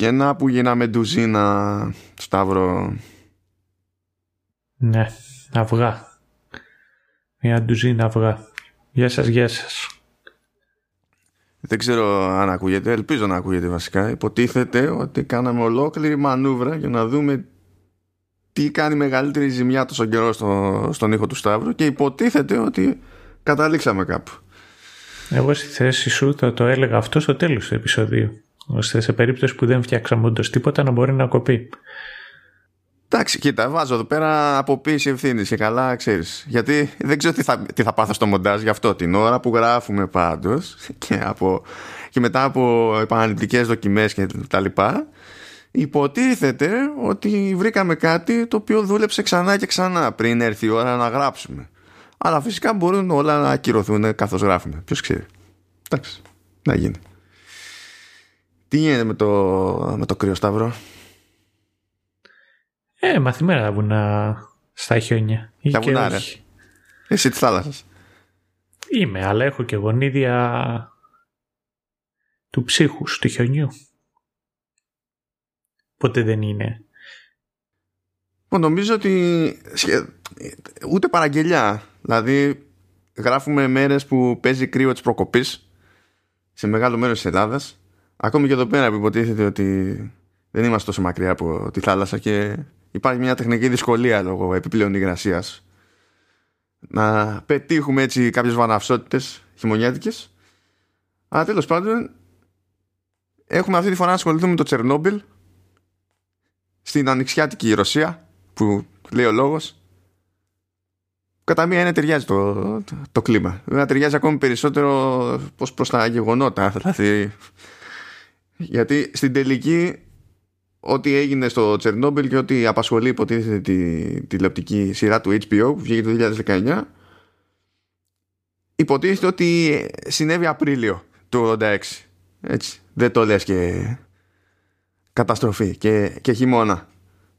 Και να που γίναμε ντουζίνα, Σταύρο. Ναι, αυγά. Μια ντουζίνα αυγά. Γεια σας, γεια σας. Δεν ξέρω αν ακούγεται, ελπίζω να ακούγεται βασικά. Υποτίθεται ότι κάναμε ολόκληρη μανούβρα για να δούμε τι κάνει μεγαλύτερη ζημιά τόσο καιρό στο, στον ήχο του Σταύρου και υποτίθεται ότι καταλήξαμε κάπου. Εγώ στη θέση σου θα το έλεγα αυτό στο τέλος του επεισοδίου ώστε σε περίπτωση που δεν φτιάξαμε όντως τίποτα να μπορεί να κοπεί. Εντάξει, κοίτα, βάζω εδώ πέρα αποποίηση ευθύνης και καλά ξέρεις. Γιατί δεν ξέρω τι θα, τι θα πάθω στο μοντάζ γι' αυτό την ώρα που γράφουμε πάντως και, και μετά από επαναληπτικές δοκιμές και τα λοιπά. Υποτίθεται ότι βρήκαμε κάτι το οποίο δούλεψε ξανά και ξανά πριν έρθει η ώρα να γράψουμε. Αλλά φυσικά μπορούν όλα να ακυρωθούν καθώς γράφουμε. Ποιος ξέρει. Εντάξει, να γίνει. Τι γίνεται με το, με το κρύο σταύρο; Ε, μαθημένα τα βουνά στα χιόνια. Τα βουνά, ρε. Εσύ της θάλασσας. Είμαι, αλλά έχω και γονίδια του ψύχους, του χιονιού. Ποτέ δεν είναι. Νομίζω ότι ούτε παραγγελιά. Δηλαδή γράφουμε μέρες που παίζει κρύο της προκοπής σε μεγάλο μέρος της Ελλάδας Ακόμη και εδώ πέρα που υποτίθεται ότι δεν είμαστε τόσο μακριά από τη θάλασσα και υπάρχει μια τεχνική δυσκολία λόγω επιπλέον υγρασίας. Να πετύχουμε έτσι κάποιες βαναυσότητες χειμωνιάτικες. Αλλά τέλος πάντων έχουμε αυτή τη φορά να ασχοληθούμε με το Τσερνόμπιλ στην ανοιξιάτικη Ρωσία που λέει ο λόγος. Κατά μία είναι ταιριάζει το, το, το κλίμα. Βέβαια ταιριάζει ακόμη περισσότερο πως προς τα γεγονότα δηλαδή γιατί στην τελική ό,τι έγινε στο Τσερνόμπιλ και ό,τι απασχολεί υποτίθεται τη τηλεοπτική σειρά του HBO που βγήκε το 2019 υποτίθεται ότι συνέβη Απρίλιο του 86 έτσι. Δεν το λες και καταστροφή και, και χειμώνα.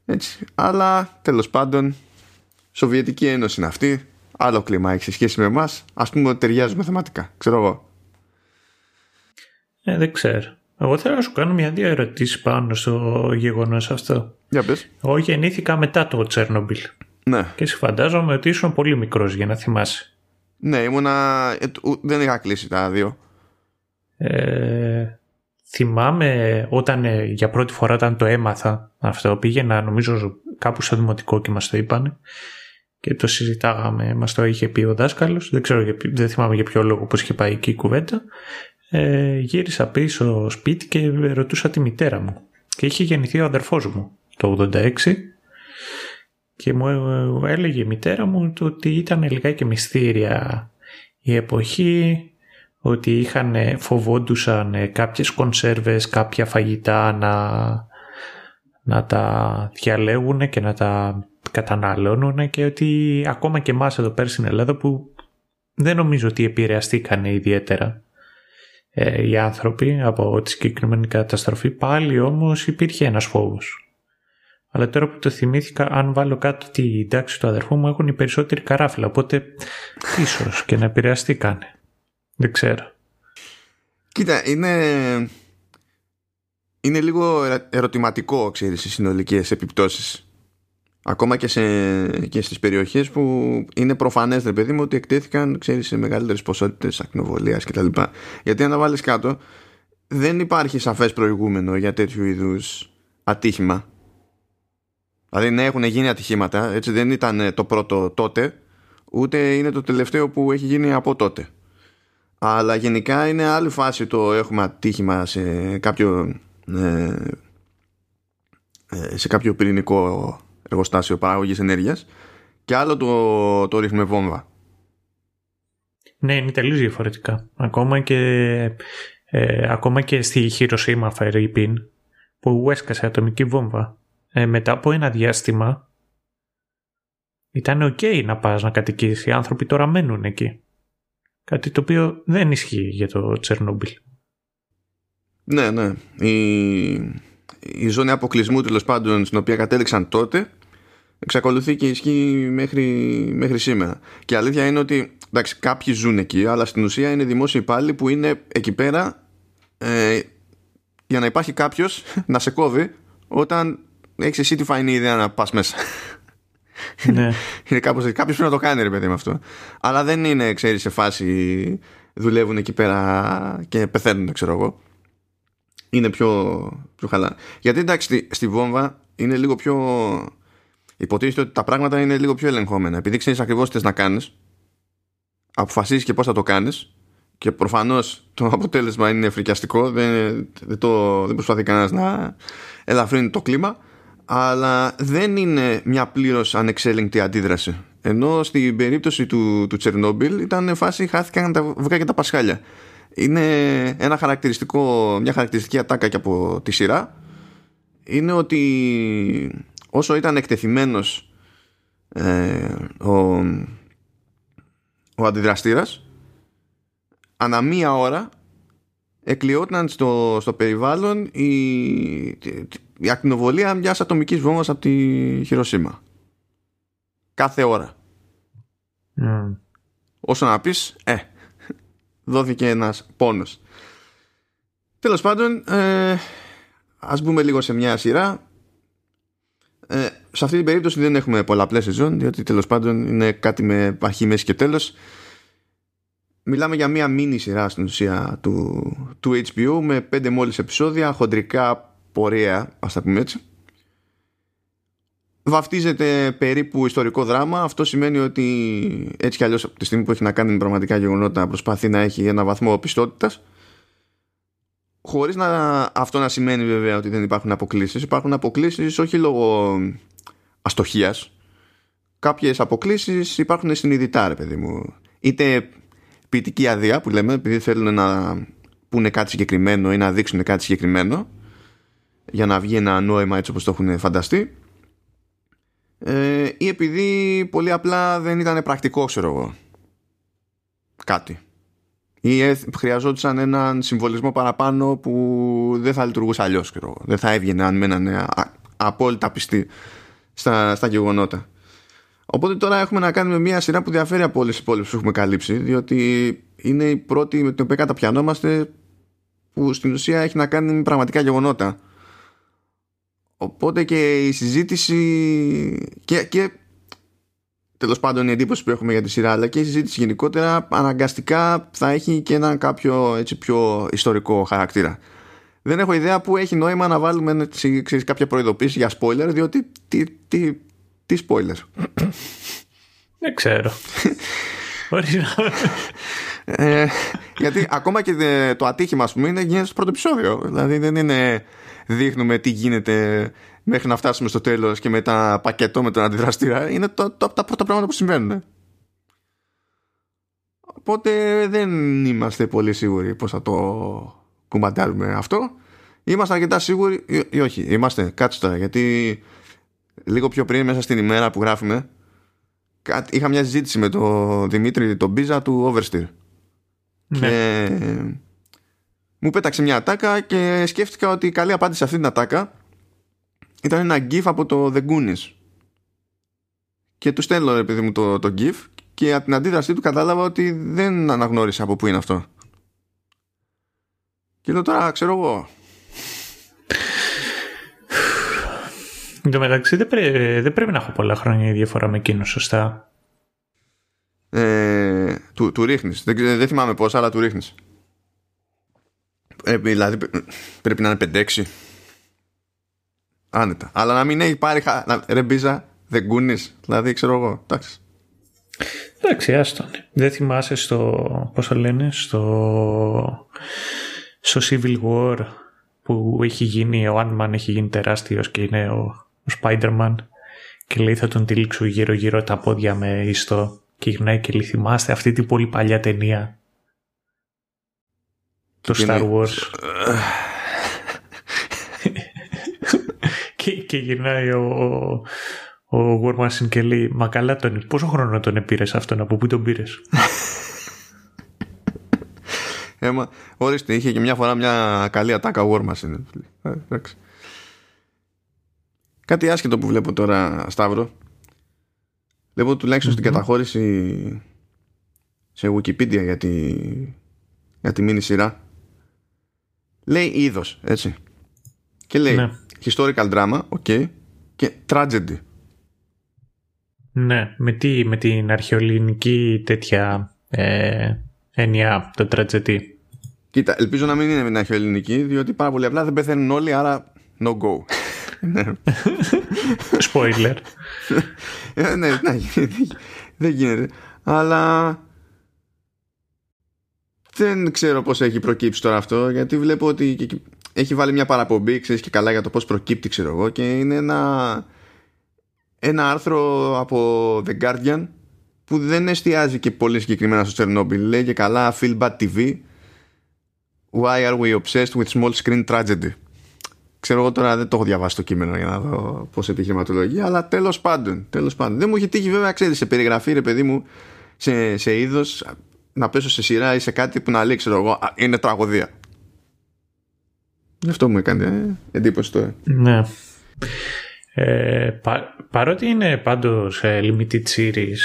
Έτσι. Αλλά τέλος πάντων Σοβιετική Ένωση είναι αυτή. Άλλο κλίμα έχει σε σχέση με εμάς. ας πούμε ότι ταιριάζουμε θεματικά. Ξέρω εγώ. Ε, δεν ξέρω εγώ θέλω να σου κάνω μια-δύο ερωτήσεις πάνω στο γεγονός αυτό. Για πες. Εγώ γεννήθηκα μετά το Τσέρνομπιλ. Ναι. Και σε φαντάζομαι ότι ήσουν πολύ μικρός για να θυμάσαι. Ναι, ήμουνα. Ε, δεν είχα κλείσει τα δύο. Ε, θυμάμαι όταν ε, για πρώτη φορά όταν το έμαθα αυτό, πήγαινα νομίζω κάπου στο δημοτικό και μας το είπαν και το συζητάγαμε, μας το είχε πει ο δάσκαλος, δεν ξέρω, δεν θυμάμαι για ποιο λόγο πώς είχε πάει εκεί η κουβέντα ε, γύρισα πίσω σπίτι και ρωτούσα τη μητέρα μου. Και είχε γεννηθεί ο αδερφός μου το 86 και μου έλεγε η μητέρα μου ότι ήταν λιγάκι μυστήρια η εποχή, ότι είχαν, φοβόντουσαν κάποιες κονσέρβες, κάποια φαγητά να, να τα διαλέγουν και να τα καταναλώνουν και ότι ακόμα και εμάς εδώ πέρα στην Ελλάδα που δεν νομίζω ότι επηρεαστήκανε ιδιαίτερα ε, οι άνθρωποι από τη συγκεκριμένη καταστροφή. Πάλι όμως υπήρχε ένας φόβος. Αλλά τώρα που το θυμήθηκα, αν βάλω κάτω την τάξη του αδερφού μου, έχουν οι περισσότεροι καράφλα. Οπότε ίσως και να επηρεαστήκανε. Δεν ξέρω. Κοίτα, είναι, είναι λίγο ερωτηματικό, ξέρεις, οι συνολικές επιπτώσεις ακόμα και, σε, και στις περιοχές που είναι προφανές ρε παιδί μου ότι εκτέθηκαν ξέρεις, σε μεγαλύτερες ποσότητες ακτινοβολίας κτλ. Γιατί αν τα βάλεις κάτω δεν υπάρχει σαφές προηγούμενο για τέτοιου είδους ατύχημα. Δηλαδή ναι έχουν γίνει ατυχήματα έτσι δεν ήταν το πρώτο τότε ούτε είναι το τελευταίο που έχει γίνει από τότε. Αλλά γενικά είναι άλλη φάση το έχουμε ατύχημα σε κάποιο ε, ε σε κάποιο πυρηνικό εργοστάσιο παραγωγής ενέργειας και άλλο το, το ρίχνουμε βόμβα. Ναι, είναι τελείως διαφορετικά. Ακόμα και, ε, ακόμα και στη Χειροσύμα Φερρυπίν που έσκασε ατομική βόμβα. Ε, μετά από ένα διάστημα ήταν ok να πας να κατοικήσεις. Οι άνθρωποι τώρα μένουν εκεί. Κάτι το οποίο δεν ισχύει για το Τσερνόμπιλ. Ναι, ναι. Η, η ζώνη αποκλεισμού τέλος πάντων στην οποία κατέληξαν τότε εξακολουθεί και ισχύει μέχρι, μέχρι σήμερα. Και η αλήθεια είναι ότι εντάξει, κάποιοι ζουν εκεί, αλλά στην ουσία είναι δημόσιοι υπάλληλοι που είναι εκεί πέρα ε, για να υπάρχει κάποιος να σε κόβει όταν έχεις εσύ τη φαϊνή ιδέα να πας μέσα. Ναι. είναι κάπως, κάποιος πρέπει να το κάνει ρε παιδί με αυτό. Αλλά δεν είναι, ξέρεις, σε φάση δουλεύουν εκεί πέρα και πεθαίνουν, ξέρω εγώ. Είναι πιο, πιο χαλά. Γιατί εντάξει, στη, στη βόμβα είναι λίγο πιο. Υποτίθεται ότι τα πράγματα είναι λίγο πιο ελεγχόμενα. Επειδή ξέρεις ακριβώς τι να κάνεις, αποφασίζεις και πώς θα το κάνεις, και προφανώς το αποτέλεσμα είναι φρικιαστικό. Δεν, δεν, το, δεν προσπαθεί κανένας να ελαφρύνει το κλίμα αλλά δεν είναι μια πλήρως ανεξέλεγκτη αντίδραση. Ενώ στην περίπτωση του, του Τσερνόμπιλ ήταν φάση χάθηκαν τα βουκά και τα πασχάλια. Είναι ένα χαρακτηριστικό, μια χαρακτηριστική ατάκα και από τη σειρά είναι ότι όσο ήταν εκτεθειμένος ε, ο, ο αντιδραστήρας ανά μία ώρα εκλειόταν στο, στο περιβάλλον η, η ακτινοβολία μιας ατομικής βόμβας από τη Χειροσύμα. Κάθε ώρα. Mm. Όσο να πεις, ε, δόθηκε ένας πόνος. Τέλος πάντων, ε, ας μπούμε λίγο σε μια σειρά. Ε, σε αυτή την περίπτωση δεν έχουμε πολλαπλές σεζόν, διότι τέλος πάντων είναι κάτι με αρχή, μέση και τέλος. Μιλάμε για μια μίνι σειρά στην ουσία του, του HBO με πέντε μόλις επεισόδια, χοντρικά πορεία, ας τα πούμε έτσι. Βαφτίζεται περίπου ιστορικό δράμα. Αυτό σημαίνει ότι έτσι κι αλλιώς από τη στιγμή που έχει να κάνει με πραγματικά γεγονότα προσπαθεί να έχει ένα βαθμό πιστότητας. Χωρίς να, αυτό να σημαίνει βέβαια ότι δεν υπάρχουν αποκλήσεις. Υπάρχουν αποκλήσεις όχι λόγω αστοχίας. Κάποιες αποκλήσεις υπάρχουν συνειδητά ρε παιδί μου. Είτε ποιητική αδεία που λέμε επειδή θέλουν να πούνε κάτι συγκεκριμένο ή να δείξουν κάτι συγκεκριμένο για να βγει ένα νόημα έτσι όπως το έχουν φανταστεί ε, ή επειδή πολύ απλά δεν ήταν πρακτικό ξέρω εγώ κάτι ή χρειαζόντουσαν έναν συμβολισμό παραπάνω που δεν θα λειτουργούσε αλλιώς δεν θα έβγαινε αν μένανε απόλυτα πιστοί στα, στα γεγονότα Οπότε τώρα έχουμε να κάνουμε μια σειρά που διαφέρει από όλες τις υπόλοιπες που έχουμε καλύψει, διότι είναι η πρώτη με την οποία καταπιανόμαστε που στην ουσία έχει να κάνει με πραγματικά γεγονότα. Οπότε και η συζήτηση και, και τέλος πάντων η εντύπωση που έχουμε για τη σειρά αλλά και η συζήτηση γενικότερα αναγκαστικά θα έχει και έναν κάποιο έτσι πιο ιστορικό χαρακτήρα. Δεν έχω ιδέα που έχει νόημα να βάλουμε ξέρεις, κάποια προειδοποίηση για spoiler διότι τι, τι, τι spoiler. Δεν ξέρω. ε, γιατί ακόμα και το ατύχημα, ας πούμε, είναι γίνεται στο πρώτο επεισόδιο. Δηλαδή δεν είναι δείχνουμε τι γίνεται μέχρι να φτάσουμε στο τέλος και μετά πακετό με τον αντιδραστήρα. Είναι το, το, τα πρώτα πράγματα που συμβαίνουν. Οπότε δεν είμαστε πολύ σίγουροι πώς θα το κουμπαντάλουμε αυτό. Είμαστε αρκετά σίγουροι ή, όχι. Είμαστε, κάτσε τώρα, γιατί λίγο πιο πριν μέσα στην ημέρα που γράφουμε είχα μια συζήτηση με τον Δημήτρη τον Μπίζα του Oversteer ναι. και μου πέταξε μια ατάκα και σκέφτηκα ότι η καλή απάντηση σε αυτή την ατάκα ήταν ένα gif από το The Goonies και του στέλνω επειδή μου το, το gif και από την αντίδρασή του κατάλαβα ότι δεν αναγνώρισε από πού είναι αυτό και λέω τώρα ξέρω εγώ Εν τω μεταξύ δεν, δεν πρέπει να έχω πολλά χρόνια η διαφορά με εκείνο, σωστά; Ε, του, του ρίχνεις. Δεν, δεν θυμάμαι πόσα, αλλά του ρίχνεις. Ε, δηλαδή πρέπει να είναι 5-6. Άνετα. Αλλά να μην έχει πάρει. Χα... Ρε μπίζα, δεν κούνεις. Δηλαδή ξέρω εγώ. Εντάξει. Εντάξει, άστον. Δεν θυμάσαι στο. Πώς το λένε, στο. Στο Civil War που έχει γίνει, ο Ant-Man έχει γίνει τεράστιος και είναι ο ο Spider-Man και λέει θα τον τυλίξω γύρω γύρω τα πόδια με ιστό και γυρνάει και λέει θυμάστε αυτή την πολύ παλιά ταινία το Star Wars και, και γυρνάει ο, ο, ο War Machine και λέει μα καλά τον πόσο χρόνο τον πήρε αυτόν από πού τον πήρες; Έμα, ορίστε, είχε και μια φορά μια καλή ατάκα War Machine. Ε, εντάξει. Κάτι άσχετο που βλέπω τώρα, Σταύρο. Βλέπω τουλάχιστον στην καταχώρηση σε Wikipedia για τη, για τη μίνι σειρά. Λέει είδος, έτσι. Και λέει ναι. Historical drama, ok, και tragedy. Ναι, με, τι, με την αρχαιολινική τέτοια ε, έννοια το tragedy. Κοίτα, ελπίζω να μην είναι με την αρχαιολινική, διότι πάρα πολύ απλά δεν πεθαίνουν όλοι, άρα no go. Spoiler. Ε, ναι, ναι, δεν γίνεται. Αλλά δεν ξέρω πώς έχει προκύψει τώρα αυτό, γιατί βλέπω ότι έχει βάλει μια παραπομπή, ξέρεις και καλά για το πώς προκύπτει, ξέρω εγώ, και είναι ένα, ένα άρθρο από The Guardian που δεν εστιάζει και πολύ συγκεκριμένα στο Chernobyl. Λέει και καλά Feel Bad TV Why are we obsessed with small screen tragedy; Ξέρω εγώ τώρα δεν το έχω διαβάσει το κείμενο για να δω πώς επιχειρηματολογεί, αλλά τέλος πάντων, τέλος πάντων. Δεν μου έχει τύχει βέβαια, ξέρεις, σε περιγραφή, ρε παιδί μου, σε, σε είδος να πέσω σε σειρά ή σε κάτι που να λέει, ξέρω εγώ, είναι τραγωδία. Αυτό μου έκανε ε, εντύπωση τώρα. Ναι. Ε, παρότι είναι πάντως ε, limited series,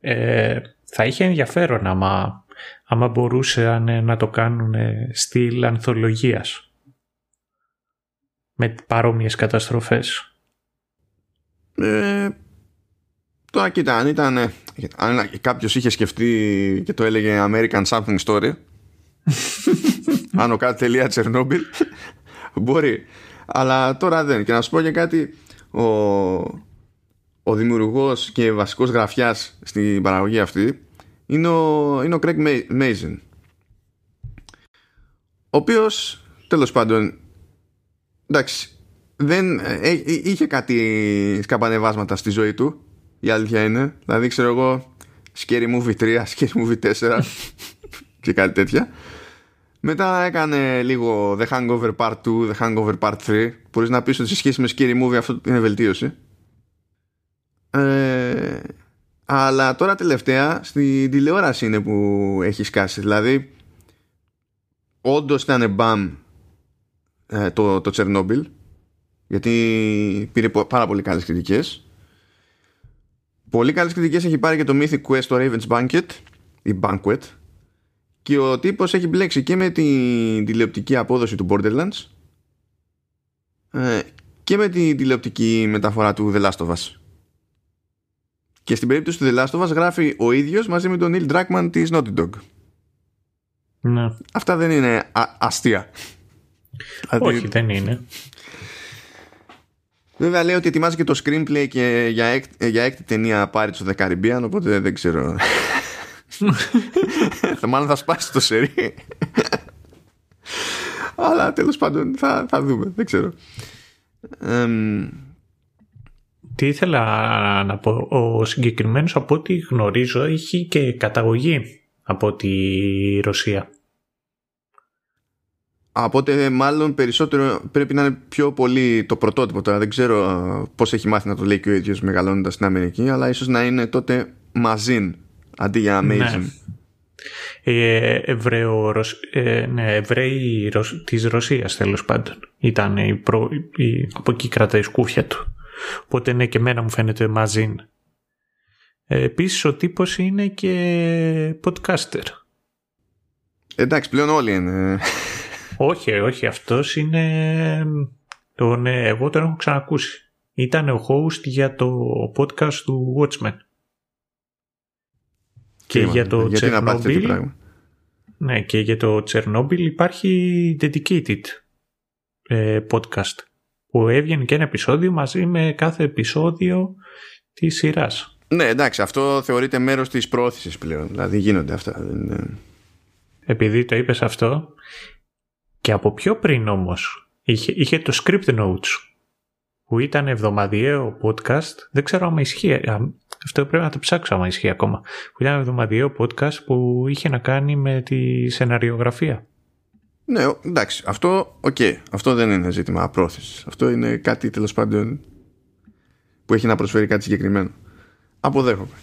ε, θα είχε ενδιαφέρον άμα, άμα μπορούσαν να το κάνουν στυλ ανθολογίας με παρόμοιες καταστροφές. Ε, τώρα κοίτα, αν ήταν αν κάποιος είχε σκεφτεί και το έλεγε American Something Story άνω κάτι τελεία Τσερνόμπιλ μπορεί αλλά τώρα δεν και να σου πω για κάτι ο, ο δημιουργός και βασικός γραφιάς στην παραγωγή αυτή είναι ο, είναι ο Craig Mazin ο οποίος τέλος πάντων εντάξει, δεν, ε, ε, είχε κάτι σκαμπανεβάσματα στη ζωή του. Η αλήθεια είναι. Δηλαδή, ξέρω εγώ, Scary Movie 3, Scary Movie 4 και κάτι τέτοια. Μετά έκανε λίγο The Hangover Part 2, The Hangover Part 3. Μπορείς να πεις ότι σε σχέση με Scary Movie αυτό είναι βελτίωση. Ε, αλλά τώρα τελευταία στην τηλεόραση είναι που έχεις σκάσει. Δηλαδή, όντως ήταν μπαμ ε, το, το Chernobyl γιατί πήρε πάρα πολύ καλές κριτικές πολύ καλές κριτικές έχει πάρει και το Mythic Quest το Raven's Banquet ή Banquet και ο τύπος έχει μπλέξει και με την τηλεοπτική απόδοση του Borderlands ε, και με την τηλεοπτική μεταφορά του The Last of Us και στην περίπτωση του The Last of Us γράφει ο ίδιος μαζί με τον Neil Druckmann της Naughty Dog ναι. Αυτά δεν είναι αστεία όχι, δεν είναι. Βέβαια λέει ότι ετοιμάζει και το screenplay και για, έκ, για έκτη ταινία πάρει of the Caribbean, οπότε δεν ξέρω. θα μάλλον θα σπάσει το σερί. Αλλά τέλος πάντων θα, θα δούμε, δεν ξέρω. Τι ήθελα να πω, ο συγκεκριμένος από ό,τι γνωρίζω έχει και καταγωγή από τη Ρωσία. Οπότε μάλλον περισσότερο πρέπει να είναι πιο πολύ το πρωτότυπο τώρα. Δεν ξέρω πώς έχει μάθει να το λέει και ο ίδιος μεγαλώνοντας στην Αμερική, αλλά ίσως να είναι τότε μαζίν αντί για amazing. Ναι. Ε, Εβραίο, ε, ναι, Εβραίοι της Ρωσίας τέλος πάντων. Ήταν η προ, η, από εκεί κρατάει η σκούφια του. Οπότε ναι και εμένα μου φαίνεται μαζίν. Ε, επίσης ο τύπος είναι και podcaster. Εντάξει πλέον όλοι είναι όχι, όχι, αυτός είναι... Τον, εγώ τον έχω ξανακούσει. Ήταν ο host για το podcast του Watchmen. Και για το Chernobyl... Ναι, και για το Chernobyl υπάρχει dedicated ε, podcast που έβγαινε και ένα επεισόδιο μαζί με κάθε επεισόδιο της σειράς. Ναι, εντάξει, αυτό θεωρείται μέρος της πρόθεσης πλέον. Δηλαδή γίνονται αυτά. Επειδή το είπες αυτό, και από πιο πριν όμως είχε, είχε το Script Notes που ήταν εβδομαδιαίο podcast. Δεν ξέρω αν ισχύει. Αυτό πρέπει να το ψάξω άμα ισχύει ακόμα. Που ήταν εβδομαδιαίο podcast που είχε να κάνει με τη σεναριογραφία. Ναι, εντάξει. Αυτό, okay. αυτό δεν είναι ζήτημα πρόθεση. Αυτό είναι κάτι τέλος πάντων που έχει να προσφέρει κάτι συγκεκριμένο. Αποδέχομαι.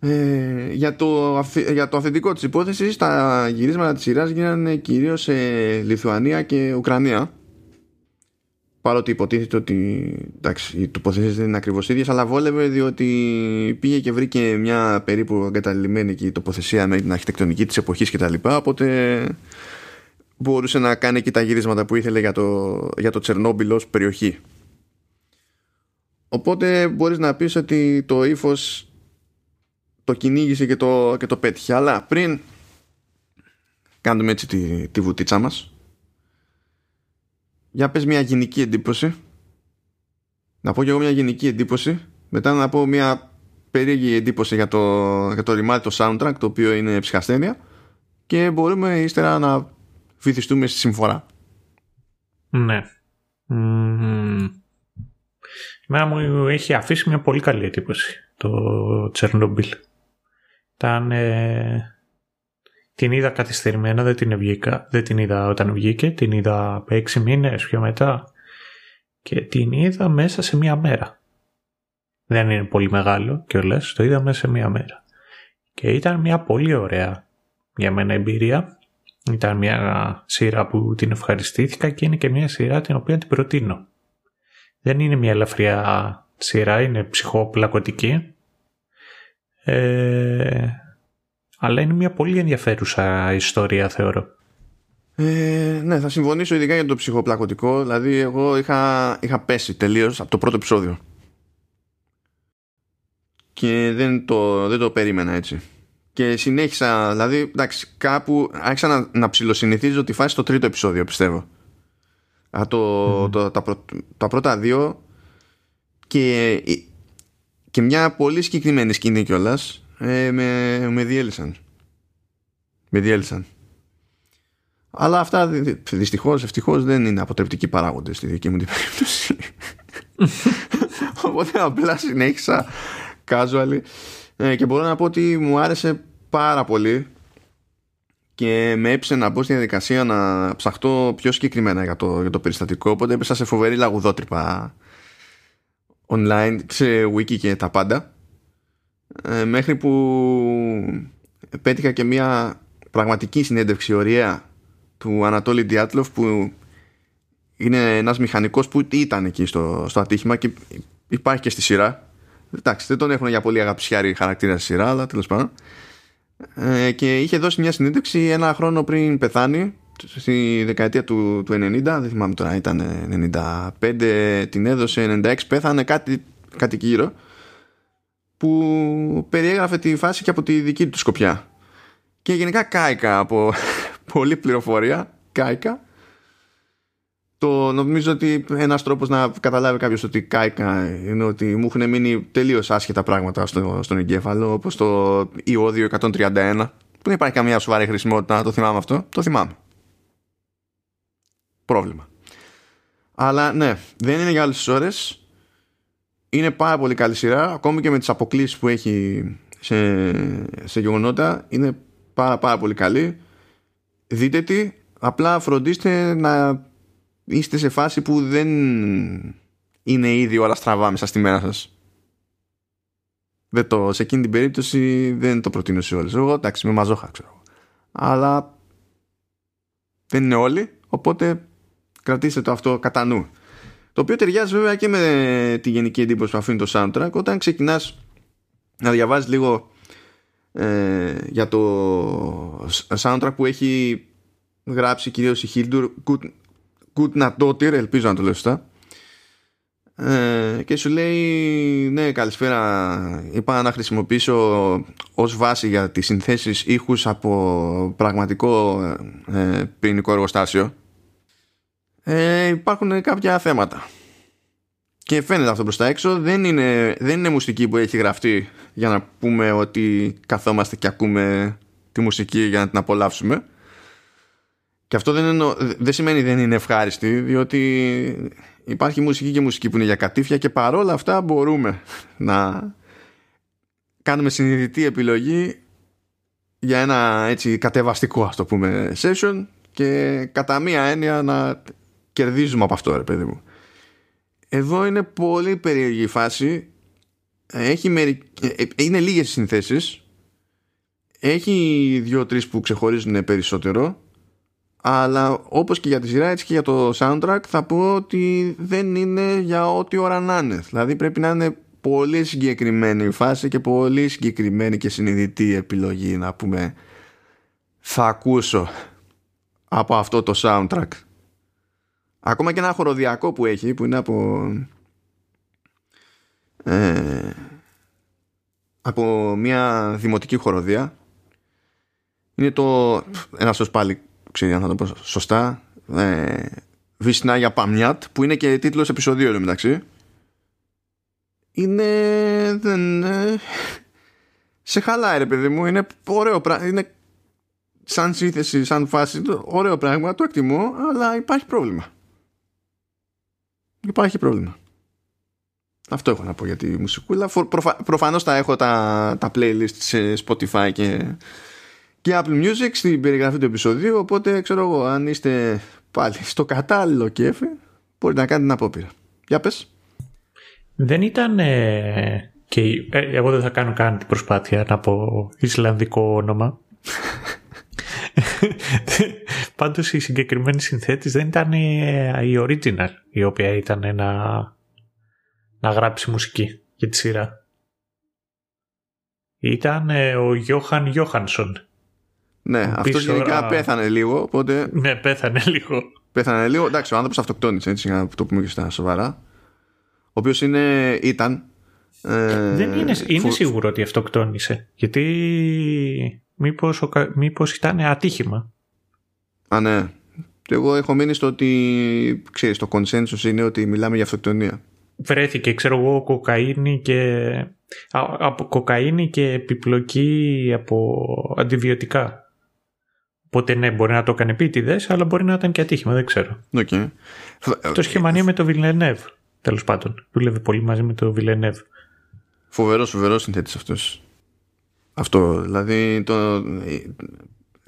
Ε, για, το, για το αυθεντικό της υπόθεσης τα γυρίσματα της σειράς γίνανε κυρίως σε Λιθουανία και Ουκρανία παρότι υποτίθεται ότι εντάξει, οι τοποθεσίες δεν είναι ακριβώς ίδιες αλλά βόλευε διότι πήγε και βρήκε μια περίπου εγκαταλειμμένη και η τοποθεσία με την αρχιτεκτονική της εποχής και τα λοιπά οπότε μπορούσε να κάνει και τα γυρίσματα που ήθελε για το, για το Τσερνόμπιλ ως περιοχή. Οπότε μπορείς να πεις ότι το ύφος το κυνήγησε και το, και το πέτυχε. Αλλά πριν κάνουμε έτσι τη, τη βουτίτσα μας για πες μια γενική εντύπωση να πω και εγώ μια γενική εντύπωση μετά να πω μια περίεργη εντύπωση για το, για το το soundtrack το οποίο είναι ψυχασθένεια και μπορούμε ύστερα να βυθιστούμε στη συμφορά. Ναι. Mm. Μένα μου έχει αφήσει μια πολύ καλή εντύπωση το Τσερνομπίλ. Ήταν... Ε, την είδα καθυστερημένα, δεν την βγήκα. Δεν την είδα όταν βγήκε, την είδα έξι μήνες πιο μετά και την είδα μέσα σε μία μέρα. Δεν είναι πολύ μεγάλο κιόλας, το είδα μέσα σε μία μέρα. Και ήταν μια πολύ ωραία για μένα εμπειρία. Ήταν μια σειρά που την ευχαριστήθηκα και είναι και μια σειρά την οποία την προτείνω. Δεν είναι μια ελαφριά σειρά, είναι ψυχοπλακωτική. Ε, αλλά είναι μια πολύ ενδιαφέρουσα ιστορία θεωρώ. Ε, ναι, θα συμφωνήσω ειδικά για το ψυχοπλακωτικό. Δηλαδή, εγώ είχα, είχα πέσει τελείως από το πρώτο επεισόδιο. Και δεν το, δεν το περίμενα έτσι. Και συνέχισα, δηλαδή, εντάξει, κάπου άρχισα να, να ψηλοσυνηθίζω τη φάση στο τρίτο επεισόδιο, πιστεύω. Α, το, το, τα, τα πρώτα δύο και, και μια πολύ συγκεκριμένη σκηνή κιόλας ε, με, με διέλυσαν. Με διέλυσαν. Αλλά αυτά δυστυχώς, ευτυχώς δεν είναι αποτρεπτικοί παράγοντες στη δική μου την περίπτωση. Οπότε απλά συνέχισα casual ε, και μπορώ να πω ότι μου άρεσε πάρα πολύ και με έψε να μπω στη διαδικασία να ψαχτώ πιο συγκεκριμένα για το, για το περιστατικό οπότε έπεσα σε φοβερή λαγουδότρυπα online, σε wiki και τα πάντα ε, μέχρι που πέτυχα και μια πραγματική συνέντευξη ωραία του Ανατόλη Διάτλοφ που είναι ένας μηχανικός που ήταν εκεί στο, στο ατύχημα και υπάρχει και στη σειρά. Εντάξει δεν τον έχουν για πολύ αγαπησιάρη χαρακτήρα στη σειρά αλλά τέλος πάντων. Ε, και είχε δώσει μια συνέντευξη ένα χρόνο πριν πεθάνει στη δεκαετία του, του 90 δεν θυμάμαι τώρα ήταν 95 την έδωσε 96 πέθανε κάτι, κάτι γύρω που περιέγραφε τη φάση και από τη δική του σκοπιά και γενικά κάηκα από πολλή πληροφορία κάηκα το νομίζω ότι ένας τρόπος να καταλάβει κάποιος ότι κάηκα είναι ότι μου έχουν μείνει τελείως άσχετα πράγματα στο, στον εγκέφαλο, όπως το ιόδιο 131, που δεν υπάρχει καμία σοβαρή χρησιμότητα να το θυμάμαι αυτό. Το θυμάμαι. Πρόβλημα. Αλλά ναι, δεν είναι για όλε τις ώρες. Είναι πάρα πολύ καλή σειρά, ακόμη και με τις αποκλήσεις που έχει σε, σε γεγονότα. Είναι πάρα πάρα πολύ καλή. Δείτε τι, απλά φροντίστε να είστε σε φάση που δεν είναι ήδη όλα στραβά μέσα στη μέρα σας. Δεν το, σε εκείνη την περίπτωση δεν το προτείνω σε όλες. Εγώ εντάξει με μαζόχα ξέρω. Αλλά δεν είναι όλοι, οπότε κρατήστε το αυτό κατά νου. Το οποίο ταιριάζει βέβαια και με τη γενική εντύπωση που αφήνει το soundtrack. Όταν ξεκινάς να διαβάζεις λίγο ε, για το soundtrack που έχει γράψει κυρίως η Hildur Gudnadottir, ελπίζω να το λέω σωστά ε, και σου λέει ναι καλησπέρα είπα να χρησιμοποιήσω ως βάση για τις συνθέσεις ήχους από πραγματικό ε, πυρηνικό εργοστάσιο ε, υπάρχουν κάποια θέματα. Και φαίνεται αυτό προς τα έξω. Δεν είναι, δεν είναι μουσική που έχει γραφτεί για να πούμε ότι καθόμαστε και ακούμε τη μουσική για να την απολαύσουμε. Και αυτό δεν, εννο, δεν σημαίνει δεν είναι ευχάριστη, διότι υπάρχει μουσική και μουσική που είναι για κατήφια και παρόλα αυτά μπορούμε να κάνουμε συνειδητή επιλογή για ένα έτσι κατεβαστικό ας το πούμε session και κατά μία έννοια να κερδίζουμε από αυτό ρε παιδί μου. Εδώ είναι πολύ περίεργη η φάση έχει μερι... Ε, ε, είναι λίγες συνθέσεις έχει δύο-τρεις που ξεχωρίζουν περισσότερο αλλά όπως και για τη σειρά έτσι και για το soundtrack θα πω ότι δεν είναι για ό,τι ώρα να είναι δηλαδή πρέπει να είναι πολύ συγκεκριμένη η φάση και πολύ συγκεκριμένη και συνειδητή επιλογή να πούμε θα ακούσω από αυτό το soundtrack. Ακόμα και ένα χοροδιακό που έχει που είναι από ε, από μια δημοτική χοροδία είναι το ένας σας πάλι ξέρει αν θα το πω σωστά ε, Βυσνά για Παμιάτ που είναι και τίτλος επεισοδίου εδώ μεταξύ. Είναι δεν, ε, σε χαλάει ρε παιδί μου. Είναι ωραίο πράγμα είναι σαν σύνθεση, σαν φάση. Ωραίο πράγμα, το εκτιμώ αλλά υπάρχει πρόβλημα υπάρχει πρόβλημα αυτό έχω να πω για τη μουσικούλα. Προφα... Προφανώς θα έχω τα, τα playlist σε Spotify και, και Apple Music στην περιγραφή του επεισοδίου. Οπότε ξέρω εγώ, αν είστε πάλι στο κατάλληλο κέφι, μπορείτε να κάνετε την απόπειρα. Για πες. Δεν ήταν. Ε, και, ε, εγώ δεν θα κάνω καν την προσπάθεια να πω Ισλανδικό όνομα. Πάντως η συγκεκριμένη συνθέτης δεν ήταν ε, η original η οποία ήταν ένα να γράψει μουσική για τη σειρά. Ήταν ε, ο Γιώχαν Γιώχανσον. Ναι, αυτό γενικά πέθανε λίγο, οπότε... Ναι, πέθανε λίγο. Πέθανε λίγο. Εντάξει, ο άνθρωπος αυτοκτόνησε, έτσι, για να το πούμε και στα σοβαρά. Ο οποίος είναι, ήταν... Ε, Δεν είναι, είναι σίγουρο ότι αυτοκτόνησε. Γιατί μήπως, μήπως ήταν ατύχημα. Α, ναι. Εγώ έχω μείνει στο ότι, ξέρεις, το consensus είναι ότι μιλάμε για αυτοκτονία βρέθηκε ξέρω εγώ κοκαίνη και, από κοκαίνη και επιπλοκή από αντιβιωτικά. Οπότε ναι, μπορεί να το έκανε επίτηδες, αλλά μπορεί να ήταν και ατύχημα, δεν ξέρω. Okay. Το σχεμανία με το Βιλενεύ, τέλος πάντων. Δούλευε πολύ μαζί με το Βιλενεύ. Φοβερός, φοβερός συνθέτης αυτός. Αυτό, δηλαδή το...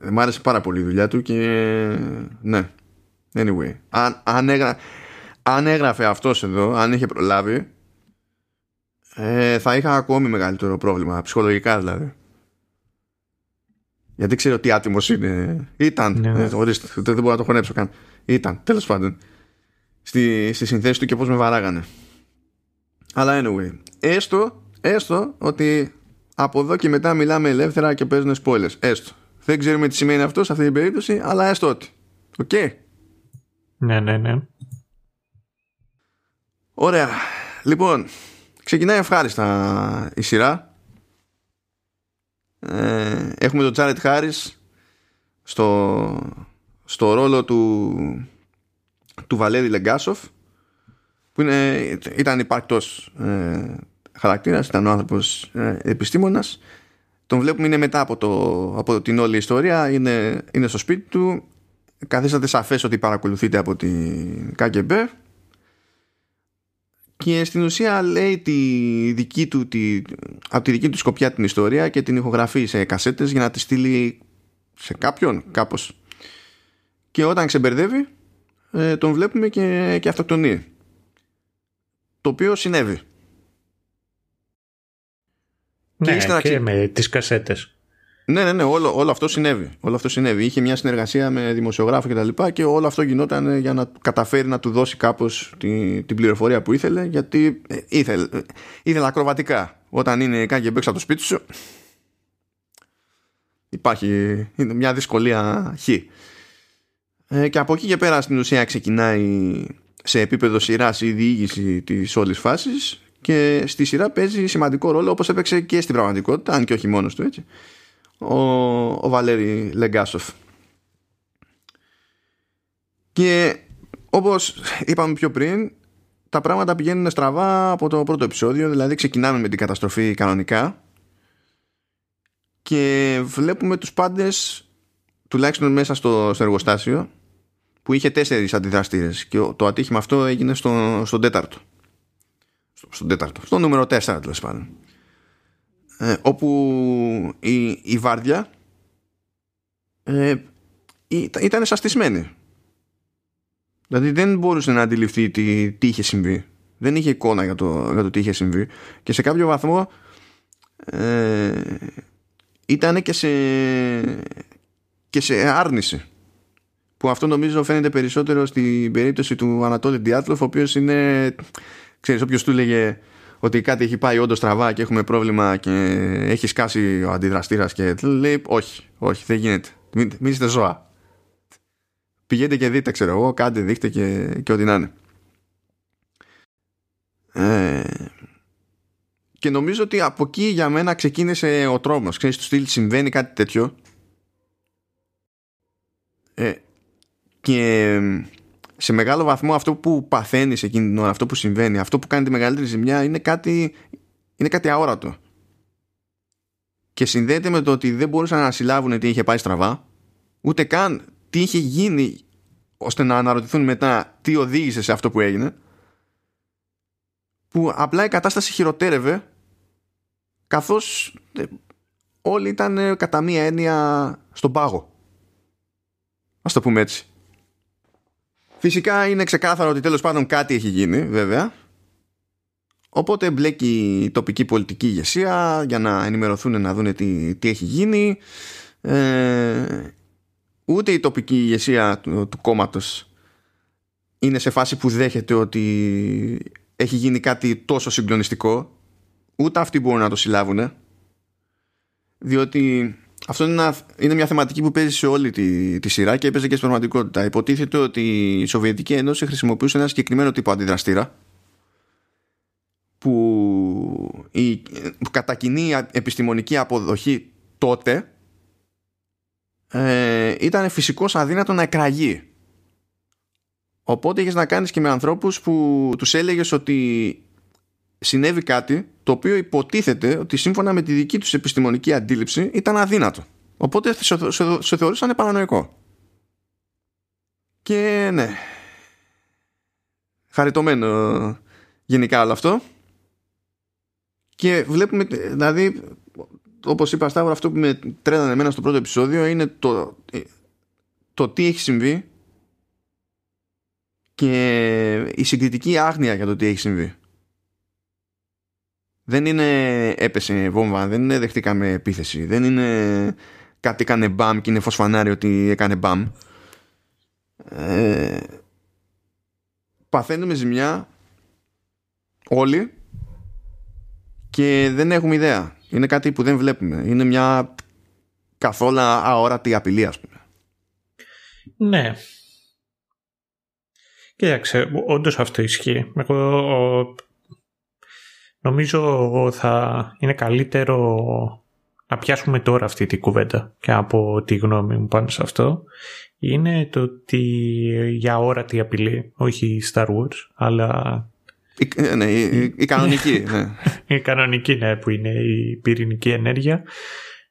Ε, μ' άρεσε πάρα πολύ η δουλειά του και ναι. Anyway, αν, αν, αν έγραφε αυτός εδώ, αν είχε προλάβει, ε, θα είχα ακόμη μεγαλύτερο πρόβλημα, ψυχολογικά δηλαδή. Γιατί ξέρω τι άτιμος είναι. Ήταν. Ναι. Ε, ορίστε, δεν μπορώ να το χωνέψω καν. Ήταν, τέλος πάντων. Στη, στη συνθέση του και πώς με βαράγανε. Αλλά anyway. Έστω, έστω ότι από εδώ και μετά μιλάμε ελεύθερα και παίζουν spoilers. Έστω. Δεν ξέρουμε τι σημαίνει αυτό σε αυτή την περίπτωση, αλλά έστω ότι. OK. Okay. Ναι, ναι, ναι. Ωραία. Λοιπόν, ξεκινάει ευχάριστα η σειρά. Ε, έχουμε τον Τζάρετ Χάρις στο, στο ρόλο του του Βαλέρη Λεγκάσοφ που είναι, ήταν υπαρκτός ε, χαρακτήρας, ήταν ο άνθρωπος ε, επιστήμονας τον βλέπουμε είναι μετά από, το, από την όλη ιστορία είναι, είναι στο σπίτι του. Καθίσατε σαφές ότι παρακολουθείτε από την KGB και στην ουσία λέει τη δική του, τη, από τη δική του σκοπιά την ιστορία και την ηχογραφεί σε κασέτες για να τη στείλει σε κάποιον κάπως. Και όταν ξεμπερδεύει ε, τον βλέπουμε και, και αυτοκτονεί. Το οποίο συνέβη ναι και, και με τις κασέτες ναι, ναι, ναι, όλο, όλο αυτό συνέβη. Όλο αυτό συνέβη. Είχε μια συνεργασία με δημοσιογράφο και τα λοιπά και όλο αυτό γινόταν για να καταφέρει να του δώσει κάπως την, την πληροφορία που ήθελε, γιατί ε, ήθελε, ε, ήθελε ακροβατικά. Όταν είναι κάτι και από το σπίτι σου, υπάρχει είναι μια δυσκολία χ. Ε, και από εκεί και πέρα στην ουσία ξεκινάει σε επίπεδο σειράς η διήγηση της όλης φάσης και στη σειρά παίζει σημαντικό ρόλο όπως έπαιξε και στην πραγματικότητα, αν και όχι μόνος του έτσι ο, ο Βαλέρη Λεγκάσοφ. Και όπως είπαμε πιο πριν, τα πράγματα πηγαίνουν στραβά από το πρώτο επεισόδιο, δηλαδή ξεκινάμε με την καταστροφή κανονικά και βλέπουμε τους πάντες, τουλάχιστον μέσα στο, στο εργοστάσιο, που είχε τέσσερις αντιδραστήρες και το ατύχημα αυτό έγινε στο, στον τέταρτο. Στο, στον τέταρτο, στο νούμερο τέσσερα τέλος πάντων ε, όπου η, η βάρδια ε, ήταν σαστισμένη. Δηλαδή δεν μπορούσε να αντιληφθεί τι, τι είχε συμβεί. Δεν είχε εικόνα για το, για το τι είχε συμβεί. Και σε κάποιο βαθμό ε, ήταν και σε, και σε άρνηση. Που αυτό νομίζω φαίνεται περισσότερο στην περίπτωση του Ανατόλη Διάτλοφ, ο οποίος είναι, ξέρεις, όποιος του λέγε ότι κάτι έχει πάει όντως στραβά και έχουμε πρόβλημα και έχει σκάσει ο αντιδραστήρας και λέει όχι, όχι, δεν γίνεται. Μην, είστε ζώα. Πηγαίνετε και δείτε, ξέρω εγώ, κάντε, δείχτε και, και ό,τι να είναι. Ε, και νομίζω ότι από εκεί για μένα ξεκίνησε ο τρόμος. Ξέρεις, του στυλ συμβαίνει κάτι τέτοιο. Ε, και σε μεγάλο βαθμό αυτό που παθαίνεις εκείνη την ώρα, αυτό που συμβαίνει, αυτό που κάνει τη μεγαλύτερη ζημιά είναι κάτι, είναι κάτι αόρατο. Και συνδέεται με το ότι δεν μπορούσαν να συλλάβουν τι είχε πάει στραβά, ούτε καν τι είχε γίνει ώστε να αναρωτηθούν μετά τι οδήγησε σε αυτό που έγινε που απλά η κατάσταση χειροτέρευε καθώς ε, όλοι ήταν ε, κατά μία έννοια στον πάγο. Ας το πούμε έτσι. Φυσικά είναι ξεκάθαρο ότι τέλος πάντων κάτι έχει γίνει βέβαια. Οπότε μπλέκει η τοπική πολιτική ηγεσία για να ενημερωθούν να δουν τι, τι έχει γίνει. Ε, ούτε η τοπική ηγεσία του, του κόμματος είναι σε φάση που δέχεται ότι έχει γίνει κάτι τόσο συγκλονιστικό ούτε αυτοί μπορούν να το συλλάβουν διότι αυτό είναι, είναι μια θεματική που παίζει σε όλη τη, τη σειρά και έπαιζε και στην πραγματικότητα. Υποτίθεται ότι η Σοβιετική Ένωση χρησιμοποιούσε ένα συγκεκριμένο τύπο αντιδραστήρα που η που κατά κοινή επιστημονική αποδοχή τότε ε, ήταν φυσικώς αδύνατο να εκραγεί. Οπότε είχες να κάνεις και με ανθρώπους που τους έλεγες ότι συνέβη κάτι το οποίο υποτίθεται ότι σύμφωνα με τη δική τους επιστημονική αντίληψη ήταν αδύνατο. Οπότε σε θεωρούσαν παρανοϊκό. Και ναι. Χαριτωμένο γενικά όλο αυτό. Και βλέπουμε, δηλαδή, όπως είπα Σταύρο, αυτό που με τρέλανε εμένα στο πρώτο επεισόδιο είναι το, το τι έχει συμβεί και η συγκριτική άγνοια για το τι έχει συμβεί. Δεν είναι έπεσε βόμβα, δεν είναι δεχτήκαμε επίθεση, δεν είναι κάτι έκανε μπαμ και είναι φωσφανάρι ότι έκανε μπαμ. Ε, παθαίνουμε ζημιά όλοι και δεν έχουμε ιδέα. Είναι κάτι που δεν βλέπουμε. Είναι μια καθόλου αόρατη απειλή ας πούμε. Ναι. Κοίταξε, όντως αυτό ισχύει. Εγώ νομίζω θα είναι καλύτερο να πιάσουμε τώρα αυτή την κουβέντα και από τη γνώμη μου πάνω σε αυτό είναι το ότι για όρατη απειλή, όχι η Star Wars, αλλά... Η, ε, ναι, η, κανονική. ναι. η κανονική, ναι, που είναι η πυρηνική ενέργεια,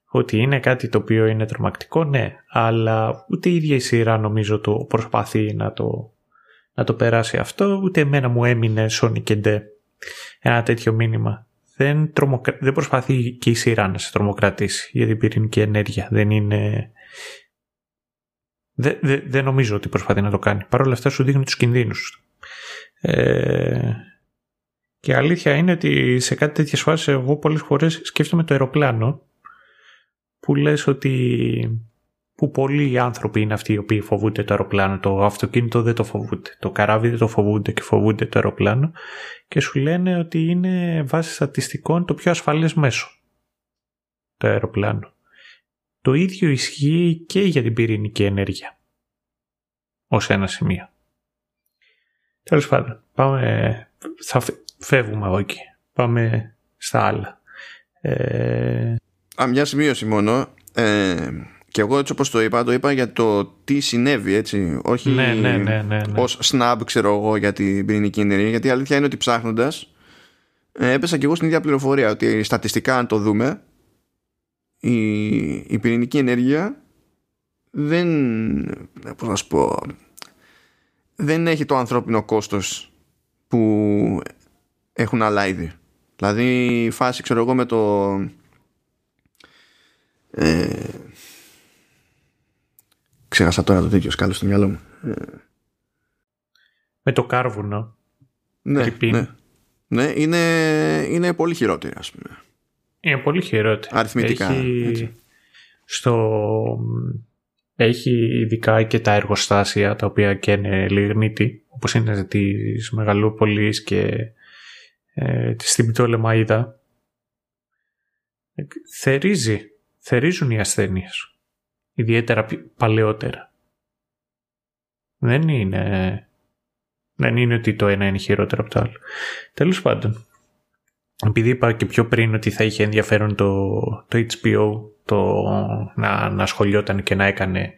ότι είναι κάτι το οποίο είναι τρομακτικό, ναι, αλλά ούτε η ίδια η σειρά νομίζω το προσπαθεί να το, να το περάσει αυτό, ούτε εμένα μου έμεινε Sonic και ένα τέτοιο μήνυμα δεν, δεν προσπαθεί και η σειρά να σε τρομοκρατήσει για την πυρηνική ενέργεια. Δεν είναι... Δεν, δεν, νομίζω ότι προσπαθεί να το κάνει. Παρ' όλα αυτά σου δείχνει τους κινδύνους. Ε, και η αλήθεια είναι ότι σε κάτι τέτοιες φάσεις εγώ πολλές φορές σκέφτομαι το αεροπλάνο που λες ότι που πολλοί άνθρωποι είναι αυτοί οι οποίοι φοβούνται το αεροπλάνο. Το αυτοκίνητο δεν το φοβούνται. Το καράβι δεν το φοβούνται και φοβούνται το αεροπλάνο. Και σου λένε ότι είναι βάσει στατιστικών το πιο ασφαλές μέσο. Το αεροπλάνο. Το ίδιο ισχύει και για την πυρηνική ενέργεια. Ως ένα σημείο. Τέλος πάντων, πάμε, θα φεύγουμε από εκεί. Πάμε στα άλλα. Ε... Α, μια σημείωση μόνο. Ε, και εγώ έτσι όπως το είπα, το είπα για το τι συνέβη, έτσι. Όχι ναι, ναι, ναι, ναι, ναι. ως snap, ξέρω εγώ, για την πυρηνική ενέργεια. Γιατί η αλήθεια είναι ότι ψάχνοντας, ε, έπεσα και εγώ στην ίδια πληροφορία ότι στατιστικά, αν το δούμε, η, η πυρηνική ενέργεια δεν. Πώς να σου πω. Δεν έχει το ανθρώπινο κόστος που έχουν άλλα είδη. Δηλαδή, η φάση, ξέρω εγώ, με το. Ε, Ξέχασα τώρα το τέτοιο σκάλος στο μυαλό μου. Με το κάρβουνο. Ναι, ναι. ναι είναι, είναι πολύ χειρότερη ας πούμε. Είναι πολύ χειρότερη. Αριθμητικά. Έχει, στο, έχει ειδικά και τα εργοστάσια τα οποία καίνε λιγνίτη όπως είναι της Μεγαλούπολης και ε, της Λεμαΐδα. Θερίζει. Θερίζουν οι ασθένειες ιδιαίτερα παλαιότερα. Δεν είναι, δεν είναι ότι το ένα είναι χειρότερο από το άλλο. Τέλος πάντων, επειδή είπα και πιο πριν ότι θα είχε ενδιαφέρον το, το HBO το να, να ασχολιόταν και να έκανε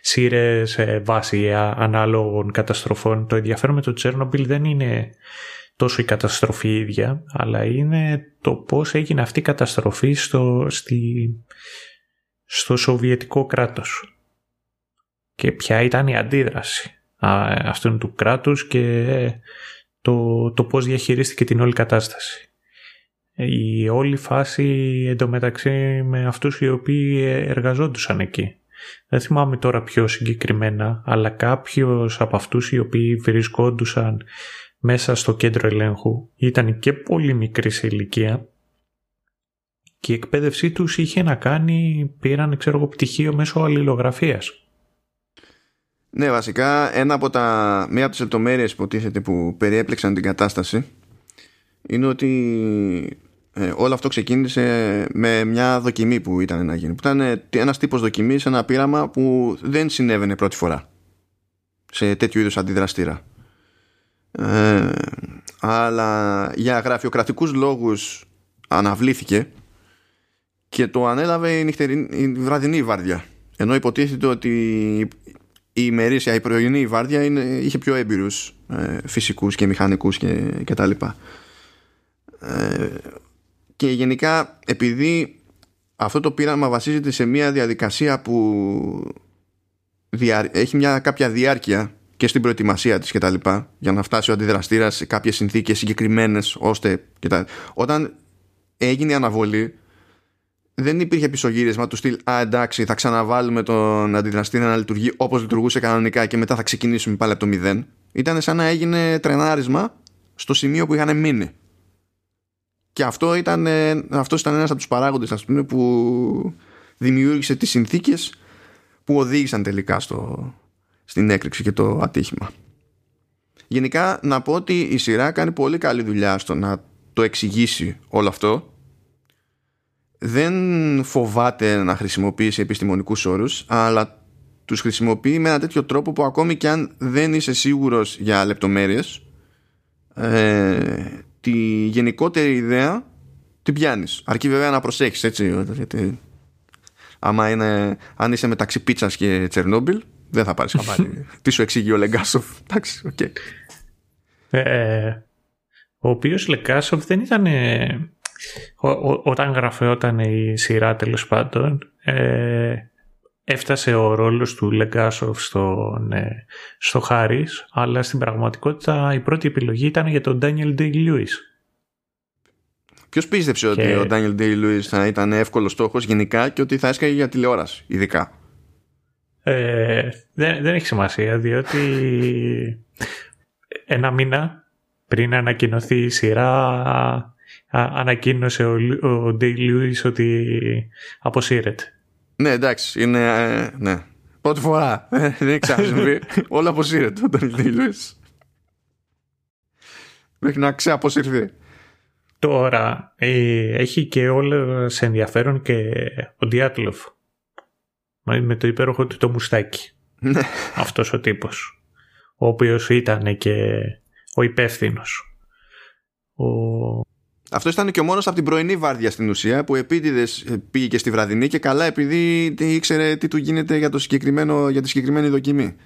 σύρες βάση ανάλογων καταστροφών. Το ενδιαφέρον με το Τσέρνομπιλ δεν είναι τόσο η καταστροφή ίδια, αλλά είναι το πώς έγινε αυτή η καταστροφή στο, στη, στο Σοβιετικό κράτος. Και ποια ήταν η αντίδραση αυτού του κράτους και το, το πώς διαχειρίστηκε την όλη κατάσταση. Η όλη φάση εντωμεταξύ με αυτούς οι οποίοι εργαζόντουσαν εκεί. Δεν θυμάμαι τώρα πιο συγκεκριμένα, αλλά κάποιος από αυτούς οι οποίοι βρισκόντουσαν μέσα στο κέντρο ελέγχου ήταν και πολύ μικρής σε ηλικία και η εκπαίδευσή τους είχε να κάνει, πήραν ξέρω εγώ πτυχίο μέσω αλληλογραφίας. Ναι, βασικά ένα από τα, μία από τις λεπτομέρειες που που περιέπλεξαν την κατάσταση είναι ότι ε, όλο αυτό ξεκίνησε με μια δοκιμή που ήταν να γίνει. Που ήταν ε, ένας τύπος δοκιμής, ένα πείραμα που δεν συνέβαινε πρώτη φορά σε τέτοιου είδους αντιδραστήρα. Ε, αλλά για γραφειοκρατικούς λόγους αναβλήθηκε και το ανέλαβε η, η βραδινή βάρδια. Ενώ υποτίθεται ότι η ημερήσια, η πρωινή βάρδια είναι, είχε πιο έμπειρους ε, φυσικούς και μηχανικούς και, και τα λοιπά. Ε, και γενικά επειδή αυτό το πείραμα βασίζεται σε μια διαδικασία που έχει μια κάποια διάρκεια και στην προετοιμασία της και τα λοιπά για να φτάσει ο αντιδραστήρας σε κάποιες συνθήκες συγκεκριμένες ώστε και τα... όταν έγινε η αναβολή δεν υπήρχε πισωγύρισμα του στυλ «Α, εντάξει, θα ξαναβάλουμε τον αντιδραστήρα να λειτουργεί όπως λειτουργούσε κανονικά και μετά θα ξεκινήσουμε πάλι από το μηδέν». Ήταν σαν να έγινε τρενάρισμα στο σημείο που είχαν μείνει. Και αυτό ήταν, αυτός ήταν ένας από τους παράγοντες ας πούμε, που δημιούργησε τις συνθήκες που οδήγησαν τελικά στο, στην έκρηξη και το ατύχημα. Γενικά να πω ότι η σειρά κάνει πολύ καλή δουλειά στο να το εξηγήσει όλο αυτό. Δεν φοβάται να χρησιμοποιήσει επιστημονικούς όρους, αλλά τους χρησιμοποιεί με ένα τέτοιο τρόπο που ακόμη και αν δεν είσαι σίγουρος για λεπτομέρειες, ε, τη γενικότερη ιδέα την πιάνεις. Αρκεί βέβαια να προσέχεις έτσι. Γιατί άμα είναι, αν είσαι μεταξύ πίτσας και Τσερνόμπιλ δεν θα πάρεις χαμπάρι. Τι σου εξηγεί ο Λεγκάσοφ. Εντάξει, οκ. Ε, ο οποίος Λεγκάσοφ δεν ήταν όταν γραφόταν η σειρά τέλος πάντων ε, έφτασε ο ρόλος του Λεγκάσοφ στον, ε, στο Χάρις, αλλά στην πραγματικότητα η πρώτη επιλογή ήταν για τον Daniel Day-Lewis. Ποιος πίστεψε ότι ο Daniel Day-Lewis θα ήταν εύκολος στόχος γενικά και ότι θα έσκαγε για τηλεόραση, ειδικά; Ε, δεν, δεν έχει σημασία, διότι ένα μήνα πριν ανακοινωθεί η σειρά ανακοίνωσε ο, ο Day-Lewis ότι αποσύρεται. Ναι, εντάξει, είναι. Ε, ναι. Πρώτη φορά. Ε, δεν έχει ξανασυμβεί. Όλα αποσύρεται όταν είναι Μέχρι να ξεαποσυρθεί. Τώρα ε, έχει και όλο σε ενδιαφέρον και ο Διάτλοφ. Με το υπέροχο του το μουστάκι. Ναι. Αυτός ο τύπος. Ο οποίος ήταν και ο υπεύθυνος. Ο αυτός ήταν και ο μόνος από την πρωινή βάρδια στην ουσία που επίτηδες πήγε και στη βραδινή και καλά επειδή ήξερε τι του γίνεται για, το συγκεκριμένο, για τη συγκεκριμένη δοκιμή.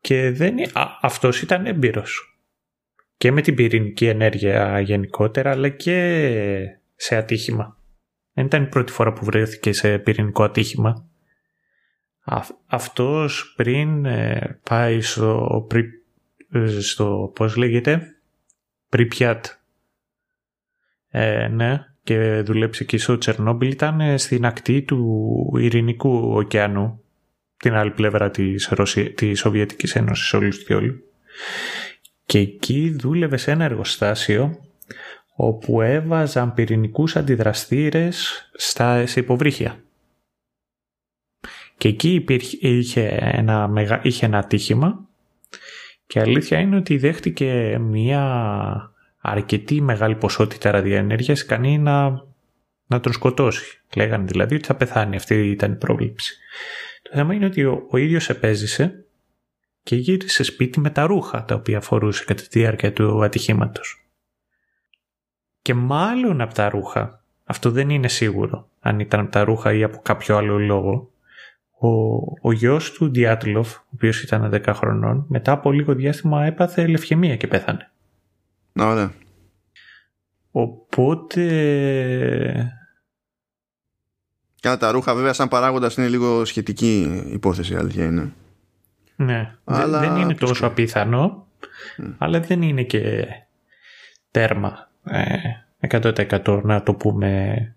Και δεν, α, αυτός ήταν έμπειρος και με την πυρηνική ενέργεια γενικότερα αλλά και σε ατύχημα. Δεν ήταν η πρώτη φορά που βρέθηκε σε πυρηνικό ατύχημα. Α, αυτός πριν ε, πάει στο, ε, στο πώς λέγεται, Pripyat ε, ναι, και δουλέψει και στο Τσερνόμπιλ ήταν ε, στην ακτή του Ειρηνικού ωκεανού, την άλλη πλευρά της, Ρωσία, της Σοβιετικής Ένωσης όλους και όλου. Και εκεί δούλευε σε ένα εργοστάσιο όπου έβαζαν πυρηνικούς αντιδραστήρες στα, σε υποβρύχια. Και εκεί υπήρχε, είχε, ένα, είχε ένα ατύχημα και αλήθεια είναι ότι δέχτηκε μια αρκετή μεγάλη ποσότητα ραδιενέργεια ικανή να, να τον σκοτώσει. Λέγανε δηλαδή ότι θα πεθάνει. Αυτή ήταν η πρόβληψη. Το θέμα είναι ότι ο, ο ίδιος επέζησε και γύρισε σπίτι με τα ρούχα τα οποία φορούσε κατά τη διάρκεια του ατυχήματος. Και μάλλον από τα ρούχα, αυτό δεν είναι σίγουρο αν ήταν από τα ρούχα ή από κάποιο άλλο λόγο, ο, ο γιος του Διάτλοφ, ο οποίος ήταν 10 χρονών, μετά από λίγο διάστημα έπαθε λευχαιμία και πέθανε. Ωραία. Οπότε... Κάνα τα ρούχα βέβαια σαν παράγοντας είναι λίγο σχετική υπόθεση, αλήθεια είναι. Ναι, αλλά... δεν είναι τόσο απίθανο, αλλά δεν είναι και τέρμα ε, 100% να το πούμε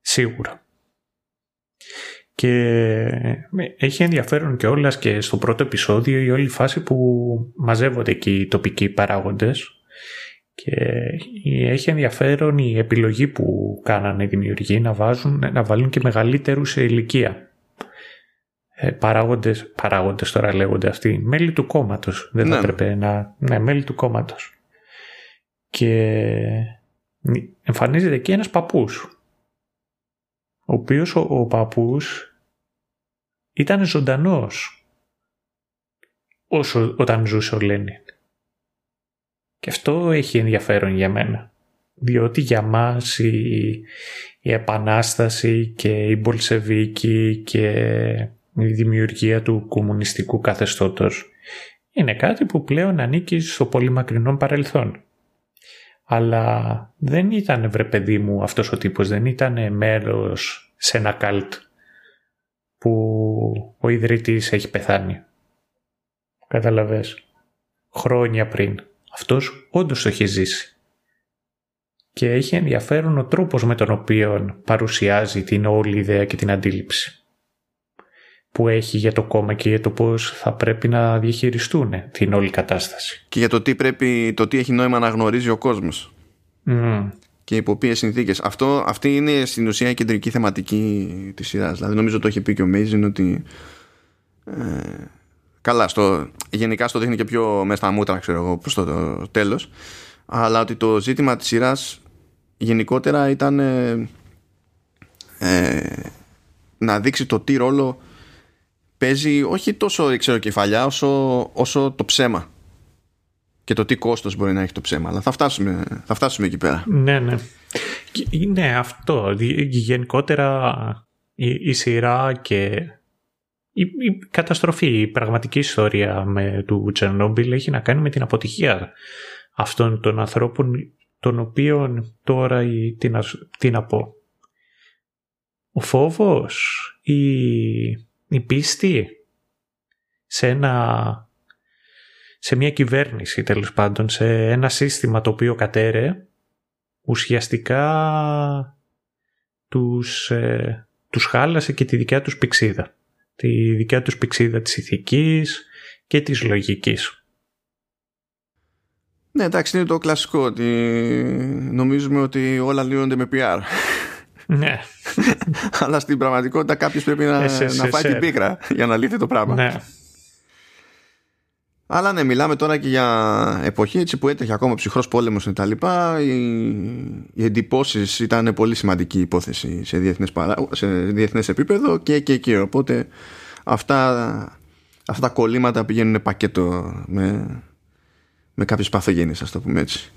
σίγουρα. Και έχει ενδιαφέρον και όλα και στο πρώτο επεισόδιο η όλη φάση που μαζεύονται εκεί οι τοπικοί παράγοντες και έχει ενδιαφέρον η επιλογή που κάνανε οι δημιουργοί να, βάζουν, να βάλουν και μεγαλύτερους σε ηλικία. Ε, παράγοντες, παράγοντες τώρα λέγονται αυτοί, μέλη του κόμματος. Δεν θα ναι. έπρεπε να... Ναι, μέλη του κόμματος. Και εμφανίζεται εκεί ένας παππούς. Ο οποίος ο, ο παππούς ήταν ζωντανός όσο, όταν ζούσε ο Λένιν. Και αυτό έχει ενδιαφέρον για μένα. Διότι για μας η, η Επανάσταση και η Μπολσεβίκη και η δημιουργία του κομμουνιστικού καθεστώτος είναι κάτι που πλέον ανήκει στο πολύ μακρινό παρελθόν. Αλλά δεν ήταν βρε παιδί μου αυτός ο τύπος, δεν ήταν μέρος σε ένα καλτ που ο ιδρυτής έχει πεθάνει. Καταλαβες. Χρόνια πριν. Αυτός όντως το έχει ζήσει. Και έχει ενδιαφέρον ο τρόπος με τον οποίο παρουσιάζει την όλη ιδέα και την αντίληψη που έχει για το κόμμα και για το πώς θα πρέπει να διαχειριστούν την όλη κατάσταση. Και για το τι, πρέπει, το τι έχει νόημα να γνωρίζει ο κόσμος. Mm. Και υπό ποιες συνθήκες. Αυτή είναι στην ουσία η κεντρική θεματική της σειράς. Δηλαδή, νομίζω το έχει πει και ο Μέιζιν ότι. Ε, καλά, στο, γενικά στο δείχνει και πιο μέσα στα μούτρα, ξέρω εγώ, προς το, το τέλος. Αλλά ότι το ζήτημα της σειράς γενικότερα ήταν ε, ε, να δείξει το τι ρόλο παίζει όχι τόσο η κεφαλιά όσο, όσο το ψέμα. Και το τι κόστος μπορεί να έχει το ψέμα. Αλλά θα φτάσουμε, θα φτάσουμε εκεί πέρα. Ναι ναι. Ναι αυτό. Γενικότερα η, η σειρά και η, η, καταστροφή η πραγματική ιστορία με, του Τσερνόμπιλ έχει να κάνει με την αποτυχία αυτών των ανθρώπων των οποίων τώρα η, τι, να, τι να πω ο φόβος η η πίστη σε ένα σε μια κυβέρνηση τέλος πάντων, σε ένα σύστημα το οποίο κατέρε, ουσιαστικά τους, ε, τους χάλασε και τη δικιά τους πηξίδα. Τη δικιά τους πηξίδα της ηθικής και της λογικής. Ναι, εντάξει, είναι το κλασικό ότι νομίζουμε ότι όλα λύνονται με PR. Ναι. Αλλά στην πραγματικότητα κάποιος πρέπει να, ε, να φάει την πίκρα για να λύθει το πράγμα. Ναι. Αλλά ναι, μιλάμε τώρα και για εποχή έτσι που έτρεχε ακόμα ψυχρός πόλεμος και τα λοιπά. Οι, οι εντυπώσεις ήταν πολύ σημαντική υπόθεση σε διεθνές, παρά... σε διεθνές επίπεδο και εκεί. Και, οπότε αυτά, αυτά τα κολλήματα πηγαίνουν πακέτο με, με κάποιες παθογένειες, ας το πούμε έτσι.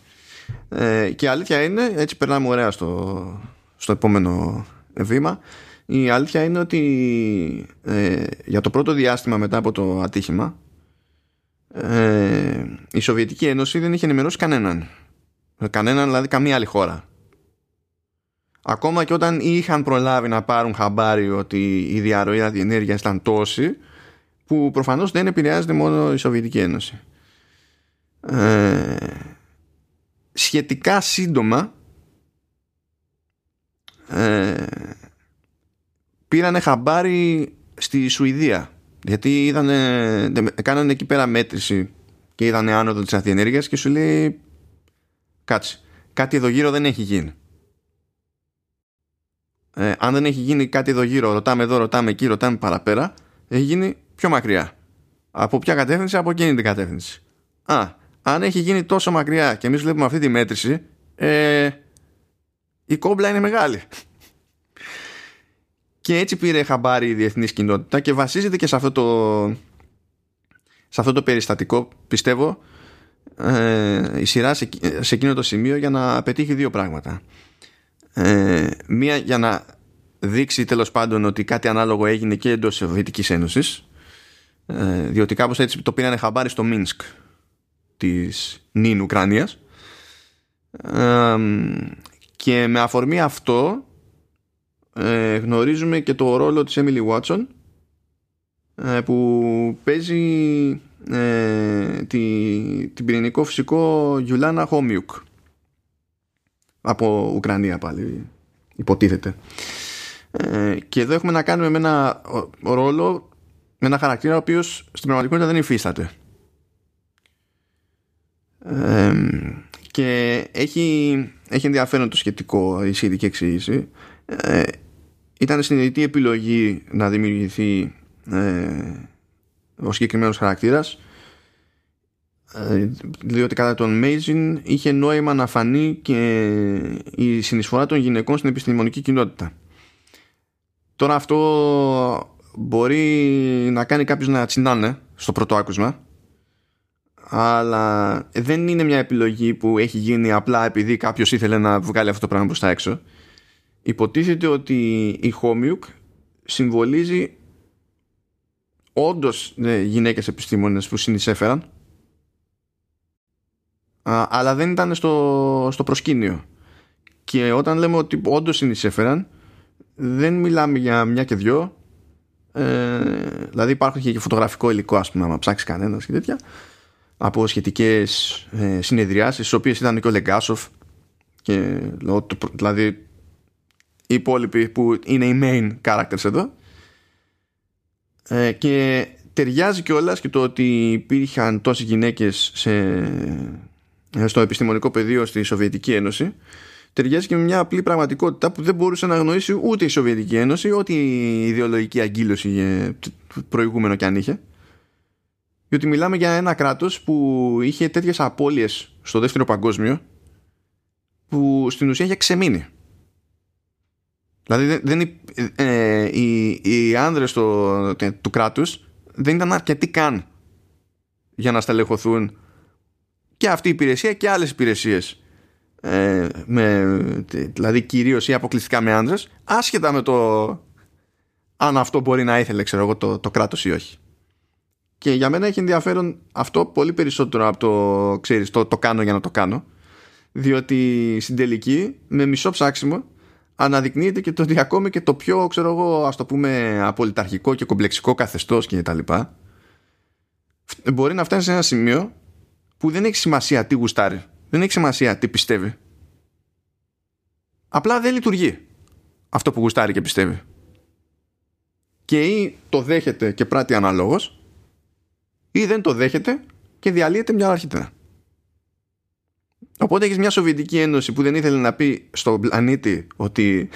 Ε, και αλήθεια είναι, έτσι περνάμε ωραία στο, στο επόμενο βήμα. Η αλήθεια είναι ότι ε, για το πρώτο διάστημα μετά από το ατύχημα ε, η Σοβιετική Ένωση δεν είχε ενημερώσει κανέναν. Κανέναν δηλαδή καμία άλλη χώρα. Ακόμα και όταν είχαν προλάβει να πάρουν χαμπάρι ότι η διαρροή ενέργειας ήταν τόση που προφανώς δεν επηρεάζεται μόνο η Σοβιετική Ένωση. Ε, σχετικά σύντομα ε, πήρανε χαμπάρι στη Σουηδία γιατί είδανε, κάνανε εκεί πέρα μέτρηση και είδανε άνοδο της αθιενέργειας και σου λέει κάτσε κάτι εδώ γύρω δεν έχει γίνει ε, αν δεν έχει γίνει κάτι εδώ γύρω ρωτάμε εδώ, ρωτάμε εκεί, ρωτάμε παραπέρα έχει γίνει πιο μακριά. Από ποια κατεύθυνση, από εκείνη την κατεύθυνση. Α, αν έχει γίνει τόσο μακριά και εμείς βλέπουμε αυτή τη μέτρηση ε, η κόμπλα είναι μεγάλη. Και έτσι πήρε χαμπάρι η διεθνής κοινότητα και βασίζεται και σε αυτό το, σε αυτό το περιστατικό πιστεύω ε, η σειρά σε, σε εκείνο το σημείο για να πετύχει δύο πράγματα. Ε, μία για να δείξει τέλος πάντων ότι κάτι ανάλογο έγινε και εντός της Σοβιετικής Ένωσης ε, διότι κάπως έτσι το πήρανε χαμπάρι στο Μίνσκ της νυν Ουκρανίας ε, και με αφορμή αυτό ε, γνωρίζουμε και το ρόλο της Emily Watson ε, που παίζει ε, τη, την πυρηνικό φυσικό Γιουλάνα Χόμιουκ. Από Ουκρανία πάλι υποτίθεται. Ε, και εδώ έχουμε να κάνουμε με ένα ρόλο με ένα χαρακτήρα ο οποίος στην πραγματικότητα δεν υφίσταται. Ε, και έχει, έχει ενδιαφέρον το σχετικό η σχετική εξήγηση ε, ήταν συνειδητή επιλογή να δημιουργηθεί ε, ο συγκεκριμένος χαρακτήρας ε, διότι κατά τον Μέιζιν είχε νόημα να φανεί και η συνεισφορά των γυναικών στην επιστημονική κοινότητα. Τώρα αυτό μπορεί να κάνει κάποιος να τσινάνε στο πρώτο άκουσμα αλλά δεν είναι μια επιλογή που έχει γίνει απλά επειδή κάποιος ήθελε να βγάλει αυτό το πράγμα προς τα έξω. Υποτίθεται ότι η Χόμιουκ συμβολίζει όντως ναι, γυναίκες επιστήμονες που συνεισέφεραν αλλά δεν ήταν στο, στο προσκήνιο. Και όταν λέμε ότι όντως συνεισέφεραν δεν μιλάμε για μια και δυο. Ε, δηλαδή υπάρχει και φωτογραφικό υλικό ας πούμε άμα ψάξεις κανένας και τέτοια από σχετικές ε, συνεδριάσεις στις οποίες ήταν και ο Λεγκάσοφ και δηλαδή οι υπόλοιποι που είναι οι main characters εδώ. Ε, και ταιριάζει κιόλας και το ότι υπήρχαν τόσες γυναίκες σε, ε, στο επιστημονικό πεδίο στη Σοβιετική Ένωση ταιριάζει και με μια απλή πραγματικότητα που δεν μπορούσε να γνωρίσει ούτε η Σοβιετική Ένωση ούτε η ιδεολογική αγκύλωση ε, προηγούμενο κι αν είχε διότι μιλάμε για ένα κράτος που είχε τέτοιες απώλειες στο δεύτερο παγκόσμιο που στην ουσία είχε ξεμείνει. Δηλαδή δεν, ε, οι, οι άνδρες το, του κράτους δεν ήταν αρκετοί καν για να στελεχωθούν. Και αυτή η υπηρεσία και άλλες υπηρεσίες ε, με, δηλαδή κυρίως ή αποκλειστικά με άνδρες άσχετα με το αν αυτό μπορεί να ήθελε ξέρω εγώ το, το κράτος ή όχι και για μένα έχει ενδιαφέρον αυτό πολύ περισσότερο από το ξέρεις το, το κάνω για να το κάνω διότι στην τελική με μισό ψάξιμο αναδεικνύεται και το ότι ακόμη και το πιο, ξέρω εγώ, ας το πούμε, απολυταρχικό και κομπλεξικό καθεστώς και τα λοιπά, μπορεί να φτάσει σε ένα σημείο που δεν έχει σημασία τι γουστάρει. Δεν έχει σημασία τι πιστεύει. Απλά δεν λειτουργεί αυτό που γουστάρει και πιστεύει. Και ή το δέχεται και πράττει αναλόγως ή δεν το δέχεται και διαλύεται μια αρχιτέρα. Οπότε έχεις μια Σοβιετική Ένωση που δεν ήθελε να πει στον πλανήτη ότι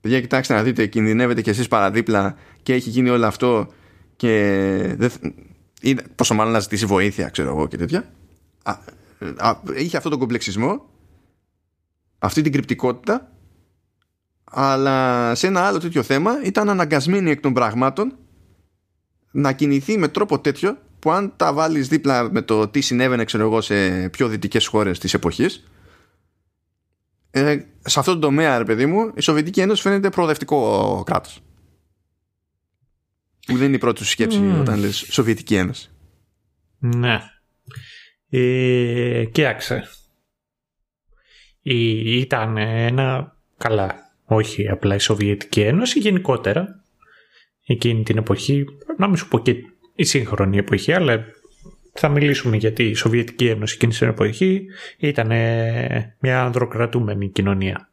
παιδιά κοιτάξτε να δείτε κινδυνεύετε κι εσείς παραδίπλα και έχει γίνει όλο αυτό και δεν, ή, πόσο μάλλον να ζητήσει βοήθεια ξέρω εγώ και τέτοια α, α, είχε αυτό τον κομπλεξισμό αυτή την κρυπτικότητα αλλά σε ένα άλλο τέτοιο θέμα ήταν αναγκασμένη εκ των πραγμάτων να κινηθεί με τρόπο τέτοιο που αν τα βάλεις δίπλα με το τι συνέβαινε ξέρω εγώ σε πιο δυτικές χώρες της εποχής ε, σε αυτό το τομέα ρε παιδί μου η Σοβιετική Ένωση φαίνεται προοδευτικό κράτος. Που δεν είναι η πρώτη σου σκέψη mm. όταν λες Σοβιετική Ένωση. Ναι. Ε, κοίταξε ήταν ένα καλά όχι απλά η Σοβιετική Ένωση γενικότερα εκείνη την εποχή να μην σου πω και η σύγχρονη εποχή, αλλά θα μιλήσουμε γιατί η Σοβιετική Ένωση εκείνη την εποχή ήταν μια ανδροκρατούμενη κοινωνία.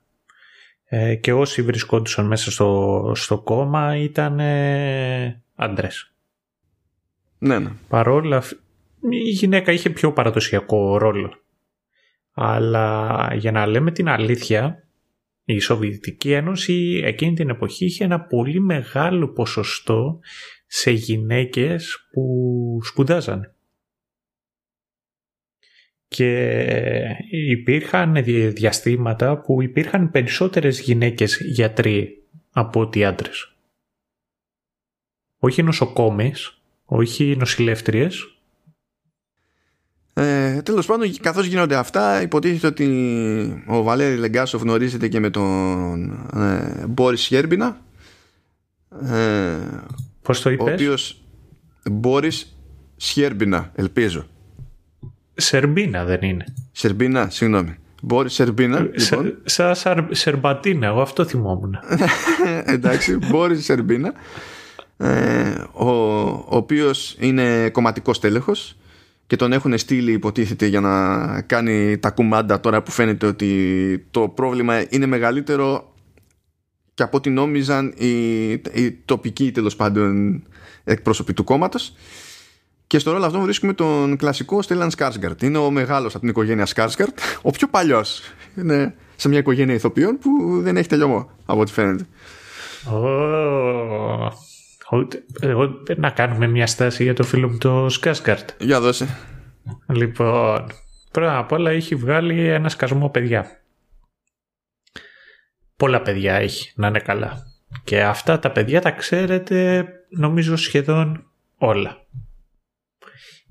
Ε, και όσοι βρισκόντουσαν μέσα στο, στο κόμμα ήταν ε, άντρες. Ναι, ναι. Παρόλα η γυναίκα είχε πιο παραδοσιακό ρόλο. Αλλά για να λέμε την αλήθεια, η Σοβιετική Ένωση εκείνη την εποχή είχε ένα πολύ μεγάλο ποσοστό σε γυναίκες που σπουδάζαν. Και υπήρχαν διαστήματα που υπήρχαν περισσότερες γυναίκες γιατροί από ότι άντρες. Όχι νοσοκόμες, όχι νοσηλεύτριες, Ε, τέλος πάντων καθώς γίνονται αυτά υποτίθεται ότι ο Βαλέρη Λεγκάσοφ γνωρίζεται και με τον ε, Μπόρις Σιέρμπινα ε, Πώς το είπες; Ο οποίος Μπόρις Σιέρμπινα ελπίζω. Σερμπίνα δεν είναι. Σερμπίνα συγγνώμη. Μπόρις Σερμπίνα ε, λοιπόν. Σαν Σερμπατίνα εγώ αυτό θυμόμουν. Εντάξει Μπόρις Σερμπίνα. Ε, ο, ο οποίος είναι κομματικός τέλεχος και τον έχουν στείλει υποτίθεται για να κάνει τα κουμάντα τώρα που φαίνεται ότι το πρόβλημα είναι μεγαλύτερο και από ό,τι νόμιζαν οι, οι τοπικοί τέλος πάντων εκπρόσωποι του κόμματος. Και στο ρόλο αυτό βρίσκουμε τον κλασικό Στέλαν Σκάρσγκαρτ. Είναι ο μεγάλος από την οικογένεια Σκάρσγκαρτ, ο πιο παλιός. Είναι σε μια οικογένεια ηθοποιών που δεν έχει τελειωμό από ό,τι φαίνεται. Oh. Εγώ να κάνουμε μια στάση για το φίλο μου το Σκάσκαρτ. Για δώσε. Λοιπόν, πρώτα απ' όλα έχει βγάλει ένα σκασμό παιδιά. Πολλά παιδιά έχει, να είναι καλά. Και αυτά τα παιδιά τα ξέρετε νομίζω σχεδόν όλα.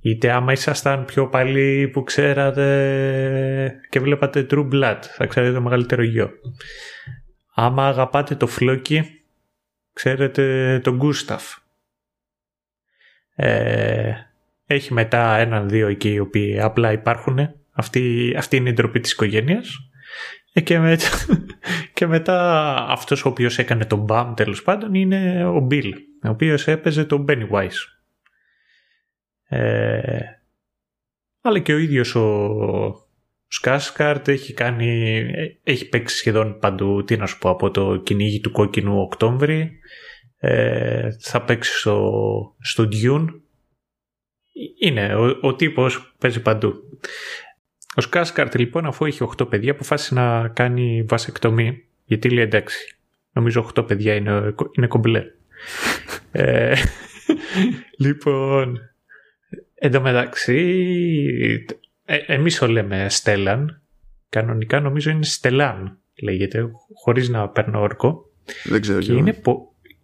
Είτε άμα ήσασταν πιο παλιοί που ξέρατε και βλέπατε True Blood, θα ξέρετε το μεγαλύτερο γιο. Άμα αγαπάτε το Φλόκι, ξέρετε τον Γκούσταφ. Ε, έχει μετά έναν-δύο εκεί οι οποίοι απλά υπάρχουν. Αυτή, αυτή είναι η ντροπή της οικογένειας. Ε, και, μετά, και μετά αυτός ο οποίος έκανε τον Μπαμ τέλος πάντων είναι ο Μπιλ, ο οποίος έπαιζε τον Pennywise. Ε, αλλά και ο ίδιος ο Σκάσκαρτ έχει κάνει, έχει παίξει σχεδόν παντού, τι να σου πω, από το κυνήγι του κόκκινου Οκτώβρη, ε, θα παίξει στο, στο Dune. Είναι, ο, ο τύπος παίζει παντού. Ο Σκάσκαρτ λοιπόν αφού έχει 8 παιδιά αποφάσισε να κάνει βασεκτομή γιατί λέει εντάξει νομίζω 8 παιδιά είναι, είναι κομπλέ. ε, λοιπόν εντωμεταξύ ε, εμείς το λέμε Στέλλαν κανονικά νομίζω είναι Στελάν λέγεται χωρίς να παίρνω όρκο δεν ξέρω και είναι,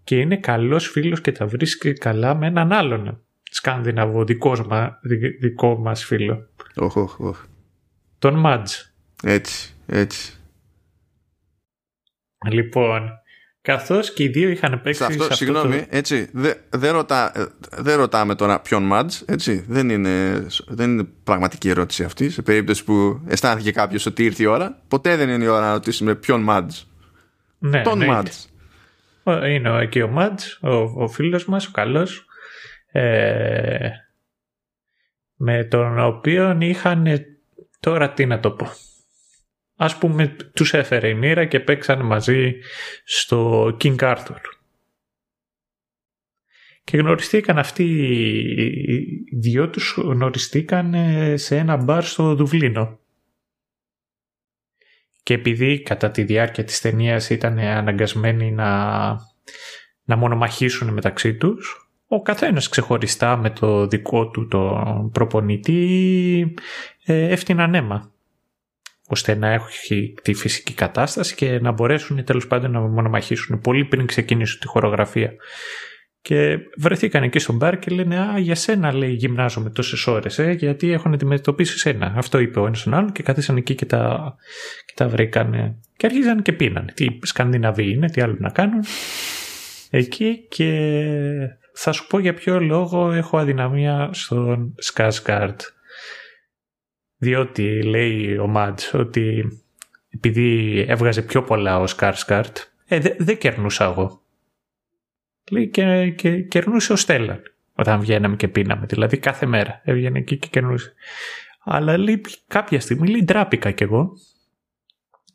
και είναι καλός φίλος και τα βρίσκει καλά με έναν άλλον Σκάνδιναβο δικό, μα, δικό μας φίλο. Όχι, όχι, όχι. Τον Μάτζ. Έτσι, έτσι. Λοιπόν, καθώς και οι δύο είχαν παίξει σε αυτό, σε αυτό συγγνώμη, το... έτσι, δεν δε ρωτά, δε ρωτάμε τώρα ποιον Μάτζ, έτσι, δεν είναι, δεν είναι πραγματική ερώτηση αυτή, σε περίπτωση που αισθάνθηκε κάποιος ότι ήρθε η ώρα, ποτέ δεν είναι η ώρα να ρωτήσουμε ποιον Μάτζ. Ναι, τον ναι, Μάτζ. Είναι εκεί ο Μάτζ, ο, ο φίλος μας, ο καλός, ε, με τον οποίο είχαν τώρα τι να το πω. Ας πούμε τους έφερε η μοίρα και παίξαν μαζί στο King Arthur. Και γνωριστήκαν αυτοί οι δυο τους γνωριστήκαν σε ένα μπαρ στο Δουβλίνο. Και επειδή κατά τη διάρκεια της ταινίας ήταν αναγκασμένοι να, να μονομαχήσουν μεταξύ τους ο καθένας ξεχωριστά με το δικό του το προπονητή ε, έφτιαναν αίμα ώστε να έχει τη φυσική κατάσταση και να μπορέσουν τέλος πάντων να μονομαχήσουν πολύ πριν ξεκινήσουν τη χορογραφία. Και βρεθήκαν εκεί στον μπαρ και λένε Α, για σένα λέει γυμνάζομαι τόσες ώρες, ε, γιατί έχουν αντιμετωπίσεις σένα. Αυτό είπε ο ένας τον άλλον και καθίσαν εκεί και τα, και τα βρήκαν. Και αρχίζαν και πίνανε. Τι Σκανδιναβοί είναι, τι άλλο να κάνουν. Εκεί και θα σου πω για ποιο λόγο έχω αδυναμία στον Σκάσγκαρτ. Διότι λέει ο Μάτς ότι επειδή έβγαζε πιο πολλά ο Σκάρσκαρτ, ε, δεν δε κερνούσα εγώ. Λέει και, και κερνούσε ο Στέλλαν όταν βγαίναμε και πίναμε. Δηλαδή κάθε μέρα έβγαινε εκεί και κερνούσε. Αλλά λέει κάποια στιγμή λέει ντράπηκα κι εγώ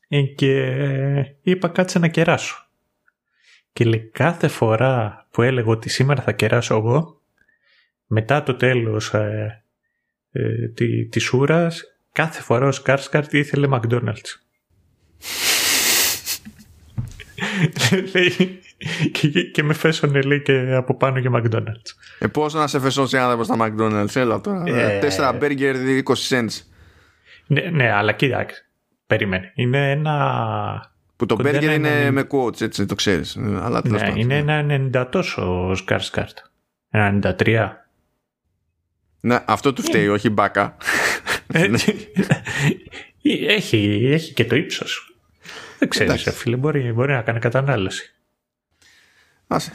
ε, και είπα κάτσε να κεράσω. Και λέει κάθε φορά που έλεγα ότι σήμερα θα κεράσω εγώ, μετά το τέλος ε, ε, τη, της ούρας, κάθε φορά ο Σκάρσκαρτ ήθελε McDonald's. λέει, και, και με φέσωνε λέει και από πάνω για McDonald's. Ε, πόσο να σε φεσώσει άνθρωπος στα McDonald's, έλα τώρα. Ε, Τέσσερα μπέργκερ 20 cents. Ναι, ναι, αλλά κοίταξε. Περίμενε. Είναι ένα που το Μπέργκερ είναι με quotes, έτσι το ξέρεις. ναι, είναι ένα 90 τόσο ο Σκάρσκαρτ. Ένα 93. Ναι, αυτό του φταίει, όχι μπάκα. έχει, έχει και το ύψος. Δεν ξέρεις, φίλε, μπορεί, μπορεί να κάνει κατανάλωση.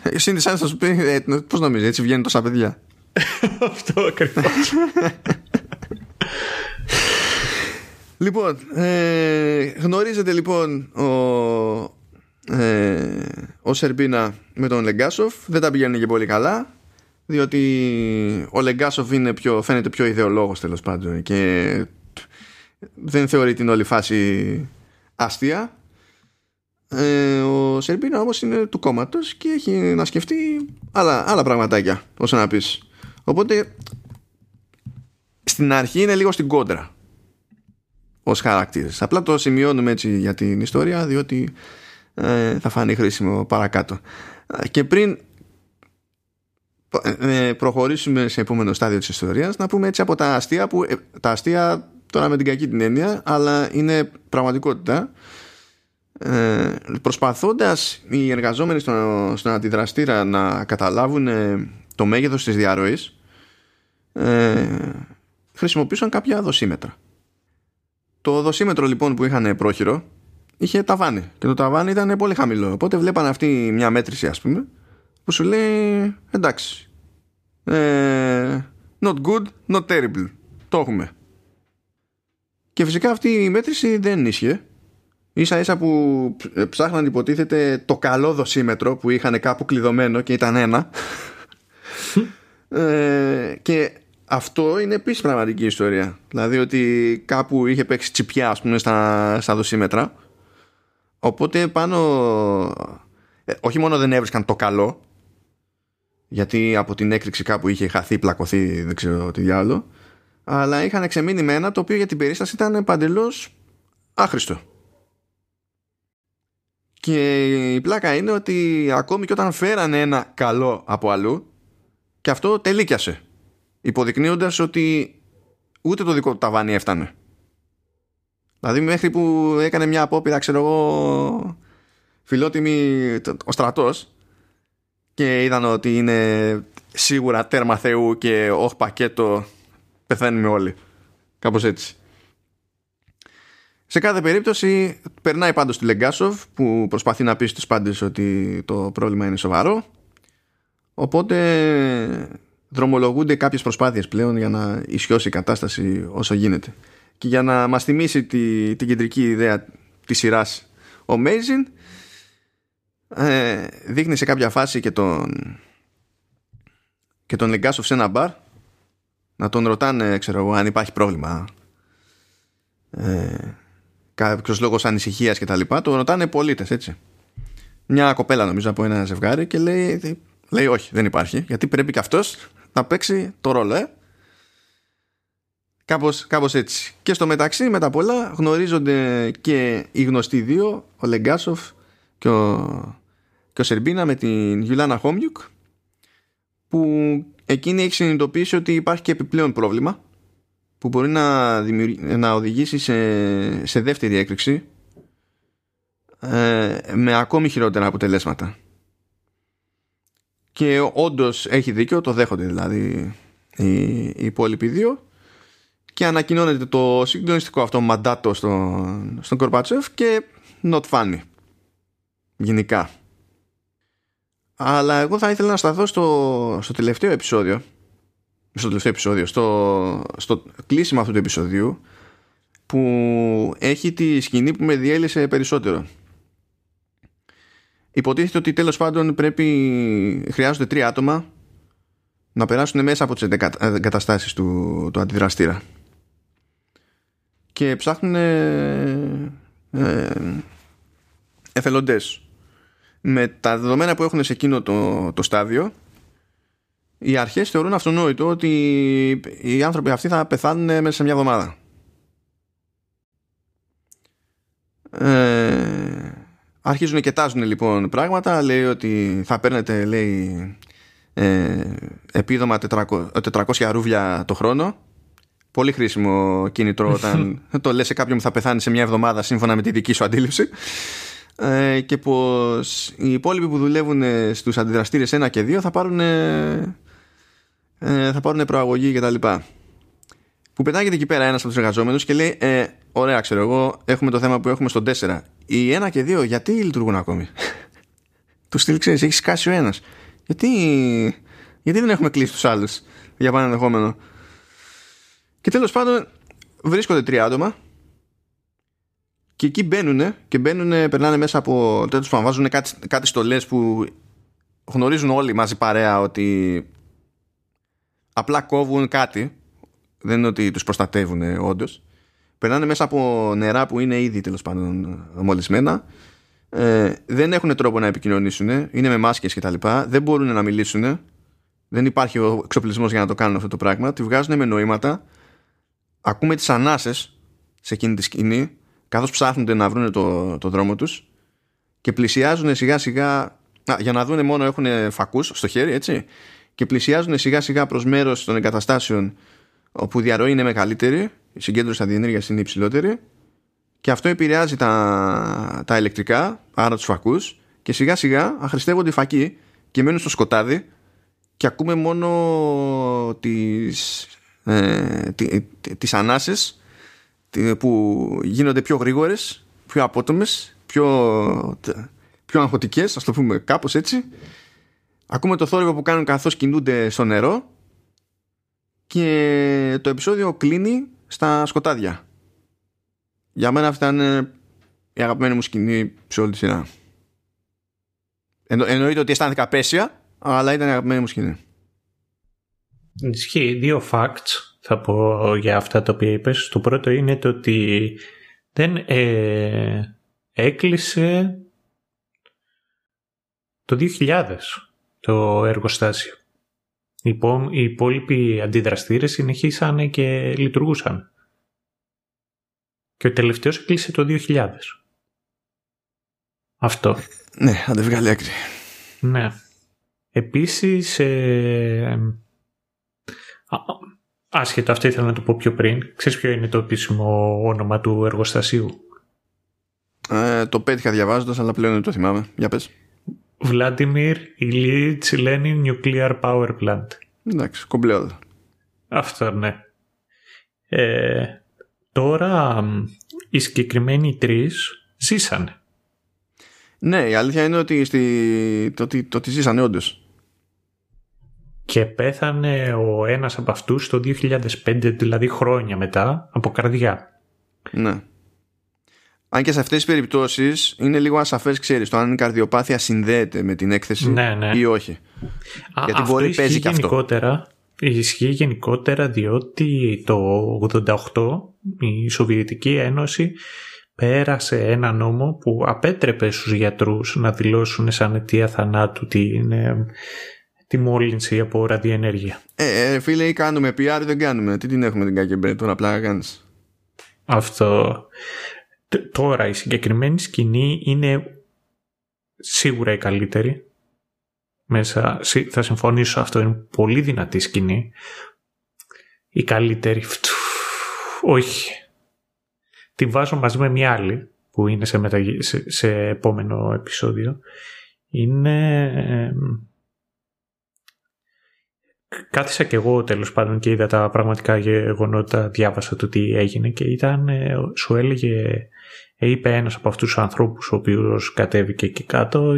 Εσύ σαν θα σου πει, ε, πώς νομίζεις, έτσι βγαίνουν τόσα παιδιά. Αυτό ακριβώς. λοιπόν, ε, γνωρίζετε λοιπόν ο, ε, ο Σερμπίνα με τον Λεγκάσοφ. Δεν τα πηγαίνουν και πολύ καλά. Διότι ο Λεγκάσοφ είναι πιο, φαίνεται πιο ιδεολόγος τέλος πάντων και δεν θεωρεί την όλη φάση αστεία. Ε, ο Σερμπίνα όμως είναι του κόμματος και έχει να σκεφτεί άλλα, άλλα πραγματάκια όσο να πεις. Οπότε στην αρχή είναι λίγο στην κόντρα ως χαρακτήρες. Απλά το σημειώνουμε έτσι για την ιστορία διότι ε, θα φανεί χρήσιμο παρακάτω. Και πριν ε, προχωρήσουμε σε επόμενο στάδιο της ιστορίας. Να πούμε έτσι από τα αστεία που ε, τα αστεία τώρα με την κακή την έννοια αλλά είναι πραγματικότητα. Ε, προσπαθώντας οι εργαζόμενοι στον, στον αντιδραστήρα να καταλάβουν το μέγεθος της διαρροής ε, χρησιμοποιούσαν κάποια δοσίμετρα. Το δοσίμετρο λοιπόν που είχαν πρόχειρο είχε ταβάνι και το ταβάνι ήταν πολύ χαμηλό. Οπότε βλέπαν αυτή μια μέτρηση ας πούμε που σου λέει εντάξει ε, not good, not terrible. Το έχουμε. Και φυσικά αυτή η μέτρηση δεν ίσχυε. Ίσα ίσα που ψάχναν υποτίθεται το καλό δοσίμετρο που είχαν κάπου κλειδωμένο και ήταν ένα. Ε, και αυτό είναι επίσης πραγματική ιστορία. Δηλαδή ότι κάπου είχε παίξει τσιπιά ας πούμε στα, στα δοσίμετρα. Οπότε πάνω ε, όχι μόνο δεν έβρισκαν το καλό γιατί από την έκρηξη κάπου είχε χαθεί, πλακωθεί, δεν ξέρω τι διάλογο αλλά είχαν εξεμείνει με ένα το οποίο για την περίσταση ήταν παντελώς άχρηστο. Και η πλάκα είναι ότι ακόμη και όταν φέρανε ένα καλό από αλλού και αυτό τελίκιασε υποδεικνύοντας ότι ούτε το δικό του ταβάνι έφτανε. Δηλαδή μέχρι που έκανε μια απόπειρα ξέρω εγώ φιλότιμη ο στρατός και είδαν ότι είναι σίγουρα τέρμα Θεού και όχι πακέτο πεθαίνουμε όλοι. Κάπως έτσι. Σε κάθε περίπτωση περνάει πάντως τη Λεγκάσοφ που προσπαθεί να πει στους πάντες ότι το πρόβλημα είναι σοβαρό οπότε δρομολογούνται κάποιες προσπάθειες πλέον για να ισιώσει η κατάσταση όσο γίνεται. Και για να μας θυμίσει τη, την κεντρική ιδέα της σειράς ο Μέιζιν ε, δείχνει σε κάποια φάση και τον και τον Λεγκάσοφ σε ένα μπαρ να τον ρωτάνε ξέρω εγώ αν υπάρχει πρόβλημα. Ε, κάποιος λόγος ανησυχίας και τα λοιπά τον ρωτάνε πολίτες έτσι. Μια κοπέλα νομίζω από ένα ζευγάρι και λέει, λέει όχι δεν υπάρχει γιατί πρέπει και αυτός να παίξει το ρόλο ε. Κάπως, κάπως έτσι. Και στο μεταξύ με τα πολλά γνωρίζονται και οι γνωστοί δύο ο Λεγκάσοφ και ο, και ο Σερμπίνα με την Γιουλάνα Χόμιουκ που εκείνη έχει συνειδητοποιήσει ότι υπάρχει και επιπλέον πρόβλημα που μπορεί να, να οδηγήσει σε, σε δεύτερη έκρηξη ε, με ακόμη χειρότερα αποτελέσματα. Και όντως έχει δίκιο, το δέχονται δηλαδή οι, οι υπόλοιποι δύο και ανακοινώνεται το συγκλονιστικό αυτό μαντάτο στον, στον Κορπατσέφ και not funny γενικά. Αλλά εγώ θα ήθελα να σταθώ στο, στο τελευταίο επεισόδιο στο τελευταίο επεισόδιο στο, στο κλείσιμο αυτού του επεισοδίου που έχει τη σκηνή που με διέλυσε περισσότερο. Υποτίθεται ότι τέλος πάντων πρέπει χρειάζονται τρία άτομα να περάσουν μέσα από τις εγκαταστάσεις του, του αντιδραστήρα. Και ψάχνουν ε, ε, εθελοντές με τα δεδομένα που έχουν σε εκείνο το, το στάδιο οι αρχές θεωρούν αυτονόητο ότι οι άνθρωποι αυτοί θα πεθάνουν μέσα σε μια εβδομάδα. Ε, αρχίζουν και τάζουν λοιπόν πράγματα. Λέει ότι θα παίρνετε λέει ε, επίδομα 400, 400 ρούβλια το χρόνο. Πολύ χρήσιμο κίνητρο όταν το λες σε κάποιον που θα πεθάνει σε μια εβδομάδα σύμφωνα με τη δική σου αντίληψη ε, και πως οι υπόλοιποι που δουλεύουν στους αντιδραστήρες 1 και 2 θα πάρουν, ε, θα πάρουν προαγωγή και τα λοιπά. που πετάγεται εκεί πέρα ένας από τους εργαζόμενους και λέει ε, ωραία ξέρω εγώ έχουμε το θέμα που έχουμε στο 4 οι 1 και 2 γιατί λειτουργούν ακόμη; Τους στείλει ξέρεις έχει σκάσει ο ένας. Γιατί, γιατί δεν έχουμε κλείσει τους άλλους για πάνω ενδεχόμενο και τέλος πάντων βρίσκονται τρία άτομα και εκεί μπαίνουν και μπαίνουν, περνάνε μέσα από τέλος πάντων βάζουν κάτι, κάτι στολές που γνωρίζουν όλοι μαζί παρέα ότι απλά κόβουν κάτι. Δεν είναι ότι τους προστατεύουν όντως. περνάνε μέσα από νερά που είναι ήδη τέλος πάντων μολυσμένα. Ε, δεν έχουν τρόπο να επικοινωνήσουν είναι με μάσκες και τα λοιπά δεν μπορούν να μιλήσουν δεν υπάρχει ο εξοπλισμός για να το κάνουν αυτό το πράγμα. Τη βγάζουν με νοήματα. Ακούμε τις ανάσες σε εκείνη τη σκηνή καθώς ψάχνονται να βρουν το, το δρόμο τους και πλησιάζουν σιγά σιγά για να δουν μόνο έχουν φακούς στο χέρι έτσι και πλησιάζουν σιγά σιγά προς μέρος των εγκαταστάσεων όπου η διαρροή είναι μεγαλύτερη η συγκέντρωση αδιενέργειας είναι υψηλότερη και αυτό επηρεάζει τα, τα ηλεκτρικά άρα τους φακούς και σιγά σιγά αχρηστεύονται οι φακοί και μένουν στο σκοτάδι και ακούμε μόνο τις, ε, τις ανάσες που γίνονται πιο γρήγορες πιο απότομες πιο, πιο αγχωτικές ας το πούμε κάπως έτσι. Ακούμε το θόρυβο που κάνουν καθώς κινούνται στο νερό και το επεισόδιο κλείνει στα σκοτάδια. Για μένα αυτά είναι η αγαπημένη μου σκηνή σε όλη τη σειρά. Εννοείται ότι αισθάνθηκα απέσια αλλά ήταν η αγαπημένη μου σκηνή. Ισχύει δύο facts θα πω για αυτά τα οποία είπες. Το πρώτο είναι το ότι δεν ε, έκλεισε το 2000 το εργοστάσιο. Οι, οι υπόλοιποι αντιδραστήρες συνεχίσανε και λειτουργούσαν. Και ο τελευταίος έκλεισε το 2000. Αυτό. Ναι, αν δεν βγάλει άκρη. Ναι. Επίσης, ε, Άσχετα, αυτό ήθελα να το πω πιο πριν. Ξέρεις ποιο είναι το επίσημο όνομα του εργοστασίου; Ε, το πέτυχα διαβάζοντας, αλλά πλέον δεν το θυμάμαι. Για πες. Vladimir Ilyich Lenin Nuclear Power Plant. Εντάξει, κομπλέοδο. Αυτό ναι. Ε, τώρα οι συγκεκριμένοι τρεις ζήσανε. Ναι, η αλήθεια είναι ότι, στη... το, ότι, το ότι ζήσανε όντως και πέθανε ο ένας από αυτούς το 2005, δηλαδή χρόνια μετά, από καρδιά. Ναι. Αν και σε αυτές τις περιπτώσεις είναι λίγο ασαφές, ξέρεις, το αν η καρδιοπάθεια συνδέεται με την έκθεση ναι, ναι. ή όχι. Α, Γιατί αυτό μπορεί παίζει και αυτό. Ισχύει γενικότερα διότι το 88 η Σοβιετική Ένωση πέρασε ένα νόμο που απέτρεπε στους γιατρούς να δηλώσουν σαν αιτία θανάτου την τη μόλυνση από ραδιενέργεια. Ε, ε, φίλε, ή κάνουμε PR ή δεν κάνουμε. Τι την έχουμε την ΚΑΚΕΜΠΕ, τώρα απλά κάνεις. Αυτό. Τώρα η συγκεκριμένη σκηνή είναι σίγουρα η καλύτερη. Μέσα, θα συμφωνήσω αυτό είναι πολύ δυνατή σκηνή. Η καλύτερη. Όχι. Την βάζω μαζί με μια άλλη που είναι σε, σε, σε επόμενο επεισόδιο. Είναι κάθισα και εγώ τέλος πάντων και είδα τα πραγματικά γεγονότα, διάβασα το τι έγινε και ήταν, ε, σου έλεγε, ε, είπε ένας από αυτούς τους ανθρώπους ο οποίος κατέβηκε εκεί κάτω,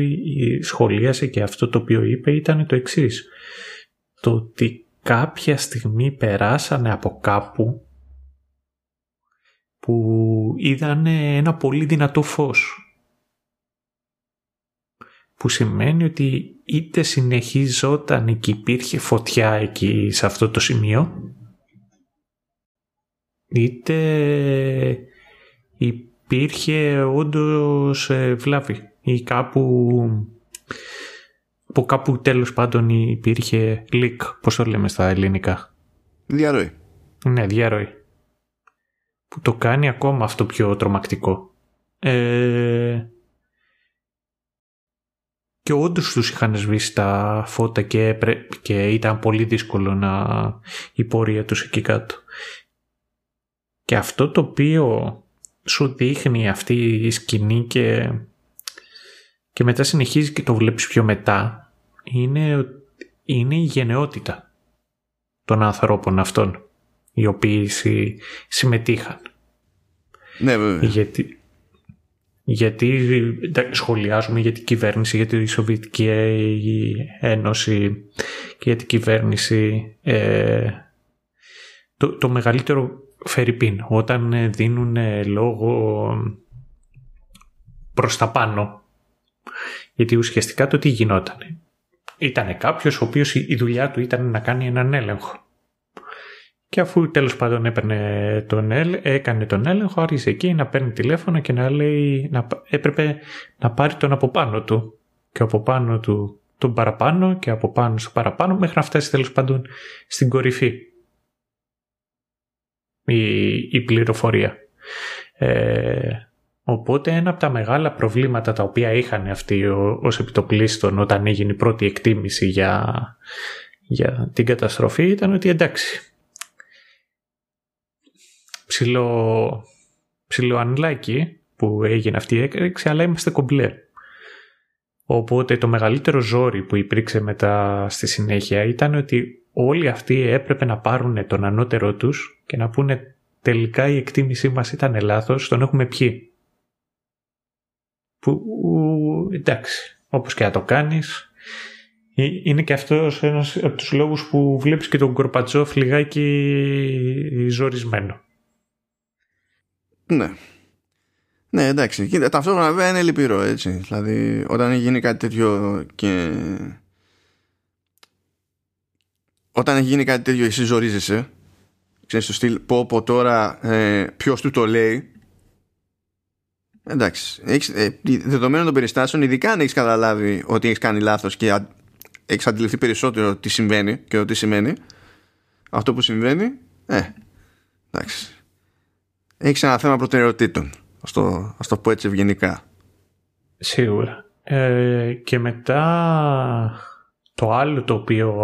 σχολίασε και αυτό το οποίο είπε ήταν το εξής. Το ότι κάποια στιγμή περάσανε από κάπου που είδαν ένα πολύ δυνατό φως που σημαίνει ότι είτε συνεχίζονταν και υπήρχε φωτιά εκεί σε αυτό το σημείο είτε υπήρχε όντως ε, βλάβη ή κάπου που κάπου τέλος πάντων υπήρχε leak, πώς το λέμε στα ελληνικά. Διαρροή. Ναι, διαρροή. Που το κάνει ακόμα αυτό πιο τρομακτικό. Ε, και όντως τους είχαν σβήσει τα φώτα και, και ήταν πολύ δύσκολο να η πορεία τους εκεί κάτω. Και αυτό το οποίο σου δείχνει αυτή η σκηνή και, και μετά συνεχίζει και το βλέπεις πιο μετά είναι, είναι η γενναιότητα των ανθρώπων αυτών. οι οποίοι συμμετείχαν. Ναι, βέβαια. Γιατί, γιατί σχολιάζουμε για την κυβέρνηση, για τη Σοβιετική Ένωση και για την κυβέρνηση. Ε, το, το μεγαλύτερο φερρυπίν, όταν δίνουν λόγο προς τα πάνω. Γιατί ουσιαστικά το τι γινόταν. Ήταν κάποιος ο οποίος η δουλειά του ήταν να κάνει έναν έλεγχο. Και αφού τέλος πάντων έπαιρνε τον έκανε τον έλεγχο, άρχισε εκεί να παίρνει τηλέφωνο και να λέει να, έπρεπε να πάρει τον από πάνω του. Και από πάνω του τον παραπάνω και από πάνω στο παραπάνω μέχρι να φτάσει τέλος πάντων στην κορυφή η, η πληροφορία. Ε, οπότε ένα από τα μεγάλα προβλήματα τα οποία είχαν αυτοί ως επιτοπλίστων όταν έγινε η πρώτη εκτίμηση για, για την καταστροφή ήταν ότι εντάξει ψηλό, ψηλό ανλάκι που έγινε αυτή η έκρηξη, αλλά είμαστε κομπλέ. Οπότε το μεγαλύτερο ζόρι που υπήρξε μετά στη συνέχεια ήταν ότι όλοι αυτοί έπρεπε να πάρουν τον ανώτερό τους και να πούνε τελικά η εκτίμησή μας ήταν λάθος, τον έχουμε πιει. Που εντάξει, όπως και να το κάνεις, ε, είναι και αυτός ένας από τους λόγους που βλέπεις και τον Κορπατσόφ λιγάκι ζορισμένο. Ναι. Ναι, εντάξει. Κοίτα, ταυτόχρονα βέβαια είναι λυπηρό, έτσι. Δηλαδή, όταν γίνει κάτι τέτοιο και. Όταν έχει γίνει κάτι τέτοιο, εσύ ζορίζεσαι. Ξέρεις το στυλ, πω πω τώρα ε, ποιος του το λέει. Εντάξει. Έχεις, ε, δεδομένων των περιστάσεων, ειδικά αν έχεις καταλάβει ότι έχεις κάνει λάθος και έχεις αντιληφθεί περισσότερο τι συμβαίνει και τι σημαίνει, αυτό που συμβαίνει, ε, εντάξει έχεις ένα θέμα προτεραιοτήτων. Ας το, ας το πω έτσι ευγενικά. Σίγουρα. Ε, και μετά το άλλο το οποίο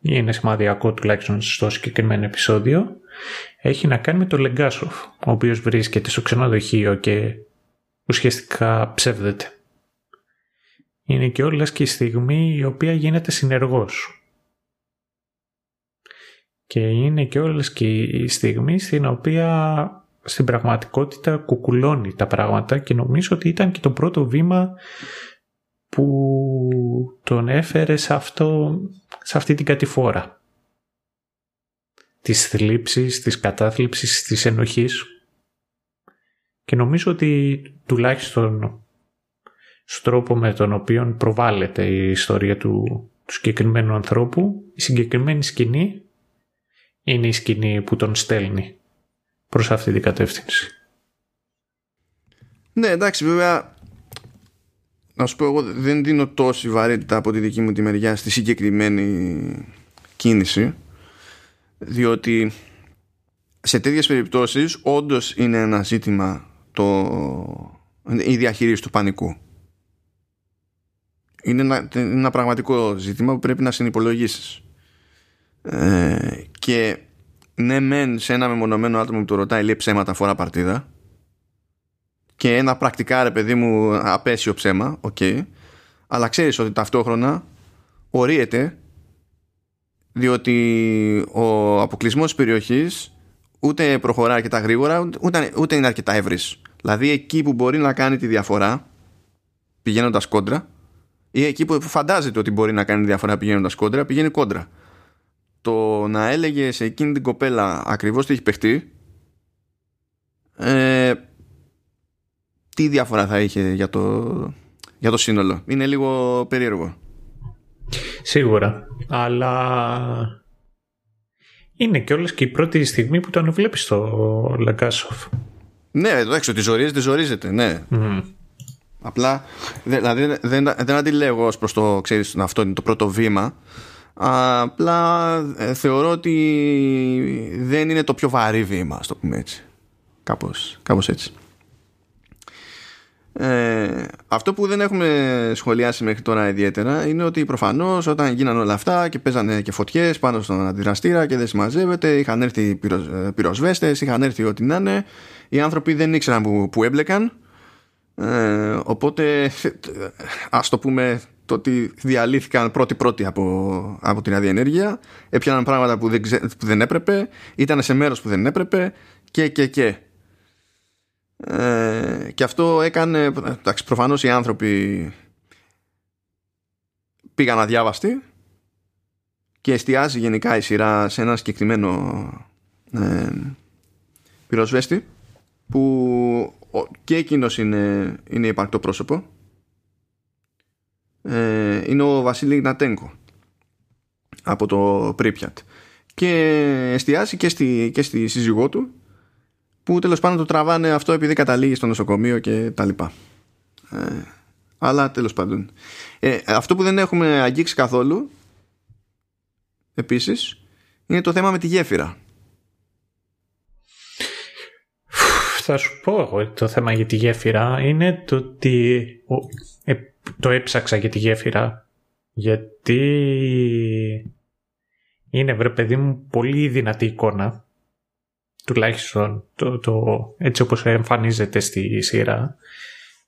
είναι σημαδιακό τουλάχιστον στο συγκεκριμένο επεισόδιο έχει να κάνει με το Λεγκάσοφ ο οποίος βρίσκεται στο ξενοδοχείο και ουσιαστικά ψεύδεται. Είναι και όλες και η στιγμή η οποία γίνεται συνεργός. Και είναι και όλες και η στιγμή στην οποία στην πραγματικότητα κουκουλώνει τα πράγματα και νομίζω ότι ήταν και το πρώτο βήμα που τον έφερε σε, αυτό, σε αυτή την κατηφόρα. Της θλίψης, της κατάθλιψης, της ενοχής. Και νομίζω ότι τουλάχιστον στον τρόπο με τον οποίο προβάλλεται η ιστορία του, του συγκεκριμένου ανθρώπου, η συγκεκριμένη σκηνή είναι η σκηνή που τον στέλνει προς αυτή την κατεύθυνση. Ναι, εντάξει, βέβαια να σου πω εγώ δεν δίνω τόση βαρύτητα από τη δική μου τη μεριά στη συγκεκριμένη κίνηση διότι σε τέτοιες περιπτώσεις όντως είναι ένα ζήτημα το, η διαχείριση του πανικού. Είναι ένα, ένα πραγματικό ζήτημα που πρέπει να συνυπολογίσεις. Ε, και ναι μεν σε ένα μεμονωμένο άτομο που το ρωτάει λέει ψέματα φορά παρτίδα. Και ένα πρακτικά ρε παιδί μου απαίσιο ψέμα OK. Okay, αλλά ξέρεις ότι ταυτόχρονα ωρύεται διότι ο αποκλεισμός της περιοχής ούτε προχωράει αρκετά γρήγορα ούτε, ούτε είναι αρκετά ευρύς. Δηλαδή εκεί που μπορεί να κάνει τη διαφορά πηγαίνοντας κόντρα ή εκεί που φαντάζεται ότι μπορεί να κάνει διαφορά πηγαίνοντας κόντρα πηγαίνει κόντρα το να έλεγες σε εκείνη την κοπέλα ακριβώς τι έχει παιχτεί ε, τι διαφορά θα είχε για το, για το σύνολο; Είναι λίγο περίεργο. Σίγουρα. Αλλά είναι και όλες και η πρώτη στιγμή που τον βλέπεις στο Λαγκάσοφ. Ναι, εντάξει, ότι ζορίζεται, ζορίζεται, ναι. Απλά, δηλαδή δεν, δεν, δεν αντιλέγω ως προς το, ξέρεις, αυτό είναι το πρώτο βήμα Απλά ε, θεωρώ ότι δεν είναι το πιο βαρύ βήμα, το πούμε έτσι. Κάπως, κάπως έτσι. Ε, αυτό που δεν έχουμε σχολιάσει μέχρι τώρα ιδιαίτερα είναι ότι προφανώς όταν γίνανε όλα αυτά και παίζανε και φωτιές πάνω στον αντιδραστήρα και δεν συμμαζεύεται, είχαν έρθει ε, πυροσβέστες, είχαν έρθει ό,τι να είναι, οι άνθρωποι δεν ήξεραν που, που έμπλεκαν. Ε, οπότε ας το πούμε το ότι διαλύθηκαν πρώτοι-πρώτοι από, από την ραδιενέργεια, έπιαναν πράγματα που δεν, που δεν έπρεπε, ήταν σε μέρος που δεν έπρεπε και και και. Ε, και αυτό έκανε, εντάξει, προφανώς οι άνθρωποι πήγαν αδιάβαστοι και εστιάζει γενικά η σειρά σε ένα συγκεκριμένο ε, πυροσβέστη που και εκείνος είναι, είναι υπαρκτό πρόσωπο ε, είναι ο Βασίλη Νατέγκο από το Πρίπιατ και εστιάζει και στη, και στη σύζυγό του που τέλος πάντων το τραβάνε αυτό επειδή καταλήγει στο νοσοκομείο και τα λοιπά. Ε, αλλά τέλος πάντων. Ε, αυτό που δεν έχουμε αγγίξει καθόλου επίσης είναι το θέμα με τη γέφυρα. Θα σου πω εγώ το θέμα για τη γέφυρα. Είναι το ότι ε, το έψαξα για τη γέφυρα γιατί είναι βρε παιδί μου πολύ δυνατή εικόνα. Τουλάχιστον το, το, έτσι όπως εμφανίζεται στη σειρά.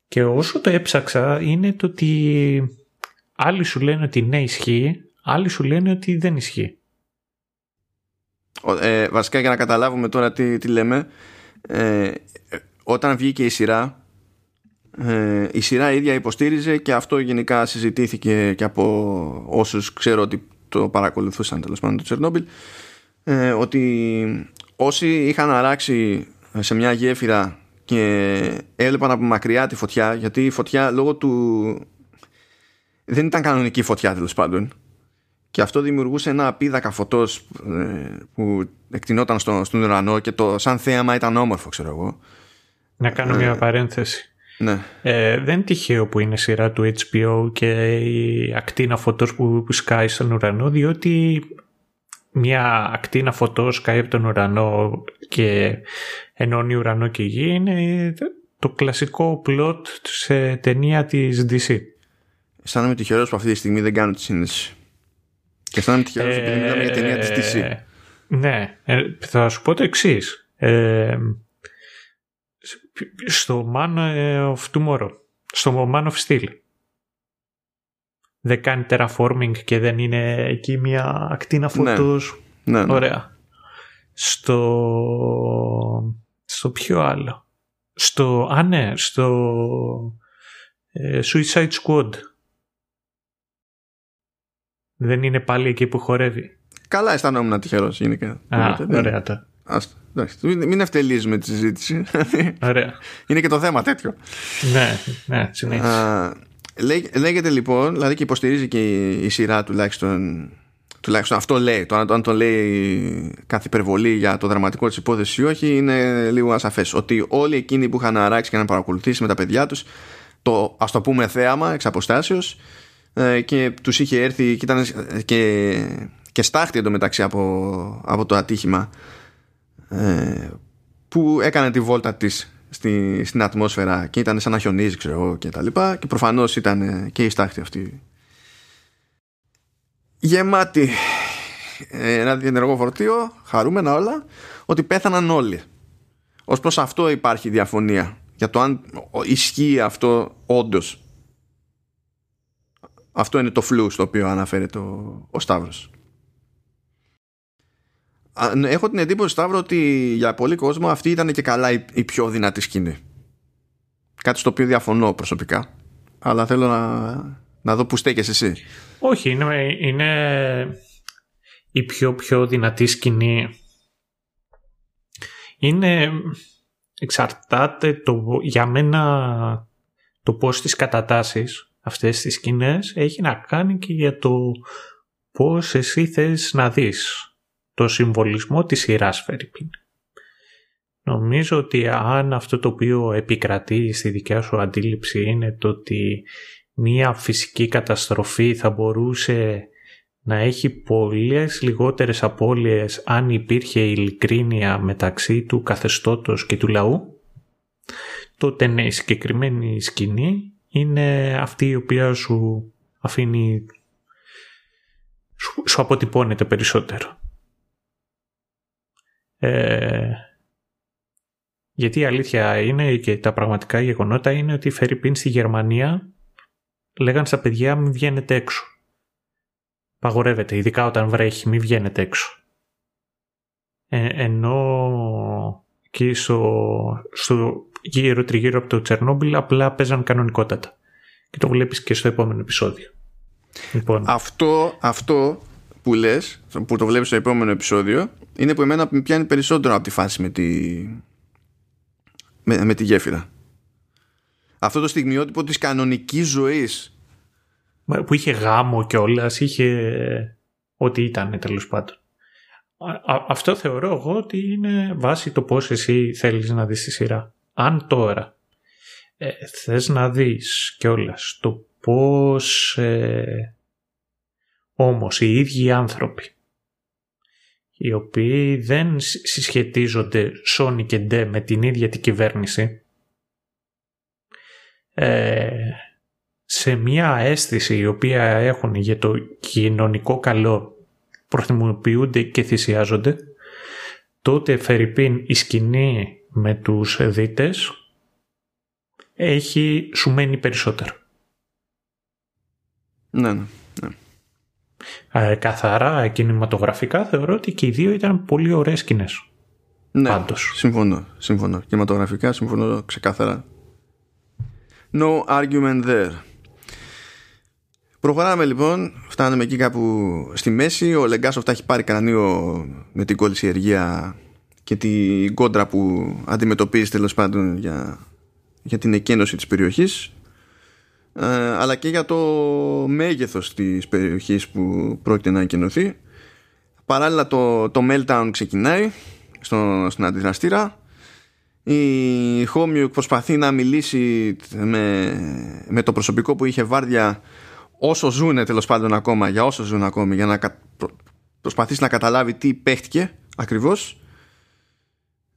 Και όσο το έψαξα είναι το ότι άλλοι σου λένε ότι ναι ισχύει άλλοι σου λένε ότι δεν ισχύει. Ε, βασικά για να καταλάβουμε τώρα τι, τι λέμε ε, όταν βγήκε η σειρά ε, η σειρά ίδια υποστήριζε και αυτό γενικά συζητήθηκε και από όσους ξέρω ότι το παρακολουθούσαν τέλος πάντων το Τσερνόμπιλ ε, ότι όσοι είχαν αράξει σε μια γέφυρα και έβλεπαν από μακριά τη φωτιά γιατί η φωτιά λόγω του δεν ήταν κανονική φωτιά τέλος πάντων και αυτό δημιουργούσε ένα πίδακα φωτός ε, που εκτινόταν στο, στον ουρανό και το σαν θέαμα ήταν όμορφο ξέρω εγώ να κάνω μια ε, παρένθεση. Ναι. Ε, δεν είναι τυχαίο που είναι σειρά του HBO και η ακτίνα φωτός που, που σκάει στον ουρανό διότι μια ακτίνα φωτός σκάει από τον ουρανό και ενώνει ουρανό και γη είναι το κλασικό plot σε ταινία της DC. Αισθάνομαι τυχερός που αυτή τη στιγμή δεν κάνω τη σύνδεση. Και αισθάνομαι τυχερός ε, επειδή μιλάμε για ταινία της DC. Ναι, ε, θα σου πω το εξής. Ε, στο Man of Tomorrow, στο Man of Steel. Δεν κάνει terraforming και δεν είναι εκεί μια ακτίνα ναι. φωτός. Ναι, ναι, Ωραία. Στο... Στο ποιο άλλο; Στο... Α, ναι, στο... Ε, Suicide Squad. Δεν είναι πάλι εκεί που χορεύει. Καλά αισθανόμουν τυχερός γενικά. Α, ωραία τώρα. Άστα. Μην ευτελίζουμε τη συζήτηση. Ωραία. Είναι και το θέμα τέτοιο. ναι, ναι, συνέχισε. Λέγεται λοιπόν, δηλαδή και υποστηρίζει και η, σειρά τουλάχιστον τουλάχιστον αυτό λέει. Το αν το λέει κάθε υπερβολή για το δραματικό της υπόθεσης ή όχι είναι λίγο ασαφές. Ότι όλοι εκείνοι που είχαν αράξει και να παρακολουθήσει με τα παιδιά τους το ας το πούμε θέαμα εξ αποστάσεως ε, και τους είχε έρθει και, ήταν, και, και στάχτη εντωμεταξύ από, από το ατύχημα ε, που έκανε τη βόλτα της στη, στην ατμόσφαιρα και ήταν σαν να χιονίζει ξέρω εγώ και τα λοιπά. Και προφανώς ήταν και η στάχτη αυτή γεμάτη ε, ένα διενεργό φορτίο χαρούμενα όλα ότι πέθαναν όλοι. Ως προς αυτό υπάρχει διαφωνία για το αν ισχύει αυτό όντως. Αυτό είναι το φλού στο οποίο αναφέρεται ο, ο Σταύρος. ναι, έχω την εντύπωση Σταύρο ότι για πολύ κόσμο αυτή ήταν και καλά η, πιο δυνατή σκηνή. Κάτι στο οποίο διαφωνώ προσωπικά. Αλλά θέλω να, να δω που στέκεσαι εσύ. Όχι, είναι, είναι η πιο πιο δυνατή σκηνή. Είναι εξαρτάται το, για μένα το πώς τις κατατάσεις αυτές τις σκηνές έχει να κάνει και για το πώς εσύ θες να δεις το συμβολισμό της σειράς Φερρυπίν. Νομίζω ότι αν αυτό το οποίο επικρατεί στη δικιά σου αντίληψη είναι το ότι μία φυσική καταστροφή θα μπορούσε να έχει πολλές λιγότερες απώλειες αν υπήρχε ειλικρίνεια μεταξύ του καθεστώτος και του λαού, τότε ναι, η συγκεκριμένη σκηνή είναι αυτή η οποία σου αφήνει, σου, σου αποτυπώνεται περισσότερο. Ε, γιατί η αλήθεια είναι και τα πραγματικά γεγονότα είναι ότι η Φερρυπίν στη Γερμανία λέγανε στα παιδιά μην βγαίνετε έξω. Παγορεύεται, ειδικά όταν βρέχει, μην βγαίνετε έξω. Ε, ενώ εκεί στο, στο γύρω τριγύρω από το Τσερνόμπιλ απλά παίζαν κανονικότατα. Και το βλέπεις και στο επόμενο επεισόδιο. Λοιπόν. Αυτό, αυτό που λες, που το βλέπεις στο επόμενο επεισόδιο, είναι που εμένα πιάνει περισσότερο από τη φάση με τη, με, με τη γέφυρα. Αυτό το στιγμιότυπο της κανονικής ζωής. Που είχε γάμο κιόλας, είχε ό,τι ήταν τέλος πάντων. αυτό θεωρώ εγώ ότι είναι βάση το πώς εσύ θέλεις να δεις τη σειρά. Αν τώρα ε, θες να δεις κιόλας το πώς ε, όμως οι ίδιοι άνθρωποι οι οποίοι δεν συσχετίζονται Sony και Ντε με την ίδια την κυβέρνηση ε, σε μια αίσθηση η οποία έχουν για το κοινωνικό καλό προθυμοποιούνται και θυσιάζονται τότε Φερρυπίν η σκηνή με τους δίτες έχει σου μένει περισσότερο. Ναι, ναι. Ναι. Ε, καθαρά κινηματογραφικά θεωρώ ότι και οι δύο ήταν πολύ ωραίες σκηνές. Ναι, Πάντως. συμφωνώ, συμφωνώ. Κινηματογραφικά συμφωνώ ξεκάθαρα. No argument there. Προχωράμε λοιπόν, φτάνουμε εκεί κάπου στη μέση. Ο Λεγκάσοφ τα έχει πάρει κρανίο με την κόλληση εργία και την κόντρα που αντιμετωπίζει τέλος πάντων για, για την εκένωση της περιοχής ε, αλλά και για το μέγεθος της περιοχής που πρόκειται να εκενωθεί παράλληλα το, το meltdown ξεκινάει στο, στην αντιδραστήρα. Η Χόμιουκ προσπαθεί να μιλήσει με, με το προσωπικό που είχε βάρδια όσο ζούνε τέλος πάντων ακόμα για όσο ζουν ακόμη για να προσπαθήσει να καταλάβει τι παίχτηκε ακριβώς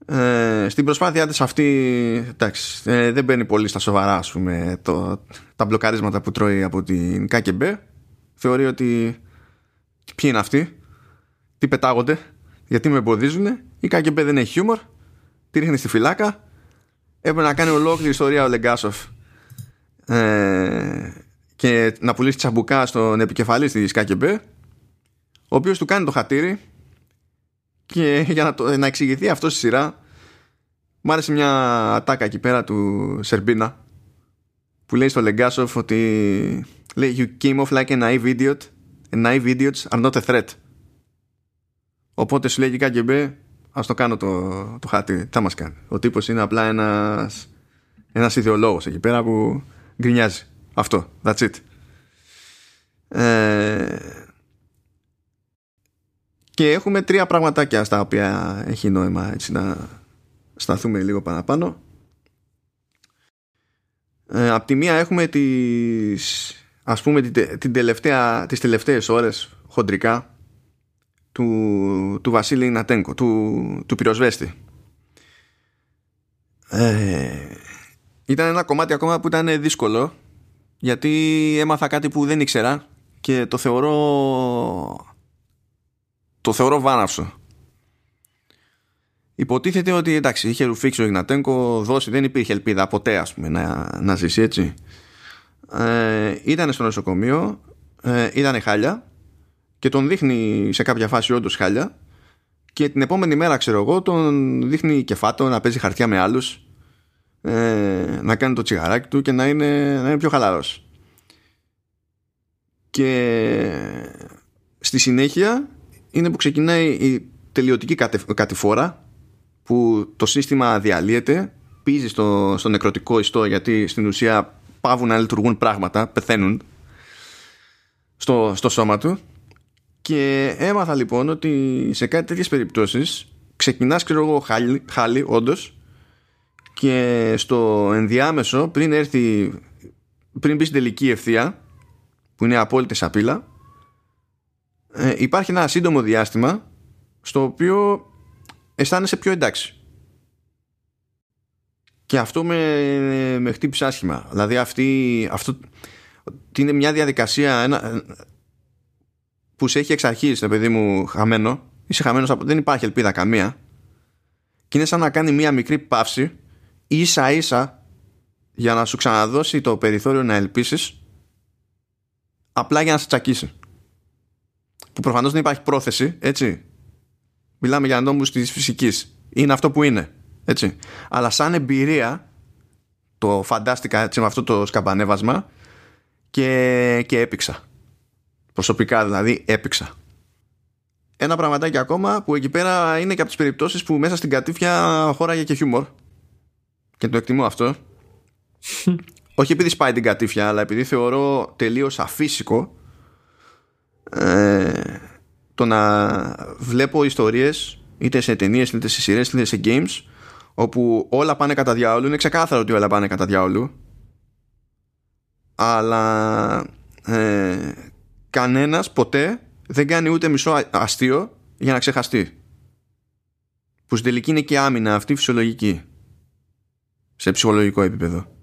ε, στην προσπάθειά της αυτή εντάξει, ε, δεν μπαίνει πολύ στα σοβαρά ας πούμε, το, τα μπλοκαρίσματα που τρώει από την ΚΚΜ θεωρεί ότι ποιοι είναι αυτοί τι πετάγονται γιατί με εμποδίζουν. Η ΚΚΜ δεν έχει χιούμορ τη ρίχνει στη φυλάκα. Έπρεπε να κάνει ολόκληρη ιστορία ο Λεγκάσοφ. Ε, και να πουλήσει τσαμπουκά στον επικεφαλής της ΚΚΜ ο οποίος του κάνει το χατήρι και για να, το, να εξηγηθεί αυτό στη σειρά μου άρεσε μια ατάκα εκεί πέρα του Σερμπίνα που λέει στο Λεγκάσοφ ότι λέει You came off like a naive idiot and naive idiots are not a threat οπότε σου λέει και KGB ας το κάνω το, το χάτι τι θα μας κάνει ο τύπος είναι απλά ένας ένας ιδεολόγος εκεί πέρα που γκρινιάζει. Αυτό, that's it. Ε, και έχουμε τρία πραγματάκια στα οποία έχει νόημα έτσι να σταθούμε λίγο παραπάνω. Ε, απ' τη μία έχουμε τις, ας πούμε την, την τελευταία, τις τελευταίες ώρες χοντρικά του, του Βασίλη Νατέγκο, του, του πυροσβέστη. Ε, ήταν ένα κομμάτι ακόμα που ήταν δύσκολο γιατί έμαθα κάτι που δεν ήξερα και το θεωρώ το θεωρώ βάναυσο. Υποτίθεται ότι εντάξει είχε ρουφήξει ο Ιγνατέγκο δώσει δεν υπήρχε ελπίδα ποτέ ας πούμε να, να ζήσει έτσι. Ε, ήταν στο νοσοκομείο ε, ήταν χάλια και τον δείχνει σε κάποια φάση όντως χάλια και την επόμενη μέρα ξέρω εγώ τον δείχνει κεφάτο να παίζει χαρτιά με άλλους ε, να κάνει το τσιγαράκι του και να είναι, να είναι πιο χαλαρός. Και στη συνέχεια είναι που ξεκινάει η τελειωτική κατηφόρα που το σύστημα διαλύεται πίζει στο, στο νεκρωτικό ιστό γιατί στην ουσία πάβουν να λειτουργούν πράγματα, πεθαίνουν στο, στο σώμα του. Και έμαθα λοιπόν ότι σε κάτι τέτοιες περιπτώσεις ξεκινάς ξέρω εγώ χάλι, χάλι όντως και στο ενδιάμεσο πριν έρθει πριν μπει στην τελική ευθεία που είναι απόλυτη σαπίλα ε, υπάρχει ένα σύντομο διάστημα στο οποίο αισθάνεσαι πιο εντάξει. Και αυτό με, με χτύπησε άσχημα. Δηλαδή αυτή, αυτό είναι μια διαδικασία ένα, που σε έχει εξ αρχής, παιδί μου, χαμένο. Είσαι χαμένος, δεν υπάρχει ελπίδα καμία. Και είναι σαν να κάνει μια μικρή παύση ίσα ίσα για να σου ξαναδώσει το περιθώριο να ελπίσεις απλά για να σε τσακίσει. Που προφανώς δεν υπάρχει πρόθεση, έτσι. Μιλάμε για νόμους της φυσικής. Είναι αυτό που είναι, έτσι. Αλλά σαν εμπειρία, το φαντάστηκα έτσι με αυτό το σκαμπανέβασμα και, και έπηξα. Προσωπικά δηλαδή έπηξα. Ένα πραγματάκι ακόμα που εκεί πέρα είναι και από τις περιπτώσεις που μέσα στην κατήφια χώραγε και χιούμορ. Και το εκτιμώ αυτό. Όχι επειδή σπάει την κατήφια, αλλά επειδή θεωρώ τελείως αφύσικο ε, το να βλέπω ιστορίες είτε σε ταινίες, είτε σε σειρές, είτε σε games όπου όλα πάνε κατά διάολου. Είναι ξεκάθαρο ότι όλα πάνε κατά διάολου. Αλλά ε, κανένας ποτέ δεν κάνει ούτε μισό αστείο για να ξεχαστεί. Που στην τελική είναι και άμυνα αυτή φυσιολογική. Σε ψυχολογικό επίπεδο.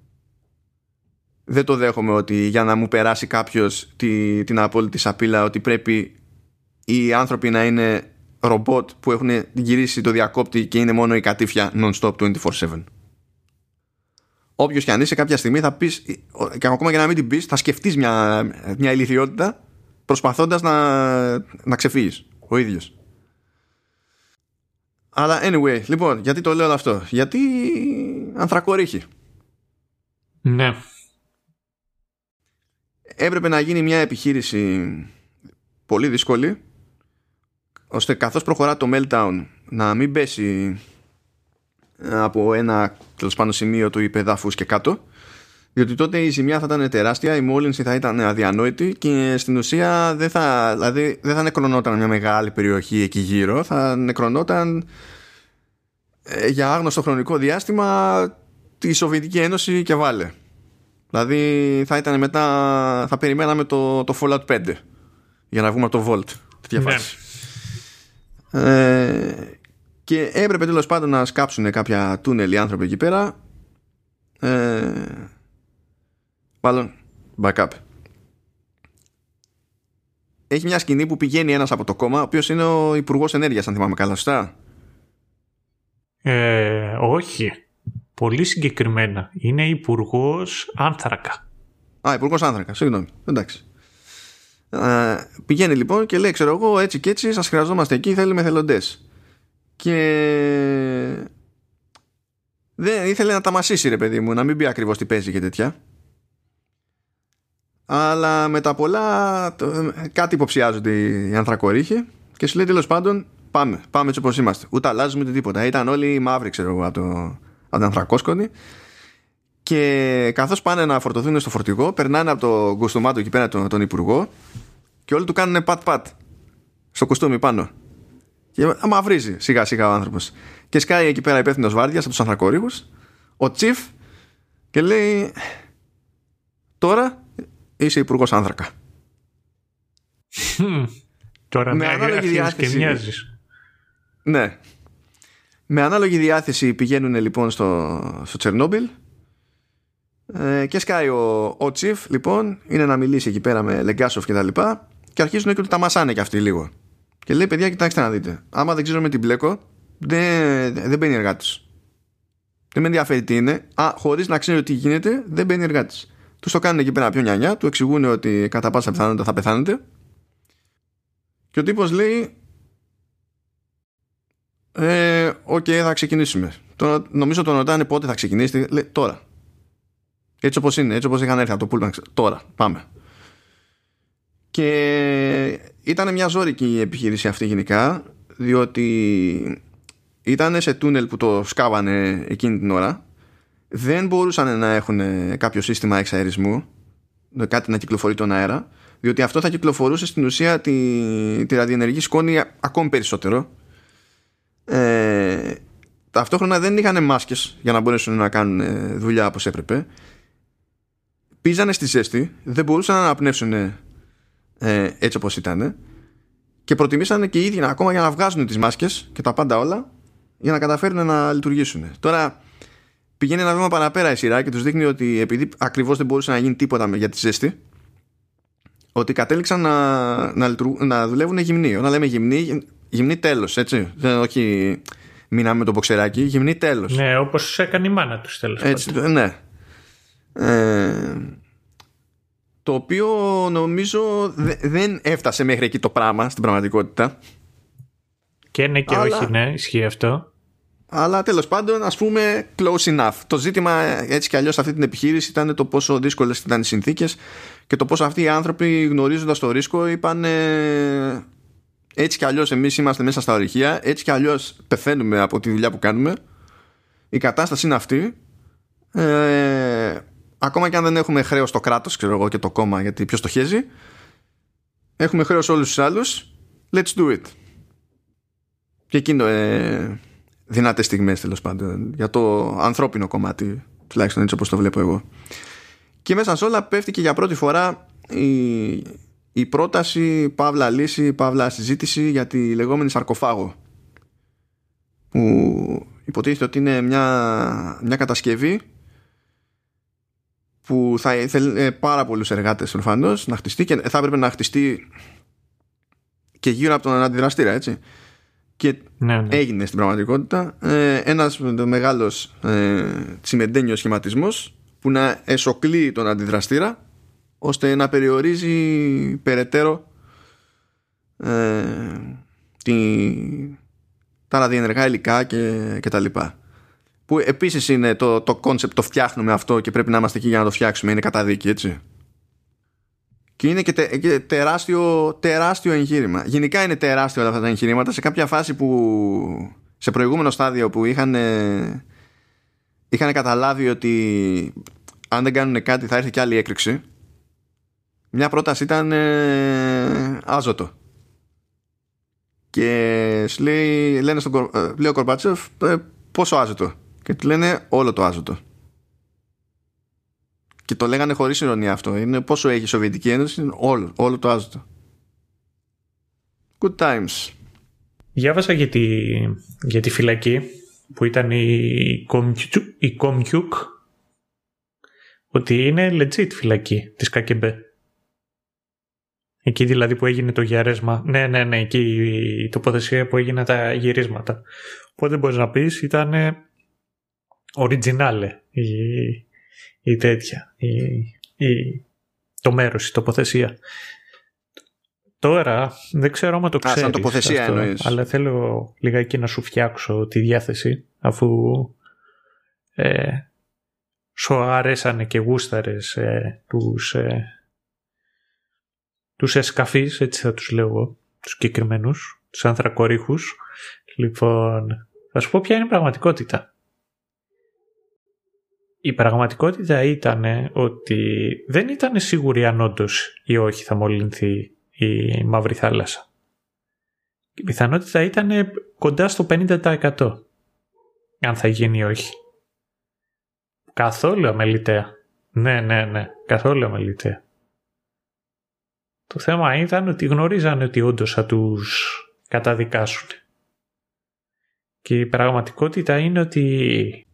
Δεν το δέχομαι ότι για να μου περάσει κάποιος τη, την απόλυτη σαπίλα ότι πρέπει οι άνθρωποι να είναι ρομπότ που έχουν γυρίσει το διακόπτη και είναι μόνο η κατήφια non-stop 24-7. Όποιος και αν είσαι κάποια στιγμή θα πεις και ακόμα και να μην την πεις θα σκεφτείς μια, μια ηλικιότητα προσπαθώντας να, να ξεφύγεις ο ίδιος. Αλλά anyway, λοιπόν, γιατί το λέω όλο αυτό; Γιατί ανθρακορίχει. Ναι. Έπρεπε να γίνει μια επιχείρηση πολύ δύσκολη ώστε καθώς προχωρά το meltdown να μην πέσει από ένα τέλος πάνω σημείο του υπεδάφους και κάτω διότι τότε η ζημιά θα ήταν τεράστια, η μόλυνση θα ήταν αδιανόητη και στην ουσία δεν θα, δηλαδή, δεν θα νεκρονόταν μια μεγάλη περιοχή εκεί γύρω, θα νεκρονόταν ε, για άγνωστο χρονικό διάστημα τη Σοβιετική Ένωση και βάλε. Δηλαδή θα ήταν μετά, θα περιμέναμε το, το Fallout 5 για να βγούμε από το Volt. Τέτοια ναι. Ε, και έπρεπε τέλος πάντων να σκάψουν κάποια τούνελ οι άνθρωποι εκεί πέρα. Ε, Μάλλον backup. Έχει μια σκηνή που πηγαίνει ένας από το κόμμα, ο οποίος είναι ο Υπουργός Ενέργειας, αν θυμάμαι καλά, σωστά; Ε, όχι. Πολύ συγκεκριμένα. Είναι Υπουργός Άνθρακα. Α, Υπουργός Άνθρακα, συγγνώμη. Εντάξει. Ε, πηγαίνει λοιπόν και λέει, ξέρω εγώ, έτσι και έτσι, σας χρειαζόμαστε εκεί, θέλουμε θελοντές. Και δεν ήθελε να τα μασίσει ρε παιδί μου, να μην πει ακριβώς τι παίζει και τέτοια αλλά με τα πολλά κάτι υποψιάζονται οι ανθρακορίχοι και σου λέει τέλος πάντων πάμε, πάμε έτσι όπως είμαστε. Ούτε αλλάζουμε ούτε τίποτα. Ήταν όλοι μαύροι ξέρω εγώ από, το, από την ανθρακόσκονη και καθώς πάνε να φορτωθούν στο φορτηγό περνάνε από το κουστούμάτο εκεί πέρα τον, τον υπουργό και όλοι του κάνουν πατ-πατ στο κουστούμι πάνω. Και μαυρίζει σιγά σιγά ο άνθρωπος. Και σκάει εκεί πέρα υπεύθυνος βάρδιας από τους ανθρακορίχους ο Τσιφ και λέει τώρα είσαι υπουργός άνθρακα. Τώρα με ανάλογη διάθεση. Και Ναι. Με ανάλογη διάθεση πηγαίνουν λοιπόν στο, στο Τσερνόμπιλ ε, και σκάει ο, ο Τσιφ λοιπόν είναι να μιλήσει εκεί πέρα με Λεγκάσοφ και τα λοιπά και αρχίζουν και τα μασάνε και αυτοί λίγο. Και λέει παιδιά κοιτάξτε να δείτε άμα δεν ξέρω με την μπλέκο δεν, δεν μπαίνει εργάτη. Δεν με ενδιαφέρει τι είναι. Α, χωρίς να ξέρει τι γίνεται, δεν μπαίνει εργάτη τους το κάνουν εκεί πέρα πιο νιανιά, του εξηγούν ότι κατά πάσα πιθανότητα θα πεθάνετε. Και ο τύπος λέει. Ε, OK, okay, θα ξεκινήσουμε. Το, νομίζω τον ρωτάνε πότε θα ξεκινήσει. Λέει τώρα. Έτσι όπως είναι, έτσι όπως είχαν έρθει από το πούλμαν. Τώρα, πάμε. Και ήταν μια ζόρικη η επιχείρηση αυτή γενικά, διότι ήταν σε τούνελ που το σκάβανε εκείνη την ώρα δεν μπορούσαν να έχουν κάποιο σύστημα εξαερισμού, κάτι να κυκλοφορεί τον αέρα, διότι αυτό θα κυκλοφορούσε στην ουσία τη, τη ραδιενεργή σκόνη ακόμη περισσότερο. Ε, ταυτόχρονα δεν είχαν μάσκες για να μπορέσουν να κάνουν δουλειά όπως έπρεπε. Πίζανε στη ζέστη, δεν μπορούσαν να αναπνεύσουν ε, έτσι όπως ήταν και προτιμήσανε και οι ίδιοι ακόμα για να βγάζουν τις μάσκες και τα πάντα όλα για να καταφέρουν να λειτουργήσουν. Τώρα πηγαίνει ένα βήμα παραπέρα η σειρά και τους δείχνει ότι επειδή ακριβώς δεν μπορούσε να γίνει τίποτα για τη ζέστη, ότι κατέληξαν να, να, να δουλεύουν γυμνοί. Όταν λέμε γυμνοί, γυμνοί τέλος, έτσι. Δεν, όχι μείναμε με το μποξεράκι, γυμνοί τέλος. Ναι, όπως έκανε η μάνα τους τέλος. Έτσι, ναι. Ε, το οποίο νομίζω δεν έφτασε μέχρι εκεί το πράγμα στην πραγματικότητα. Και ναι και όχι, ναι, ισχύει αυτό. Αλλά τέλος πάντων, ας πούμε, close enough. Το ζήτημα έτσι κι αλλιώς αυτή την επιχείρηση ήταν το πόσο δύσκολες ήταν οι συνθήκες και το πόσο αυτοί οι άνθρωποι γνωρίζοντας το ρίσκο είπαν έτσι κι αλλιώς εμείς είμαστε μέσα στα ορυχεία, έτσι κι αλλιώς πεθαίνουμε από τη δουλειά που κάνουμε. Η κατάσταση είναι αυτή. Ε, ακόμα και αν δεν έχουμε χρέος στο κράτος, ξέρω εγώ, και το κόμμα, γιατί ποιος το χέζει, έχουμε χρέος σε όλους τους άλλους. Let's do it. Και εκείνο ε, δυνατές στιγμές τέλος πάντων για το ανθρώπινο κομμάτι τουλάχιστον έτσι όπως το βλέπω εγώ και μέσα σε όλα πέφτει και για πρώτη φορά η, η πρόταση παύλα λύση, παύλα συζήτηση για τη λεγόμενη σαρκοφάγο που υποτίθεται ότι είναι μια, μια κατασκευή που θα ήθελε ε, πάρα πολλούς εργάτες προφανώς να χτιστεί και θα έπρεπε να χτιστεί και γύρω από τον αντιδραστήρα έτσι και ναι, ναι. έγινε στην πραγματικότητα ε, ένας μεγάλος ε, τσιμεντένιος σχηματισμός που να εσωκλεί τον αντιδραστήρα ώστε να περιορίζει περαιτέρω ε, τη, τα ραδιενεργά υλικά και, και τα λοιπά. Που επίσης είναι το, το concept το φτιάχνουμε αυτό και πρέπει να είμαστε εκεί για να το φτιάξουμε. Είναι καταδίκη έτσι. Και είναι και, τε, τεράστιο, τεράστιο εγχείρημα. Γενικά είναι τεράστιο όλα αυτά τα εγχειρήματα. Σε κάποια φάση που σε προηγούμενο στάδιο που είχαν, είχαν καταλάβει ότι αν δεν κάνουν κάτι θα έρθει και άλλη έκρηξη. Μια πρόταση ήταν ε, άζωτο. Και σου λέει, λένε στον, ε, λέει ο Γκορμπατσόφ ε, πόσο άζωτο. Και του λένε όλο το άζωτο. Και το λέγανε χωρίς ειρωνεία αυτό. Είναι πόσο έχει η Σοβιετική Ένωση, είναι όλο, όλο το άζωτο. Good times. Διάβασα για τη, για τη φυλακή που ήταν η, η Χομιούκ ότι είναι legit φυλακή της ΚΑ ΓΚΕ ΜΠΕ. Εκεί δηλαδή που έγινε το γυαρέσμα. Ναι, ναι, ναι, εκεί η τοποθεσία που έγιναν τα γυρίσματα. Οπότε μπορείς να πεις ήταν original η, ή τέτοια, ή, ή το μέρος, η τοποθεσία. Τώρα δεν ξέρω αν το ξέρεις. Α, σαν τοποθεσία αυτό, εννοείς. Αλλά θέλω λιγάκι να σου φτιάξω τη διάθεση αφού ε, σου αρέσανε και γούσταρες ε, τους, ε, τους εσκαφείς, έτσι θα τους λέω εγώ, τους συγκεκριμένους, τους ανθρακορίχους. Λοιπόν, θα σου πω ποια είναι η πραγματικότητα η πραγματικότητα ήταν ότι δεν ήταν σίγουροι αν όντως ή όχι θα μολυνθεί η Μαύρη Θάλασσα. Η πιθανότητα ήταν κοντά στο 50% αν θα γίνει ή όχι. Καθόλου αμεληταία. Ναι, ναι, ναι. Καθόλου αμεληταία. Το θέμα ήταν ότι γνωρίζανε ότι όντως θα τους καταδικάσουν. Και η πραγματικότητα είναι ότι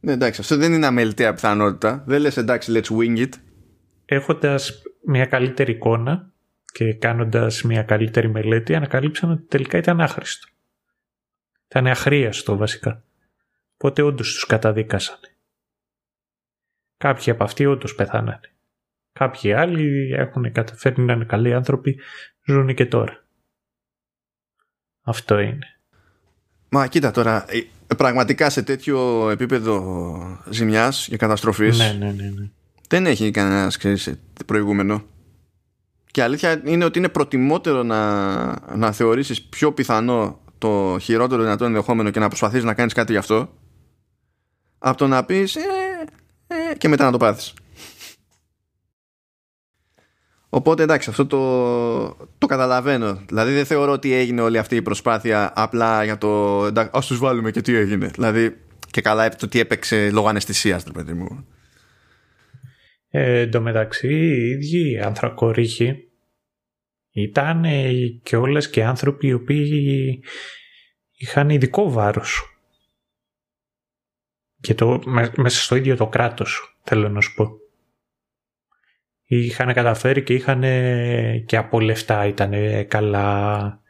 ναι, εντάξει, αυτό δεν είναι αμεληταία πιθανότητα. Δεν λες εντάξει, let's wing it. Έχοντας μια καλύτερη εικόνα και κάνοντας μια καλύτερη μελέτη, ανακαλύψαν ότι τελικά ήταν άχρηστο. Ήταν αχρίαστο βασικά. Οπότε όντως τους καταδίκασαν. Κάποιοι από αυτοί όντως πεθάνανε. Κάποιοι άλλοι έχουν καταφέρει να είναι καλοί άνθρωποι, ζουν και τώρα. Αυτό είναι. Μα κοίτα τώρα, πραγματικά σε τέτοιο επίπεδο ζημιάς και καταστροφής ναι, ναι, ναι, ναι. δεν έχει κανένας προηγούμενο. Και αλήθεια είναι ότι είναι προτιμότερο να, να θεωρήσεις πιο πιθανό το χειρότερο δυνατό ενδεχόμενο και να προσπαθείς να κάνεις κάτι γι' αυτό από το να πεις ε, ε, και μετά να το πάθεις. Οπότε εντάξει, αυτό το, το καταλαβαίνω. Δηλαδή δεν θεωρώ ότι έγινε όλη αυτή η προσπάθεια απλά για το εντάξει, ας τους βάλουμε και τι έγινε. Δηλαδή και καλά το τι έπαιξε λόγω αναισθησίας, το παιδί μου. Ε, εν τω μεταξύ, οι ίδιοι ανθρακορίχοι ήταν και όλες και άνθρωποι οι οποίοι είχαν ειδικό βάρος. Και το, μέσα στο ίδιο το κράτος, θέλω να σου πω είχαν καταφέρει και είχαν και από λεφτά ήταν καλά.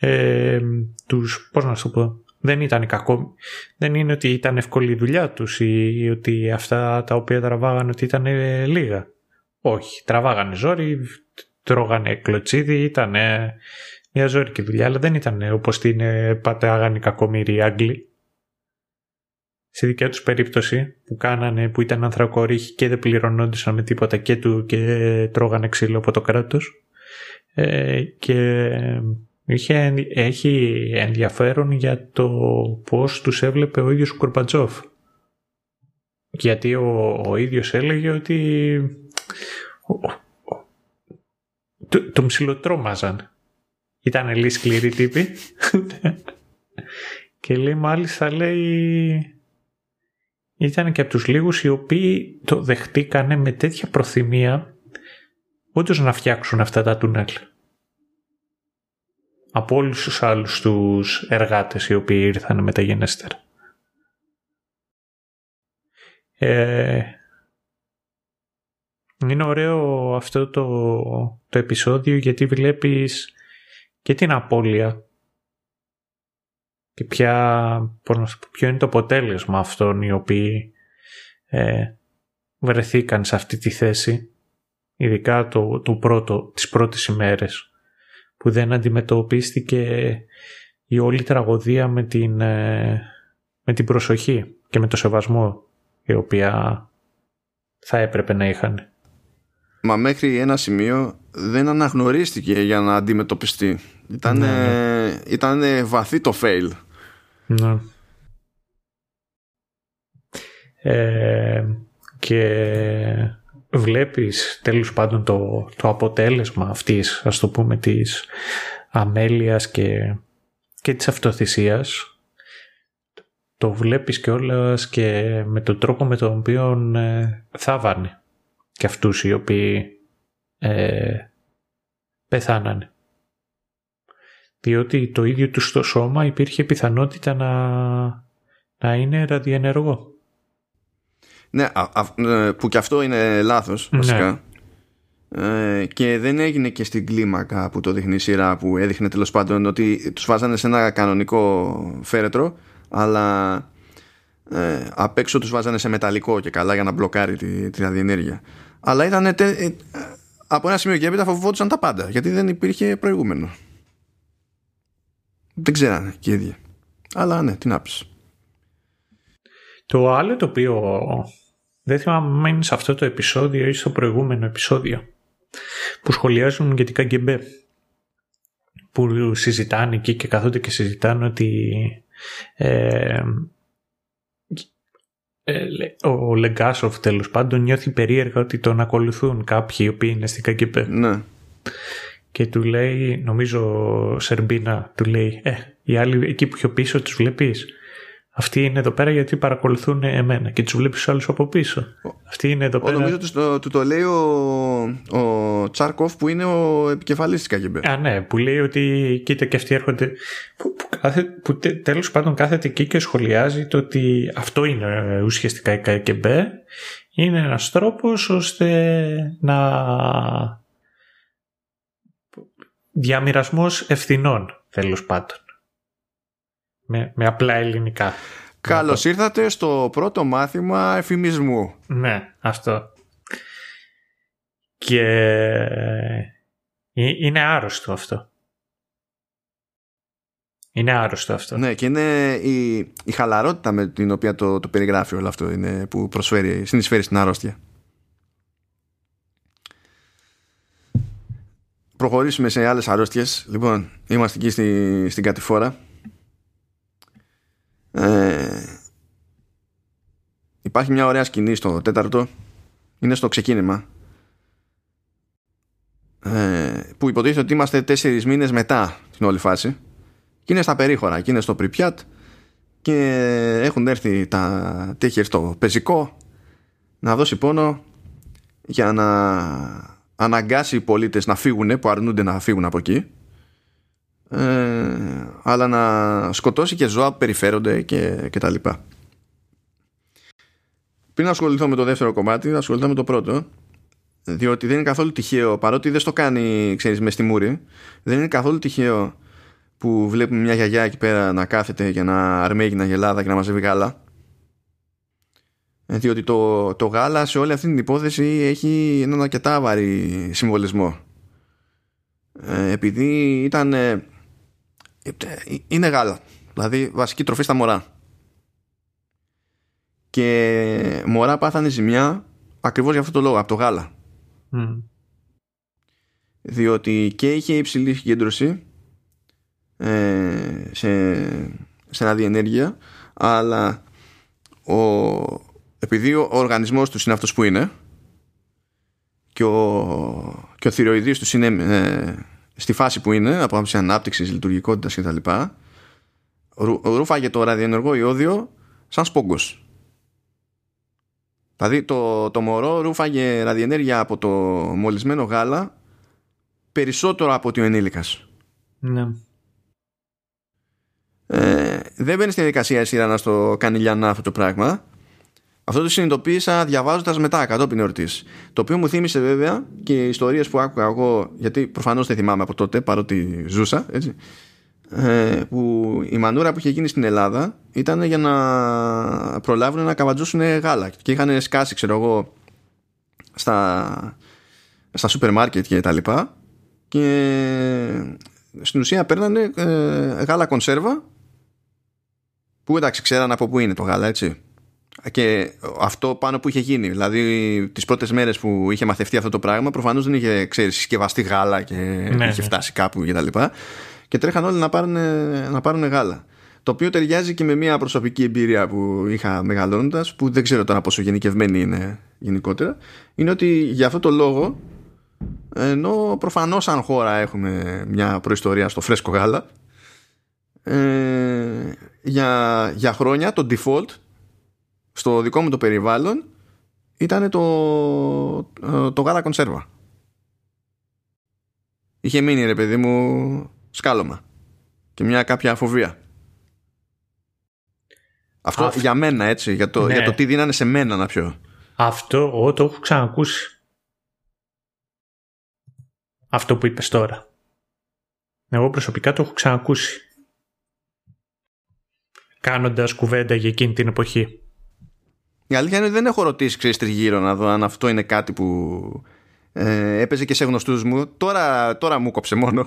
Ε, τους, πώς να σου πω, δεν ήταν κακό. Δεν είναι ότι ήταν εύκολη η δουλειά τους ή ότι αυτά τα οποία τραβάγανε ότι ήταν λίγα. Όχι, τραβάγανε ζόρι, τρώγανε κλωτσίδι, ήταν μια ζώρικη δουλειά, αλλά δεν ήταν όπως την πατάγανε οι κακομίροι οι Άγγλοι. Στη δικιά τους περίπτωση που κάνανε, που ήταν ανθρακορίχοι και δεν πληρωνόντουσαν με τίποτα και, του, και τρώγανε ξύλο από το κράτος. Ε, και είχε, έχει ενδιαφέρον για το πώς τους έβλεπε ο ίδιος ο Κουρπατζόφ. Γιατί ο, ο ίδιος έλεγε ότι το, τον ψιλοτρώμαζαν. Ήταν λίγο σκληρή τύπη. και λέει μάλιστα λέει ήταν και από τους λίγους οι οποίοι το δεχτήκανε με τέτοια προθυμία όντως να φτιάξουν αυτά τα τούνελ. Από όλους τους άλλους τους εργάτες οι οποίοι ήρθαν μεταγενέστερα. Ε, είναι ωραίο αυτό το, το επεισόδιο γιατί βλέπεις και την απώλεια και ποια, ποιο είναι το αποτέλεσμα αυτών οι οποίοι ε, βρεθήκαν σε αυτή τη θέση ειδικά το, το πρώτο, τις πρώτες ημέρες που δεν αντιμετωπίστηκε η όλη τραγωδία με την, ε, με την προσοχή και με το σεβασμό η οποία θα έπρεπε να είχαν. Μα μέχρι ένα σημείο δεν αναγνωρίστηκε για να αντιμετωπιστεί. Ήταν, ναι, ναι. βαθύ το fail. Ναι. Ε, και βλέπεις τέλος πάντων το, το αποτέλεσμα αυτής ας το πούμε της αμέλειας και, και της αυτοθυσίας το βλέπεις και όλας και με τον τρόπο με τον οποίο ε, θα βάνε και αυτούς οι οποίοι ε, πεθάνανε διότι το ίδιο του στο σώμα υπήρχε πιθανότητα να, να είναι ραδιενεργό. Ναι, ε, που και αυτό είναι λάθος ναι. βασικά. Ε, και δεν έγινε και στην κλίμακα που το δείχνει η σειρά που έδειχνε τέλος πάντων ότι τους βάζανε σε ένα κανονικό φέρετρο αλλά ε, απ' έξω τους βάζανε σε μεταλλικό και καλά για να μπλοκάρει τη, τη ραδιενέργεια. Αλλά ήταν ε, από ένα σημείο και έπειτα φοβόντουσαν τα πάντα γιατί δεν υπήρχε προηγούμενο δεν ξέρανε και οι ίδιοι. Αλλά ναι, τι να πεις. Το άλλο το οποίο δεν θυμάμαι είναι σε αυτό το επεισόδιο ή στο προηγούμενο επεισόδιο που σχολιάζουν για την KGB που συζητάνε εκεί και καθόνται και συζητάνε ότι ε, ε, ο Λεγκάσοφ τέλος πάντων νιώθει περίεργα ότι τον ακολουθούν κάποιοι οι οποίοι είναι στην KGB. Ναι και του λέει, νομίζω Σερμπίνα, του λέει, ε, οι άλλοι εκεί που πιο πίσω τους βλέπεις. Αυτοί είναι εδώ πέρα γιατί παρακολουθούν εμένα και τους βλέπεις άλλους από πίσω. Αυτοί είναι εδώ πέρα. Νομίζω τους το, το λέει ο, ο Τσάρκοφ που είναι ο επικεφαλής της ΚΑΚΕΜΠΕ. Α, ναι, που λέει ότι κοίτα και αυτοί έρχονται. Που, που, κάθε, που τέλος πάντων κάθεται εκεί και σχολιάζει το ότι αυτό είναι ουσιαστικά η ΚΑΚΕΜΠΕ. Είναι ένας τρόπος ώστε να διαμοιρασμός ευθυνών, τέλος πάντων. Με, με απλά ελληνικά. Καλώς ήρθατε στο πρώτο μάθημα εφημισμού. Ναι, αυτό. Και είναι άρρωστο αυτό. Είναι άρρωστο αυτό. Ναι, και είναι η, η χαλαρότητα με την οποία το, το περιγράφει όλο αυτό είναι που προσφέρει, συνεισφέρει στην αρρώστια. Προχωρήσουμε σε άλλες αρρώστιες. Λοιπόν είμαστε εκεί στη, στην κατηφόρα. Ε, υπάρχει μια ωραία σκηνή στο τέταρτο. Είναι στο ξεκίνημα. Ε, που υποτίθεται ότι είμαστε τέσσερις μήνες μετά την όλη φάση. Και είναι στα περίχωρα και είναι στο Πριπιάτ και έχουν έρθει τα τέχη στο πεζικό να δώσει πόνο για να αναγκάσει οι πολίτες να φύγουν που αρνούνται να φύγουν από εκεί ε, αλλά να σκοτώσει και ζώα που περιφέρονται και, και τα λοιπά. Πριν ασχοληθώ με το δεύτερο κομμάτι θα ασχοληθώ με το πρώτο διότι δεν είναι καθόλου τυχαίο παρότι δεν στο κάνει ξέρεις μες στη μούρη δεν είναι καθόλου τυχαίο που βλέπουμε μια γιαγιά εκεί πέρα να κάθεται για να αρμέγει να γελάδα και να μαζεύει γάλα Ε, διότι το, το γάλα σε όλη αυτή την υπόθεση έχει έναν αρκετά βαρύ συμβολισμό. Ε, επειδή ήταν. Ε, είναι γάλα. Δηλαδή βασική τροφή στα μωρά. Και μωρά πάθανε ζημιά ακριβώς για αυτό το λόγο, από το γάλα. Διότι και είχε υψηλή συγκέντρωση ε, σε, σε ραδιενέργεια, αλλά ο, επειδή ο, οργανισμός τους είναι αυτός που είναι και ο, και ο θηροειδής τους είναι ε, στη φάση που είναι από άψη ανάπτυξης, λειτουργικότητας κτλ. Ρούφαγε το ραδιενεργό ιόδιο σαν σπόγκος. Δηλαδή το, το μωρό ρούφαγε ραδιενέργεια από το μολυσμένο γάλα περισσότερο από ότι ο ενήλικας. Ναι. Ε, δεν μπαίνει στη διαδικασία η σειρά να στο κάνει λιανά αυτό το πράγμα. Αυτό το συνειδητοποίησα διαβάζοντας μετά κατόπιν εορτής. Το οποίο μου θύμισε βέβαια και ιστορίες που άκουγα εγώ, γιατί προφανώς δεν θυμάμαι από τότε παρότι ζούσα, έτσι. Ε, που η μανούρα που είχε γίνει στην Ελλάδα ήταν για να προλάβουν να καβατζώσουν γάλα και είχαν σκάσει ξέρω εγώ στα, στα σούπερ μάρκετ και τα λοιπά και στην ουσία παίρνανε ε, γάλα κονσέρβα που εντάξει ξέραν από πού είναι το γάλα έτσι και αυτό πάνω που είχε γίνει δηλαδή τις πρώτες μέρες που είχε μαθευτεί αυτό το πράγμα προφανώς δεν είχε ξέρεις, συσκευαστεί γάλα και ναι, είχε ναι. φτάσει κάπου και τα λοιπά και τρέχαν όλοι να πάρουν, να πάρουν γάλα το οποίο ταιριάζει και με μια προσωπική εμπειρία που είχα μεγαλώνοντας, που δεν ξέρω τώρα πόσο γενικευμένη είναι γενικότερα, είναι ότι για αυτό το λόγο, ενώ προφανώς σαν χώρα έχουμε μια προϊστορία στο φρέσκο γάλα, ε, για, για χρόνια το default στο δικό μου το περιβάλλον ήταν το, ε, το γάλα κονσέρβα. Είχε μείνει ρε παιδί μου σκάλωμα και μια κάποια φοβία. Αυτό για μένα έτσι, για το, για το ναι. τι δίνανε σε μένα να πιω. Αυτό εγώ το έχω ξανακούσει. Αυτό που είπες τώρα. Εγώ προσωπικά το έχω ξανακούσει. Κάνοντας κουβέντα για εκείνη την εποχή. Η αλήθεια είναι ότι δεν έχω ρωτήσει ξέρεις τριγύρω να δω αν αυτό είναι κάτι που ε, έπαιζε και σε γνωστούς μου. Τώρα, τώρα μου κόψε μόνο.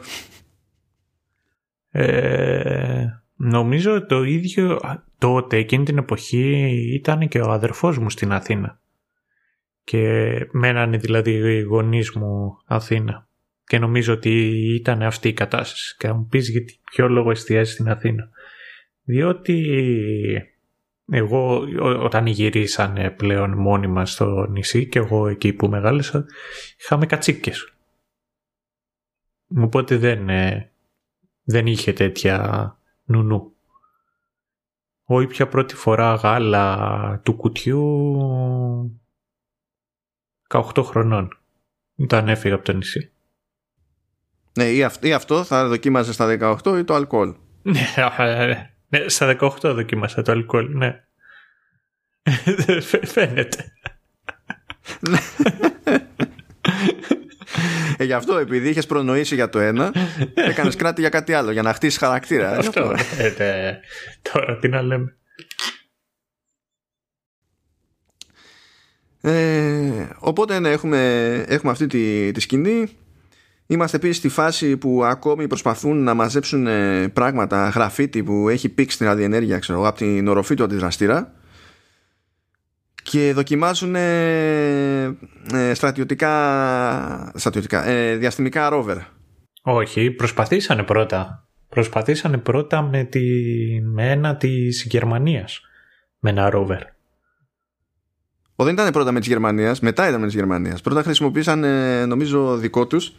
Ε, νομίζω το ίδιο τότε εκείνη την εποχή ήταν και ο αδερφός μου στην Αθήνα. Και μένανε δηλαδή οι γονείς μου Αθήνα. Και νομίζω ότι ήταν αυτή η κατάσταση. Και θα μου πεις γιατί ποιο λόγο εστιάζει στην Αθήνα. Διότι εγώ όταν γυρίσανε πλέον μόνιμα στο νησί και εγώ εκεί που μεγάλωσα είχαμε κατσίκες. Οπότε δεν, ε, δεν είχε τέτοια νουνού. Όχι πια πρώτη φορά γάλα του κουτιού 18 χρονών. Ήταν έφυγα από το νησί. Ναι, ή, αυτό θα δοκίμαζες στα 18 ή το αλκοόλ; Ναι, ναι, στα 18 δοκίμασα το αλκοόλ, ναι. Φαίνεται. ε, γι' αυτό επειδή είχες προνοήσει για το ένα, έκανες κράτη για κάτι άλλο, για να χτίσει χαρακτήρα. Αυτό. Ε, ναι. Τώρα τι να λέμε. Ε, οπότε ναι, έχουμε, έχουμε αυτή τη, τη σκηνή Είμαστε επίσης στη φάση που ακόμη προσπαθούν να μαζέψουν ε, πράγματα, γραφίτι που έχει πήξει την ραδιενέργεια ξέρω, από την οροφή του αντιδραστήρα και δοκιμάζουν ε, ε, στρατιωτικά, στρατιωτικά ε, διαστημικά ρόβερ. Όχι, προσπαθήσανε πρώτα. Προσπαθήσανε πρώτα με, τη, με ένα της Γερμανίας, με ένα ρόβερ. Ο, δεν ήταν πρώτα με της Γερμανίας, μετά ήταν με της Γερμανίας. Πρώτα χρησιμοποίησαν, νομίζω, δικό τους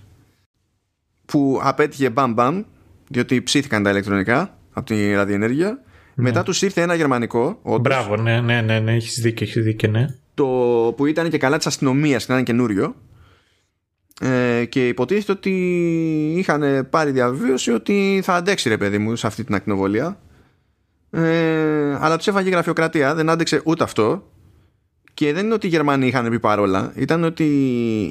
που απέτυχε μπαμ μπαμ διότι ψήθηκαν τα ηλεκτρονικά από τη ραδιενέργεια. Ναι. μετά τους ήρθε ένα γερμανικό όντως, Μπράβο ναι ναι ναι, ναι έχεις δίκιο, έχεις δίκιο ναι. το που ήταν και καλά της αστυνομίας και ήταν καινούριο. Ε, και υποτίθεται ότι είχαν πάρει διαβίωση ότι θα αντέξει ρε παιδί μου σε αυτή την ακτινοβολία. Ε, αλλά τους έφαγε γραφειοκρατία δεν άντεξε ούτε αυτό και δεν είναι ότι οι Γερμανοί είχαν πει παρόλα, ήταν ότι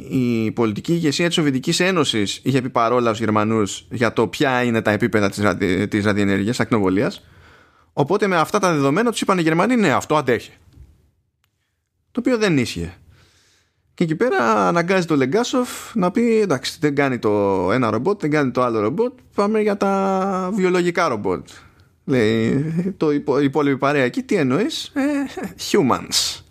η πολιτική ηγεσία της Σοβιετικής Ένωσης είχε πει παρόλα στους Γερμανούς για το ποια είναι τα επίπεδα της ραδιενέργεια, της ραδιενέργειας, ακτινοβολίας. Οπότε με αυτά τα δεδομένα τους είπαν οι Γερμανοί, ναι, αυτό αντέχει. το οποίο δεν ίσχυε. Και εκεί πέρα αναγκάζει το Λεγκάσοφ να πει εντάξει δεν κάνει το ένα ρομπότ, δεν κάνει το άλλο ρομπότ, πάμε για τα βιολογικά ρομπότ. Λέει το υπόλοιπη παρέα εκεί τι εννοείς, ε, humans.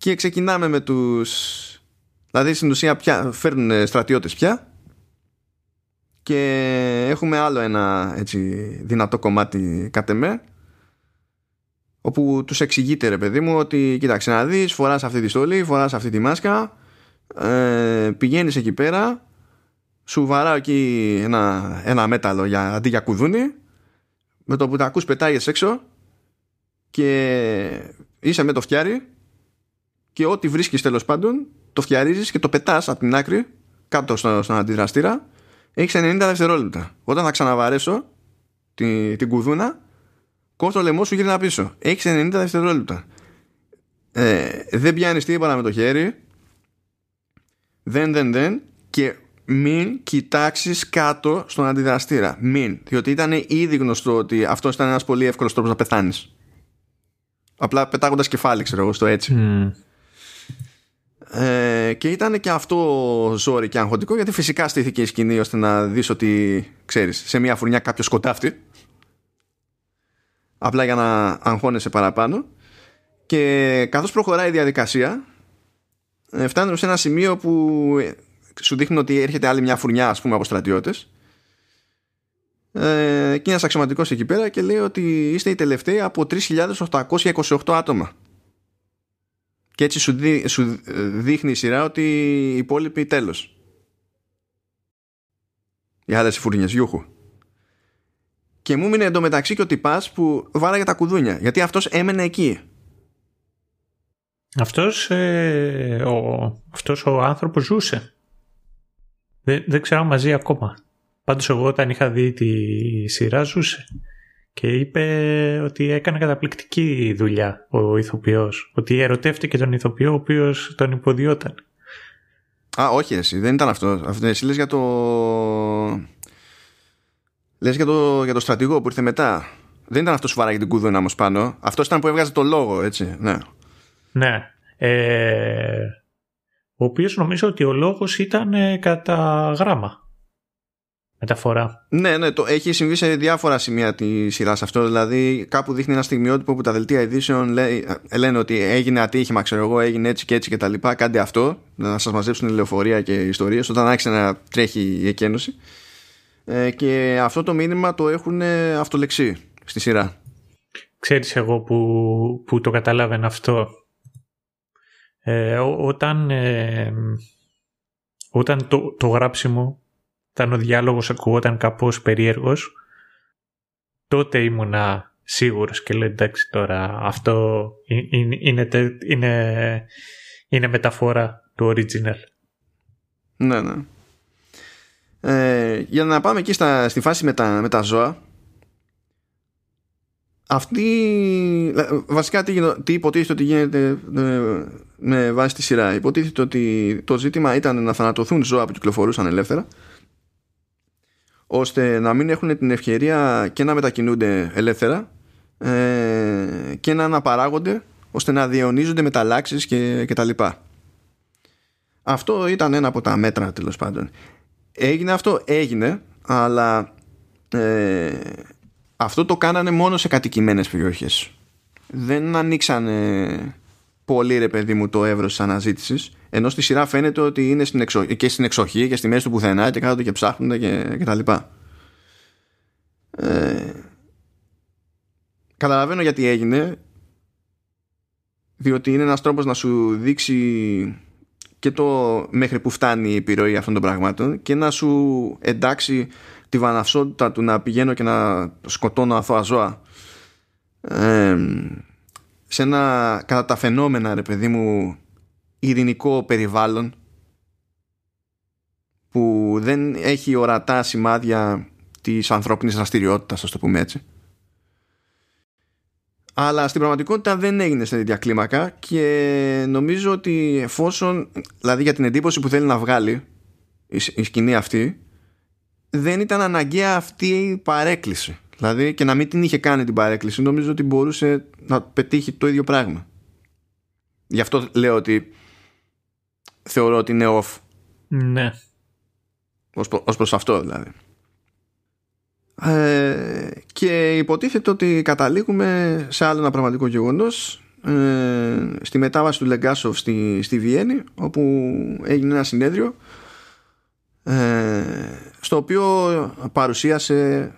Και ξεκινάμε με τους, δηλαδή στην ουσία πια, φέρνουν στρατιώτες πια. Και έχουμε άλλο ένα έτσι, δυνατό κομμάτι κατ' εμέ όπου τους εξηγείται ρε παιδί μου ότι κοίταξε να δεις φοράς αυτή τη στολή, φοράς αυτή τη μάσκα ε, πηγαίνεις εκεί πέρα σου βαράω εκεί ένα, ένα μέταλλο για, αντί για κουδούνι με το που τα ακούς πετάγεις έξω και είσαι με το φτιάρι και ό,τι βρίσκεις τέλος πάντων το φτιαρίζεις και το πετάς από την άκρη κάτω στο, στον αντιδραστήρα έχεις 90 δευτερόλεπτα όταν θα ξαναβαρέσω την, την κουδούνα κόφτω το λαιμό σου γύρνα πίσω. Έχεις 90 δευτερόλεπτα. Ε, δεν πιάνεις τίποτα με το χέρι. Δεν, δεν, δεν. Και μην κοιτάξεις κάτω στον αντιδραστήρα. Μην. Διότι ήταν ήδη γνωστό ότι αυτός ήταν ένας πολύ εύκολος τρόπος να πεθάνεις. Απλά πετάγοντας κεφάλι, ξέρω εγώ, στο έτσι. Ε, και ήταν και αυτό ζόρι και αγχωτικό γιατί φυσικά στήθηκε η σκηνή ώστε να δεις ότι ξέρεις σε μια φουρνιά κάποιος σκοτάφτει. Απλά για να αγχώνεσαι παραπάνω. Και καθώς προχωράει η διαδικασία ε, φτάνουμε σε ένα σημείο που ε, σου δείχνει ότι έρχεται άλλη μια φουρνιά ας πούμε από στρατιώτες. Ε, και ένας αξιωματικός εκεί πέρα και λέει ότι είστε οι τελευταίοι από 3.828 άτομα και έτσι σου, σου δείχνει η σειρά ότι οι υπόλοιποι τέλος. Οι άλλες φουρνιές γιούχου. Και μου μείνει εντωμεταξύ και ο τυπάς που βάραγε τα κουδούνια γιατί αυτός έμενε εκεί. Αυτός, ε, ο, αυτός ο άνθρωπος ζούσε. Δεν, δεν ξέρω μαζί ακόμα. Πάντως εγώ όταν είχα δει τη σειρά ζούσε και είπε ότι έκανε καταπληκτική δουλειά ο ηθοποιός ότι ερωτεύτηκε τον ηθοποιό ο οποίος τον υποδιόταν Α, όχι εσύ, δεν ήταν αυτό. αυτό εσύ λες για το Λες για το, για το στρατηγό που ήρθε μετά. Δεν ήταν αυτός που βάραγε την κούδωνα όμως πάνω. Αυτός ήταν που έβγαζε το λόγο, έτσι. Ναι. Ναι. Ε, ο οποίος νομίζω ότι ο λόγος ήταν ε, κατά γράμμα. Μεταφορά. Ναι, ναι, το έχει συμβεί σε διάφορα σημεία τη σειρά αυτό. Δηλαδή, κάπου δείχνει ένα στιγμιότυπο που τα δελτία ειδήσεων λέει, ε, λένε ότι έγινε ατύχημα, ξέρω εγώ, έγινε έτσι και έτσι και τα λοιπά. Κάντε αυτό, να σας μαζέψουν λεωφορεία και ιστορίες, όταν άρχισε να τρέχει η εκένωση. Ε, και αυτό το μήνυμα το έχουν αυτολεξεί στη σειρά. Ξέρεις εγώ που, που το καταλάβαινα αυτό. Ε, όταν ε, όταν το, το γράψιμο όταν ο διάλογος ακουγόταν κάπως περίεργος τότε ήμουνα σίγουρος και λέω εντάξει τώρα αυτό είναι, είναι, είναι, είναι μεταφορά του original. Ναι, ναι. Ε, για να πάμε εκεί στα, στη φάση με τα, με τα ζώα αυτή βασικά τι, τι υποτίθεται ότι γίνεται ε, με βάση τη σειρά υποτίθεται ότι το ζήτημα ήταν να θανατωθούν ζώα που κυκλοφορούσαν ελεύθερα ώστε να μην έχουν την ευκαιρία και να μετακινούνται ελεύθερα ε, και να αναπαράγονται ώστε να διαιωνίζονται μεταλλάξεις και, και τα λοιπά. Αυτό ήταν ένα από τα μέτρα τέλος πάντων. Έγινε αυτό, έγινε, αλλά ε, αυτό το κάνανε μόνο σε κατοικημένες περιοχές. Δεν ανοίξανε πολύ ρε παιδί μου το εύρος της αναζήτησης ενώ στη σειρά φαίνεται ότι είναι στην εξο... και στην εξοχή και στη μέση του πουθενά και κάτω και ψάχνουν και, και τα λοιπά. Ε, καταλαβαίνω γιατί έγινε διότι είναι ένας τρόπος να σου δείξει και το μέχρι που φτάνει η επιρροή αυτών των πραγμάτων και να σου εντάξει τη βαναυσότητα του να πηγαίνω και να σκοτώνω αθώα ζώα ε, σε ένα κατά τα φαινόμενα ρε παιδί μου ειρηνικό περιβάλλον που δεν έχει ορατά σημάδια της ανθρώπινης δραστηριότητας, ας το πούμε έτσι αλλά στην πραγματικότητα δεν έγινε σε τέτοια κλίμακα και νομίζω ότι εφόσον, δηλαδή για την εντύπωση που θέλει να βγάλει η σκηνή αυτή, δεν ήταν αναγκαία αυτή η παρέκκληση. Δηλαδή και να μην την είχε κάνει την παρέκκληση, νομίζω ότι μπορούσε να πετύχει το ίδιο πράγμα. Γι' αυτό λέω ότι θεωρώ ότι είναι off. Ναι. Ως, ως προς αυτό δηλαδή. Ε, και υποτίθεται ότι καταλήγουμε σε άλλο ένα πραγματικό γεγονός ε, στη μετάβαση του Λεγκάσοφ στη, στη Βιέννη όπου έγινε ένα συνέδριο ε, στο οποίο παρουσίασε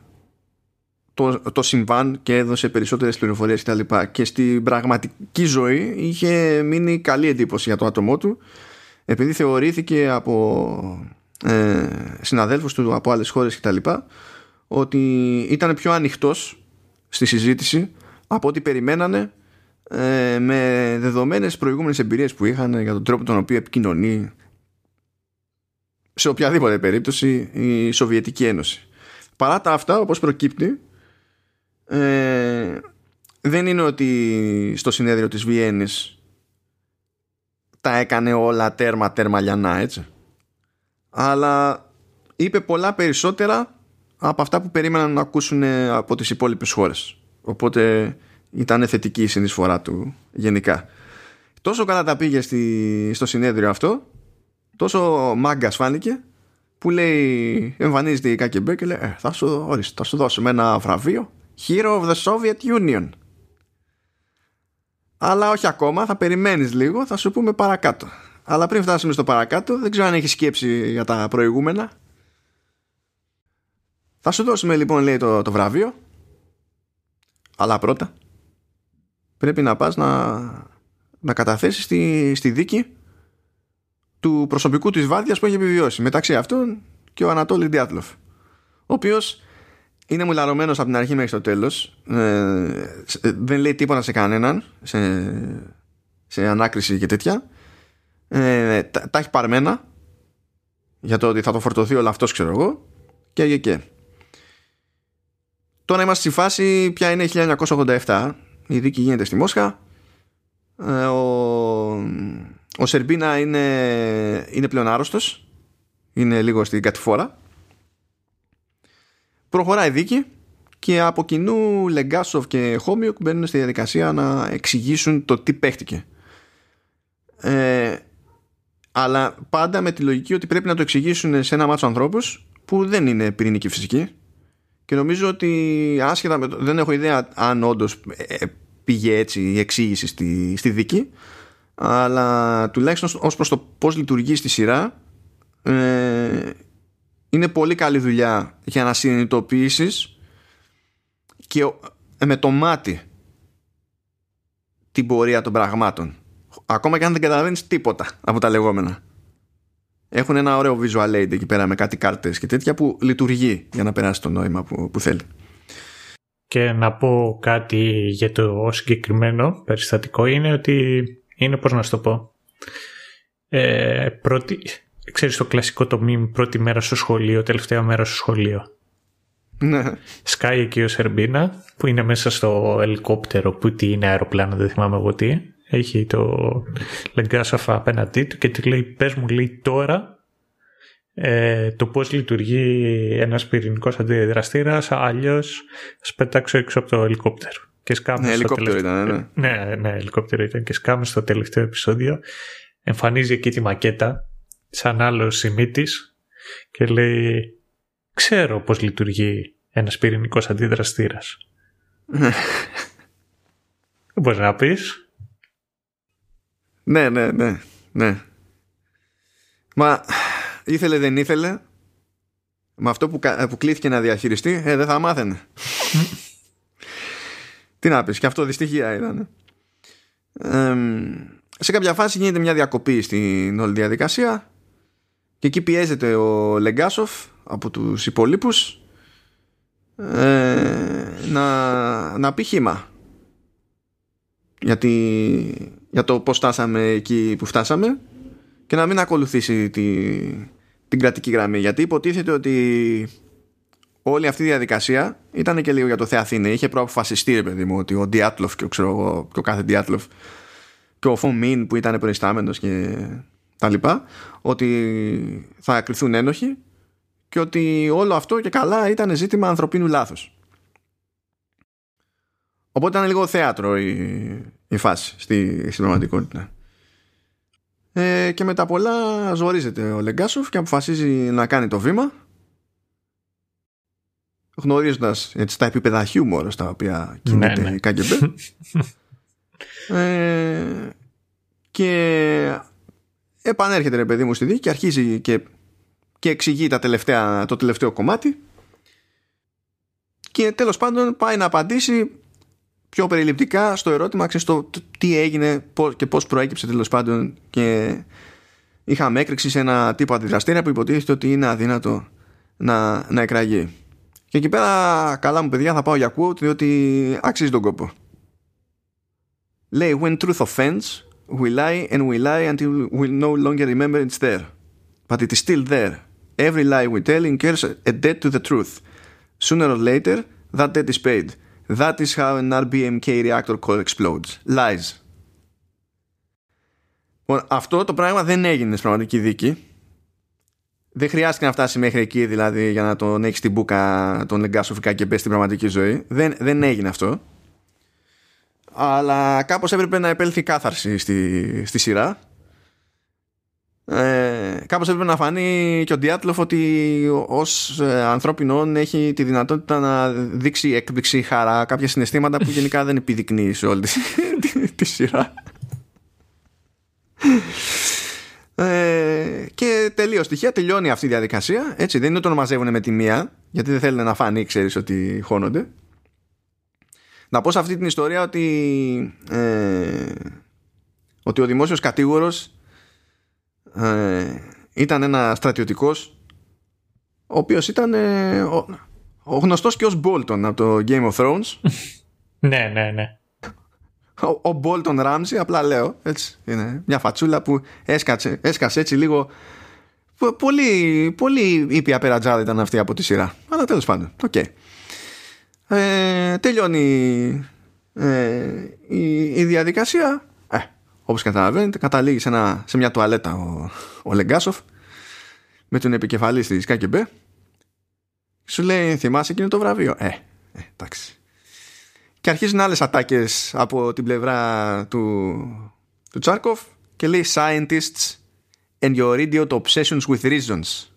το, το συμβάν και έδωσε περισσότερες πληροφορίες κτλ. Και, και στην πραγματική ζωή είχε μείνει καλή εντύπωση για το άτομό του επειδή θεωρήθηκε από ε, συναδέλφους του από άλλες χώρες κτλ. ότι ήταν πιο ανοιχτός στη συζήτηση από ό,τι περιμένανε ε, με δεδομένες προηγούμενες εμπειρίες που είχαν για τον τρόπο τον οποίο επικοινωνεί σε οποιαδήποτε περίπτωση η Σοβιετική Ένωση. Παρά τα αυτά, όπως προκύπτει, ε, δεν είναι ότι στο συνέδριο της Βιέννης τα έκανε όλα τέρμα τέρμα λιανά, έτσι. Αλλά είπε πολλά περισσότερα από αυτά που περίμεναν να ακούσουν από τις υπόλοιπες χώρες. Οπότε ήταν θετική η συνεισφορά του γενικά. Τόσο καλά τα πήγε στη, στο συνέδριο αυτό, τόσο μάγκα φάνηκε, που λέει, εμφανίζεται η ΚΑΚΕΜΠΕ και λέει, ε, θα, σου, ορίστε, θα σου δώσουμε ένα βραβείο, Hero of the Soviet Union. Αλλά όχι ακόμα, θα περιμένεις λίγο, θα σου πούμε παρακάτω. Αλλά πριν φτάσουμε στο παρακάτω, δεν ξέρω αν έχεις σκέψη για τα προηγούμενα. Θα σου δώσουμε λοιπόν, λέει, το, το βραβείο. Αλλά πρώτα, πρέπει να πας να, να καταθέσεις στη, στη δίκη του προσωπικού της βάδιας που έχει επιβιώσει. Μεταξύ αυτών και ο Ανατόλης Διάτλοφ. Ο οποίος είναι μουλαρωμένος από την αρχή μέχρι το τέλος. Ε, δεν λέει τίποτα σε κανέναν, σε, σε ανάκριση και τέτοια. Ε, τα, τα, έχει παρμένα για το ότι θα το φορτωθεί όλο αυτός ξέρω εγώ και και και. Τώρα είμαστε στη φάση πια είναι 1987 η δίκη γίνεται στη Μόσχα ε, ο, ο Σερμπίνα είναι, είναι πλέον άρρωστος είναι λίγο στην κατηφόρα προχωράει η δίκη και από κοινού Λεγκάσοφ και Χόμιουκ μπαίνουν στη διαδικασία να εξηγήσουν το τι παίχτηκε. Ε, αλλά πάντα με τη λογική ότι πρέπει να το εξηγήσουν σε ένα μάτσο ανθρώπους που δεν είναι πυρηνική φυσική. Και νομίζω ότι άσχετα με το, δεν έχω ιδέα αν όντως ε, πήγε έτσι η εξήγηση στη, στη δίκη αλλά τουλάχιστον ως προς το πώς λειτουργεί στη σειρά ε, είναι πολύ καλή δουλειά για να συνειδητοποιήσεις και ε, με το μάτι την πορεία των πραγμάτων ακόμα και αν δεν καταλαβαίνεις τίποτα από τα λεγόμενα έχουν ένα ωραίο visual aid εκεί πέρα με κάτι κάρτες και τέτοια που λειτουργεί για να περάσει το νόημα που, που θέλει. Και να πω κάτι για το συγκεκριμένο περιστατικό είναι ότι είναι πώς να σου το πω. Ε, πρώτη, ξέρεις το κλασικό το meme πρώτη μέρα στο σχολείο, τελευταία μέρα στο σχολείο. Ναι. Σκάει εκεί ο Σερμπίνα που είναι μέσα στο ελικόπτερο που τι είναι αεροπλάνο δεν θυμάμαι εγώ τι έχει το Λεγκάσαφα απέναντί του και του λέει πες μου λέει τώρα ε, το πώς λειτουργεί ένας πυρηνικός αντιδραστήρας αλλιώς θα πετάξω έξω από το ελικόπτερο. Και σκάμε ναι, στο ελικόπτερο τελευταίο... ήταν, ναι. ναι. Ναι, ελικόπτερο ήταν και σκάμε στο τελευταίο επεισόδιο εμφανίζει εκεί τη μακέτα σαν άλλο σημίτης και λέει ξέρω πώς λειτουργεί ένας πυρηνικός αντιδραστήρας. Δεν μπορείς να πεις; Ναι, ναι, ναι, ναι. Μα ήθελε δεν ήθελε με αυτό που, που κλήθηκε να διαχειριστεί ε, δεν θα μάθαινε. Τι να πεις και αυτό δυστυχία ήταν. σε κάποια φάση γίνεται μια διακοπή στην όλη διαδικασία και εκεί πιέζεται ο Λεγκάσοφ από τους υπολείπους ε, να, να πει χήμα. Γιατί για το πώς φτάσαμε εκεί που φτάσαμε και να μην ακολουθήσει τη, την κρατική γραμμή. Γιατί υποτίθεται ότι όλη αυτή η διαδικασία ήταν και λίγο για το Θεαθήνε είχε προαποφασιστεί ρε παιδί μου ότι ο Διάτλοφ και ο, ξέρω, και ο κάθε Διάτλοφ και ο Φωμίν που ήταν προϊστάμενος και τα λοιπά ότι θα κρυθούν ένοχοι και ότι όλο αυτό και καλά ήταν ζήτημα ανθρωπίνου λάθος Οπότε ήταν λίγο θέατρο η, η φάση στη, στην πραγματικότητα. ε, και μετά πολλά ζορίζεται ο Λεγκάσοφ και αποφασίζει να κάνει το βήμα γνωρίζοντας έτσι, τα επίπεδα χιούμορ στα οποία κινείται ναι, ναι. η KGB ε, και επανέρχεται ρε παιδί μου στη δίκη και αρχίζει και, και εξηγεί τα τελευταία, το τελευταίο κομμάτι και τέλος πάντων πάει να απαντήσει πιο περιληπτικά στο ερώτημα ξέρεις, το, τι έγινε και πώς προέκυψε τέλος πάντων και είχαμε έκρηξη σε ένα τύπο αντιδραστήρια που υποτίθεται ότι είναι αδύνατο να, να εκραγεί. Και εκεί πέρα καλά μου παιδιά θα πάω για quote διότι άξιζε τον κόπο. Λέει when truth offends we lie and we lie until we no longer remember it's there. But it is still there. Every lie we tell incurs a debt to the truth. Sooner or later that debt is paid. That is how an RBMK reactor core explodes. Lies. Αυτό το πράγμα δεν έγινε στην πραγματική δίκη. Δεν χρειάστηκε να φτάσει μέχρι εκεί δηλαδή για να τον έχει στην μπουκα τον εγκάσοφικα και πέσει στην πραγματική ζωή. Δεν, δεν έγινε αυτό. Αλλά κάπως έπρεπε να επέλθει κάθαρση στη, στη σειρά. Ε, κάπως έπρεπε να φανεί και ο Διάτλοφ ότι ως ε, ανθρώπινο έχει τη δυνατότητα να δείξει έκπληξη, χαρά, κάποια συναισθήματα που γενικά δεν επιδεικνύει σε όλη τη, τη σειρά. Ε, και τελείως στοιχεία τελειώνει αυτή η διαδικασία. Έτσι, δεν είναι ότι τον μαζεύουν με τη μία, γιατί δεν θέλουν να φανεί, ξέρεις ότι χώνονται. Να πω σε αυτή την ιστορία ότι, ε, ότι ο δημόσιος κατήγορος ε, ήταν ένας στρατιωτικός ο οποίος ήταν ε, ο, ο γνωστός και ως Bolton από το Game of Thrones. ναι, ναι, ναι ο, ο Bolton Ramsey, απλά λέω, έτσι, είναι μια φατσούλα που έσκασε, έσκασε έτσι λίγο πολύ, πολύ ήπια περατζάδα ήταν αυτή από τη σειρά. Αλλά τέλος πάντων, οκ. Okay. Ε, τελειώνει ε, η, η, διαδικασία. Ε, όπως καταλαβαίνετε, καταλήγει σε, ένα, σε μια τουαλέτα ο, ο Λεγκάσοφ με τον επικεφαλής της ΚΚΜ. Σου λέει, θυμάσαι εκείνο το βραβείο; Ε, ε εντάξει και αρχίζουν άλλες ατάκες από την πλευρά του, του Τσάρκοφ και λέει scientists and your idiot obsessions with reasons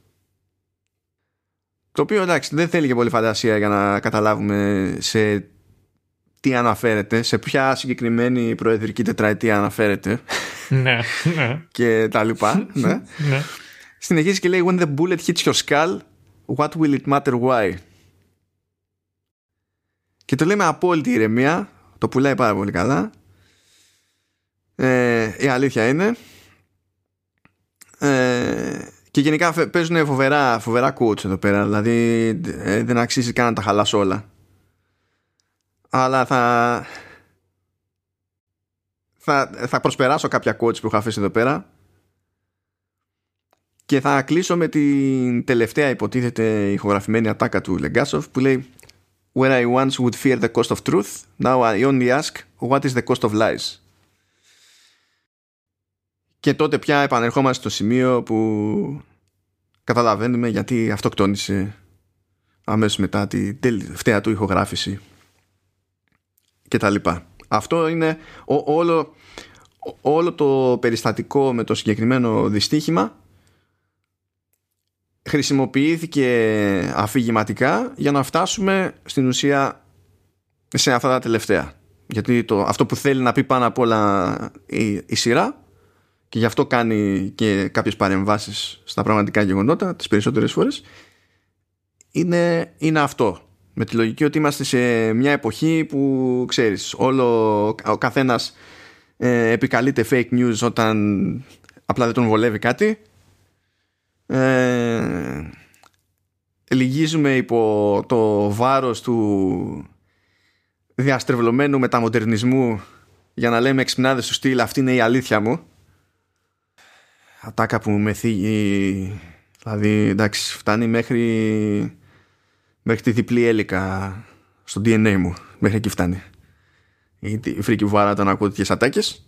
το οποίο εντάξει δεν θέλει και πολύ φαντασία για να καταλάβουμε σε τι αναφέρεται, σε ποια συγκεκριμένη προεδρική τετραετία αναφέρεται ναι, ναι. και τα λοιπά ναι. ναι. συνεχίζει και λέει when the bullet hits your skull what will it matter why; Και το λέμε απόλυτη ηρεμία, το πουλάει πάρα πολύ καλά. Ε, η αλήθεια είναι. Ε, και γενικά παίζουν φοβερά, φοβερά quotes εδώ πέρα. Δηλαδή ε, δεν αξίζει καν να τα χαλάσω όλα. Αλλά θα, θα, θα προσπεράσω κάποια quotes που έχω αφήσει εδώ πέρα. Και θα κλείσω με την τελευταία υποτίθεται ηχογραφημένη ατάκα του Λεγκάσοφ που λέει Where I once would fear the cost of truth, now I only ask what is the cost of lies; Και τότε πια επανερχόμαστε στο σημείο που καταλαβαίνουμε γιατί αυτοκτόνησε αμέσως μετά τη τελευταία του ηχογράφηση και τα λοιπά. Αυτό είναι όλο, όλο το περιστατικό με το συγκεκριμένο δυστύχημα χρησιμοποιήθηκε αφηγηματικά για να φτάσουμε στην ουσία σε αυτά τα τελευταία. Γιατί το, αυτό που θέλει να πει πάνω απ' όλα η, η σειρά και γι' αυτό κάνει και κάποιες παρεμβάσεις στα πραγματικά γεγονότα τις περισσότερες φορές. Είναι, είναι αυτό. Με τη λογική ότι είμαστε σε μια εποχή που ξέρεις όλο ο καθένας ε, επικαλείται fake news όταν απλά δεν τον βολεύει κάτι. Ε, λυγίζουμε υπό το βάρος του διαστρεβλωμένου μεταμοντερνισμού για να λέμε εξυπνάδες του στυλ αυτή είναι η αλήθεια μου ατάκα που με θίγει δηλαδή εντάξει φτάνει μέχρι μέχρι τη διπλή έλικα στο DNA μου μέχρι εκεί φτάνει η φρίκη βάρα όταν ακούω τέτοιες ατάκες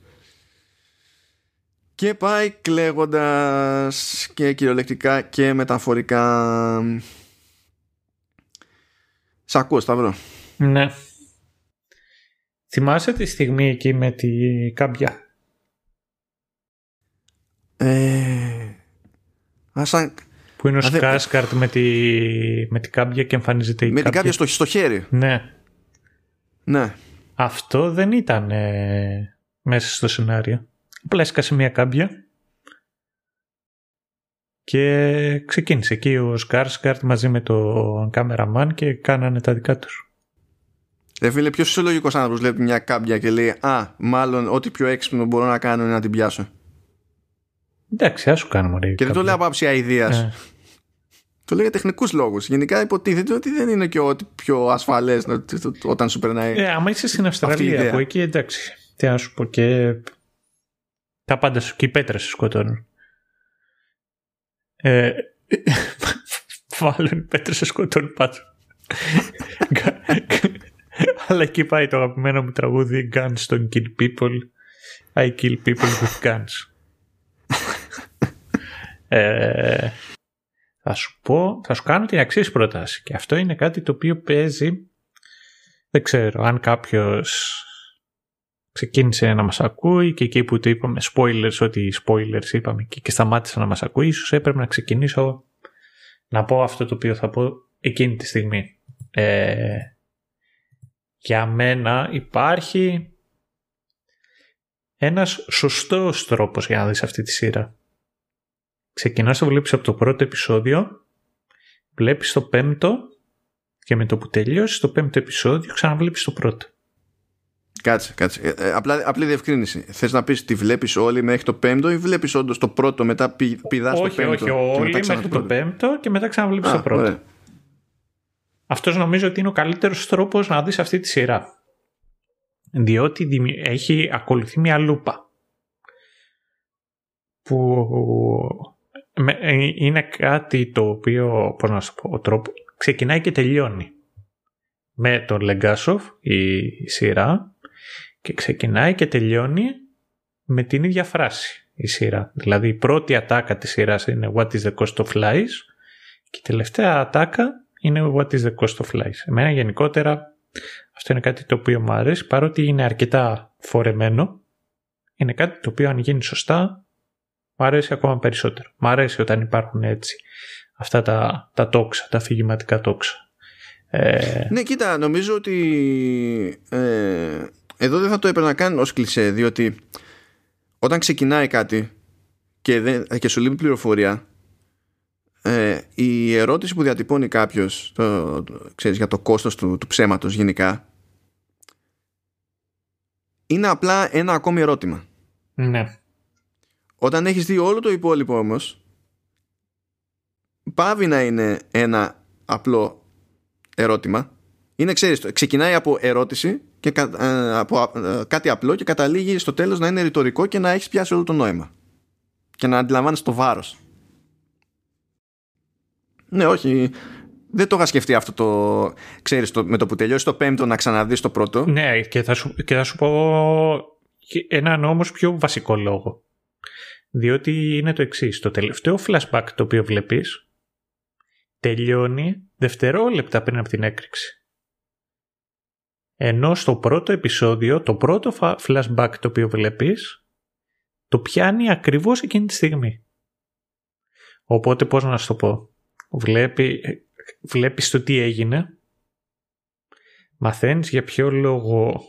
και πάει κλαίγοντας και κυριολεκτικά και μεταφορικά. Σ' ακούω Σταύρο. Ναι. Θυμάσαι τη στιγμή εκεί με τη κάμπια; Ε, σαν... Που είναι ο Σκάσκαρτ με, τη, με την κάμπια και εμφανίζεται η Με την κάμπια στο, στο χέρι. Ναι. Ναι. Αυτό δεν ήταν ε, μέσα στο σενάριο. Απλά έσκασε μια κάμπια και ξεκίνησε εκεί ο Σκάρσκαρτ μαζί με τον κάμεραμαν και κάνανε τα δικά τους. Ε, φίλε, ποιος φυσιολογικό άνθρωπος βλέπει μια κάμπια και λέει Α, μάλλον ό,τι πιο έξυπνο μπορώ να κάνω είναι να την πιάσω. Εντάξει, ας σου κάνουμε Και δεν το λέω από άψη αηδίας. Ε. Το λέω για τεχνικούς λόγους. Γενικά υποτίθεται ότι δεν είναι και ό,τι πιο ασφαλές όταν σου περνάει. Ε, άμα είσαι στην Αυστραλία από εκεί, εντάξει. Τι να σου πω και. Τα πάντα σου και οι πέτρε σου σκοτώνουν. Ε, Βάλουν πέτρε σε σκοτώνουν πάνω. Αλλά εκεί πάει το αγαπημένο μου τραγούδι Guns don't kill people I kill people with guns ε, Θα σου πω Θα σου κάνω την αξία πρόταση Και αυτό είναι κάτι το οποίο παίζει Δεν ξέρω αν κάποιος ξεκίνησε να μας ακούει και εκεί που το είπαμε spoilers, ότι spoilers είπαμε και, και σταμάτησε να μας ακούει, ίσως έπρεπε να ξεκινήσω να πω αυτό το οποίο θα πω εκείνη τη στιγμή. Ε, για μένα υπάρχει ένας σωστός τρόπος για να δεις αυτή τη σειρά. Ξεκινάς το βλέπεις από το πρώτο επεισόδιο, βλέπεις το πέμπτο και με το που τελειώσεις το πέμπτο επεισόδιο ξαναβλέπεις το πρώτο. Κάτσε, κάτσε. Ε, ε, απλά, απλή διευκρίνηση. Θες να πεις τη βλέπεις όλη μέχρι το πέμπτο ή βλέπεις όντως το πρώτο, μετά πηδάς το πέμπτο. Όχι, όχι, όλη μέχρι το πέμπτο και μετά ξαναβλέπεις το πρώτο. Αυτός νομίζω ότι είναι ο καλύτερος τρόπος να δεις αυτή τη σειρά. Διότι έχει ακολουθεί μια λούπα. Που ε, είναι κάτι το οποίο, πώς να σου πω, ο τρόπος, ξεκινάει και τελειώνει. Με τον Λεγκάσοφ η σειρά και ξεκινάει και τελειώνει με την ίδια φράση η σειρά. Δηλαδή η πρώτη ατάκα της σειράς είναι What is the cost of flies και η τελευταία ατάκα είναι What is the cost of flies. Εμένα γενικότερα αυτό είναι κάτι το οποίο μου αρέσει παρότι είναι αρκετά φορεμένο είναι κάτι το οποίο αν γίνει σωστά μου αρέσει ακόμα περισσότερο. Μου αρέσει όταν υπάρχουν έτσι αυτά τα, τα τόξα, τα αφηγηματικά τόξα. Ε... Ναι, κοίτα, νομίζω ότι ε, εδώ δεν θα το έπαιρνα καν ως κλισέ διότι όταν ξεκινάει κάτι και, δεν, και σου λείπει πληροφορία ε, η ερώτηση που διατυπώνει κάποιος το, ξέρεις, για το κόστος του, του ψέματος γενικά είναι απλά ένα ακόμη ερώτημα. Ναι. Όταν έχεις δει όλο το υπόλοιπο όμως πάβει να είναι ένα απλό ερώτημα είναι ξέρεις ξεκινάει από ερώτηση και ε, από ε, κάτι απλό και καταλήγει στο τέλος να είναι ρητορικό και να έχεις πιάσει όλο το νόημα και να αντιλαμβάνεις το βάρος ναι όχι δεν το είχα σκεφτεί αυτό το ξέρεις το, με το που τελειώσει το πέμπτο να ξαναδείς το πρώτο ναι και θα σου, και θα σου πω έναν όμως πιο βασικό λόγο διότι είναι το εξής. το τελευταίο flashback το οποίο βλέπεις τελειώνει δευτερόλεπτα πριν από την έκρηξη ενώ στο πρώτο επεισόδιο, το πρώτο flashback το οποίο βλέπεις, το πιάνει ακριβώς εκείνη τη στιγμή. Οπότε πώς να σου το πω. Βλέπει, βλέπεις το τι έγινε, μαθαίνεις για ποιο λόγο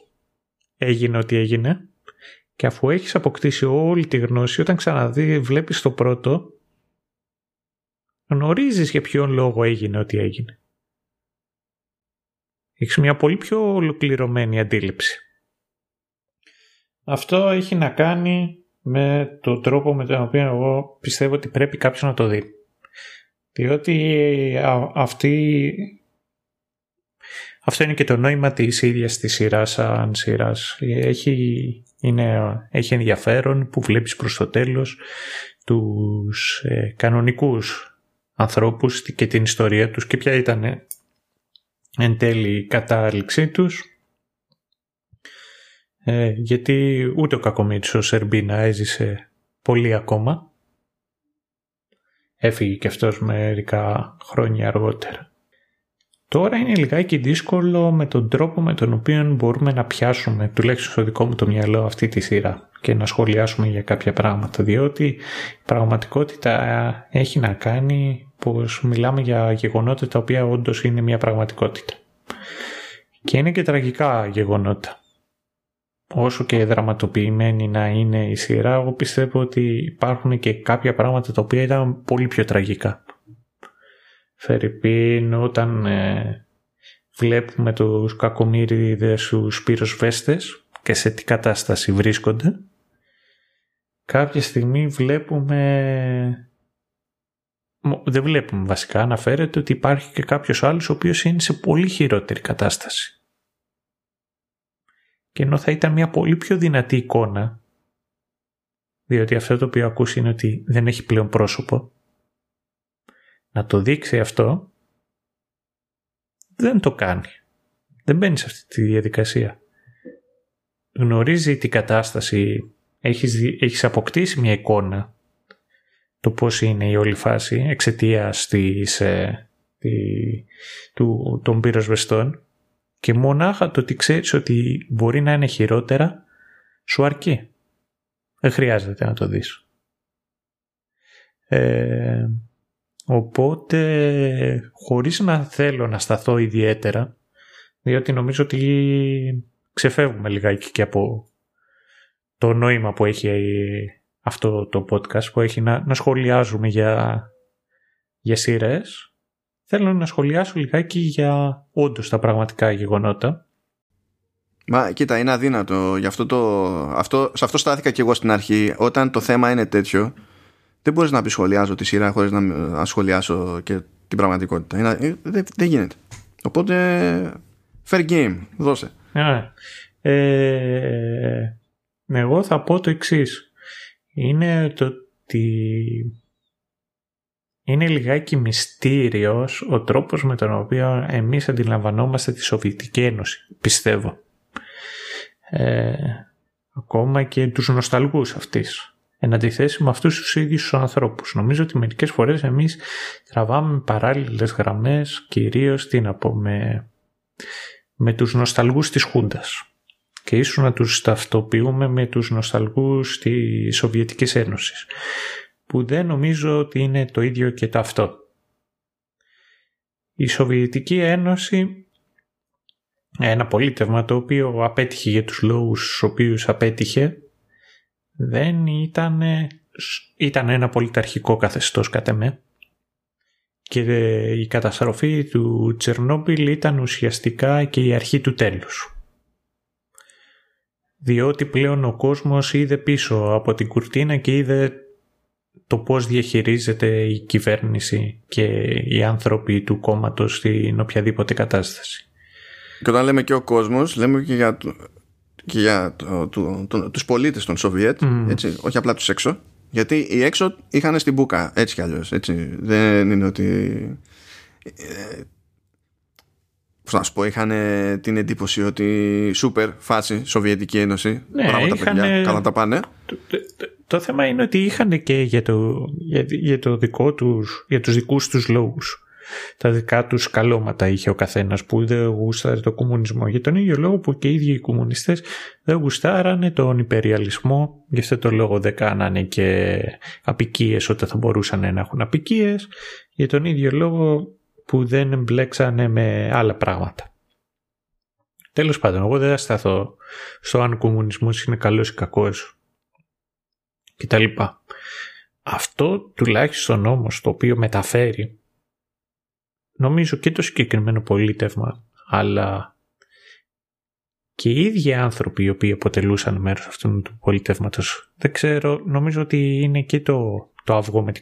έγινε ό,τι έγινε και αφού έχεις αποκτήσει όλη τη γνώση, όταν ξαναδεί βλέπεις το πρώτο, γνωρίζεις για ποιο λόγο έγινε ό,τι έγινε. Έχεις μια πολύ πιο ολοκληρωμένη αντίληψη. Αυτό έχει να κάνει με το τρόπο με τον οποίο εγώ πιστεύω ότι πρέπει κάποιος να το δει. Διότι αυτή... Αυτό είναι και το νόημα της ίδιας της σειράς σαν σειράς. Έχει, είναι, έχει ενδιαφέρον που βλέπεις προς το τέλος τους ε, κανονικούς ανθρώπους και την ιστορία τους και ποια ήταν εν τέλει η κατάληξή τους ε, γιατί ούτε ο Κακομίτσος ο Σερμπίνα έζησε πολύ ακόμα έφυγε και αυτός μερικά χρόνια αργότερα Τώρα είναι λιγάκι δύσκολο με τον τρόπο με τον οποίο μπορούμε να πιάσουμε, τουλάχιστον στο δικό μου το μυαλό, αυτή τη σειρά και να σχολιάσουμε για κάποια πράγματα, διότι η πραγματικότητα έχει να κάνει πως μιλάμε για γεγονότα τα οποία όντως είναι μια πραγματικότητα. Και είναι και τραγικά γεγονότα. Όσο και δραματοποιημένη να είναι η σειρά, εγώ πιστεύω ότι υπάρχουν και κάποια πράγματα τα οποία ήταν πολύ πιο τραγικά. Φερρυπίν όταν ε, βλέπουμε τους κακομύριδες στους πυροσβέστες και σε τι κατάσταση βρίσκονται κάποια στιγμή βλέπουμε δεν βλέπουμε βασικά αναφέρεται ότι υπάρχει και κάποιος άλλος ο οποίος είναι σε πολύ χειρότερη κατάσταση και ενώ θα ήταν μια πολύ πιο δυνατή εικόνα διότι αυτό το οποίο ακούσει είναι ότι δεν έχει πλέον πρόσωπο να το δείξει αυτό, δεν το κάνει. Δεν μπαίνεις σε αυτή τη διαδικασία. Γνωρίζει την κατάσταση, έχεις, έχεις αποκτήσει μια εικόνα το πώς είναι η όλη φάση εξαιτίας της, ε, τη, του, των πυροσβεστών και μονάχα το ότι ξέρεις ότι μπορεί να είναι χειρότερα σου αρκεί. Δεν χρειάζεται να το δεις. Ε, Οπότε, χωρίς να θέλω να σταθώ ιδιαίτερα, διότι νομίζω ότι ξεφεύγουμε λιγάκι και από το νόημα που έχει αυτό το podcast, που έχει να, να σχολιάζουμε για, για σειρές, θέλω να σχολιάσω λιγάκι για όντως τα πραγματικά γεγονότα. Μα κοίτα, είναι αδύνατο. Γι αυτό το, αυτό, σε αυτό στάθηκα και εγώ στην αρχή. Όταν το θέμα είναι τέτοιο, δεν μπορείς να πει σχολιάζω τη σειρά χωρίς να σχολιάσω και την πραγματικότητα. Είναι, ε, δεν, δεν γίνεται. Οπότε, fair game, δώσε. Ε, εγώ θα πω το εξής. Είναι το ότι είναι λιγάκι μυστήριος ο τρόπος με τον οποίο εμείς αντιλαμβανόμαστε τη Σοβιετική Ένωση, πιστεύω. Ε, ακόμα και τους νοσταλγούς αυτής εν αντιθέσει με αυτούς τους ίδιους τους ανθρώπους. Νομίζω ότι μερικές φορές εμείς τραβάμε παράλληλες γραμμές, κυρίως τι να πω, με, με τους νοσταλγούς της Χούντας και ίσως να τους ταυτοποιούμε με τους νοσταλγούς της Σοβιετικής Ένωσης που δεν νομίζω ότι είναι το ίδιο και το αυτό. Η Σοβιετική Ένωση ένα πολίτευμα το οποίο απέτυχε για τους λόγους στους οποίους απέτυχε δεν ήταν, ήταν ένα πολιταρχικό καθεστώς κατά με και η καταστροφή του Τσερνόμπιλ ήταν ουσιαστικά και η αρχή του τέλους. Διότι πλέον ο κόσμος είδε πίσω από την κουρτίνα και είδε το πώς διαχειρίζεται η κυβέρνηση και οι άνθρωποι του κόμματος στην οποιαδήποτε κατάσταση. Και όταν λέμε και ο κόσμος, λέμε και για και για το, το, το, τους πολίτες των Σοβιέτ έτσι, όχι απλά τους έξω γιατί οι έξω είχαν στην μπουκα έτσι κι αλλιώς έτσι. δεν είναι ότι ε, πώς να σου πω είχαν την εντύπωση ότι σούπερ φάση Σοβιετική Ένωση ναι, πράγματα είχαν... παιδιά καλά τα πάνε το, το, θέμα είναι ότι είχαν και για, το, για, για, το δικό τους, για τους δικούς τους λόγους τα δικά τους καλώματα είχε ο καθένας που δεν γούσταρε το κομμουνισμό. Για τον ίδιο λόγο που και οι ίδιοι οι κομμουνιστές δεν γουστάρανε τον υπεριαλισμό, γι' αυτό το λόγο δεν κάνανε και απικίες όταν θα μπορούσαν να έχουν απικίες, για τον ίδιο λόγο που δεν εμπλέξανε με άλλα πράγματα. Τέλος πάντων, εγώ δεν θα σταθώ στο αν ο κομμουνισμός είναι καλός ή κακός κτλ. Αυτό τουλάχιστον όμως το οποίο μεταφέρει νομίζω και το συγκεκριμένο πολίτευμα, αλλά και οι ίδιοι άνθρωποι οι οποίοι αποτελούσαν μέρος αυτού του πολιτεύματος. Δεν ξέρω, νομίζω ότι είναι και το, το αυγό με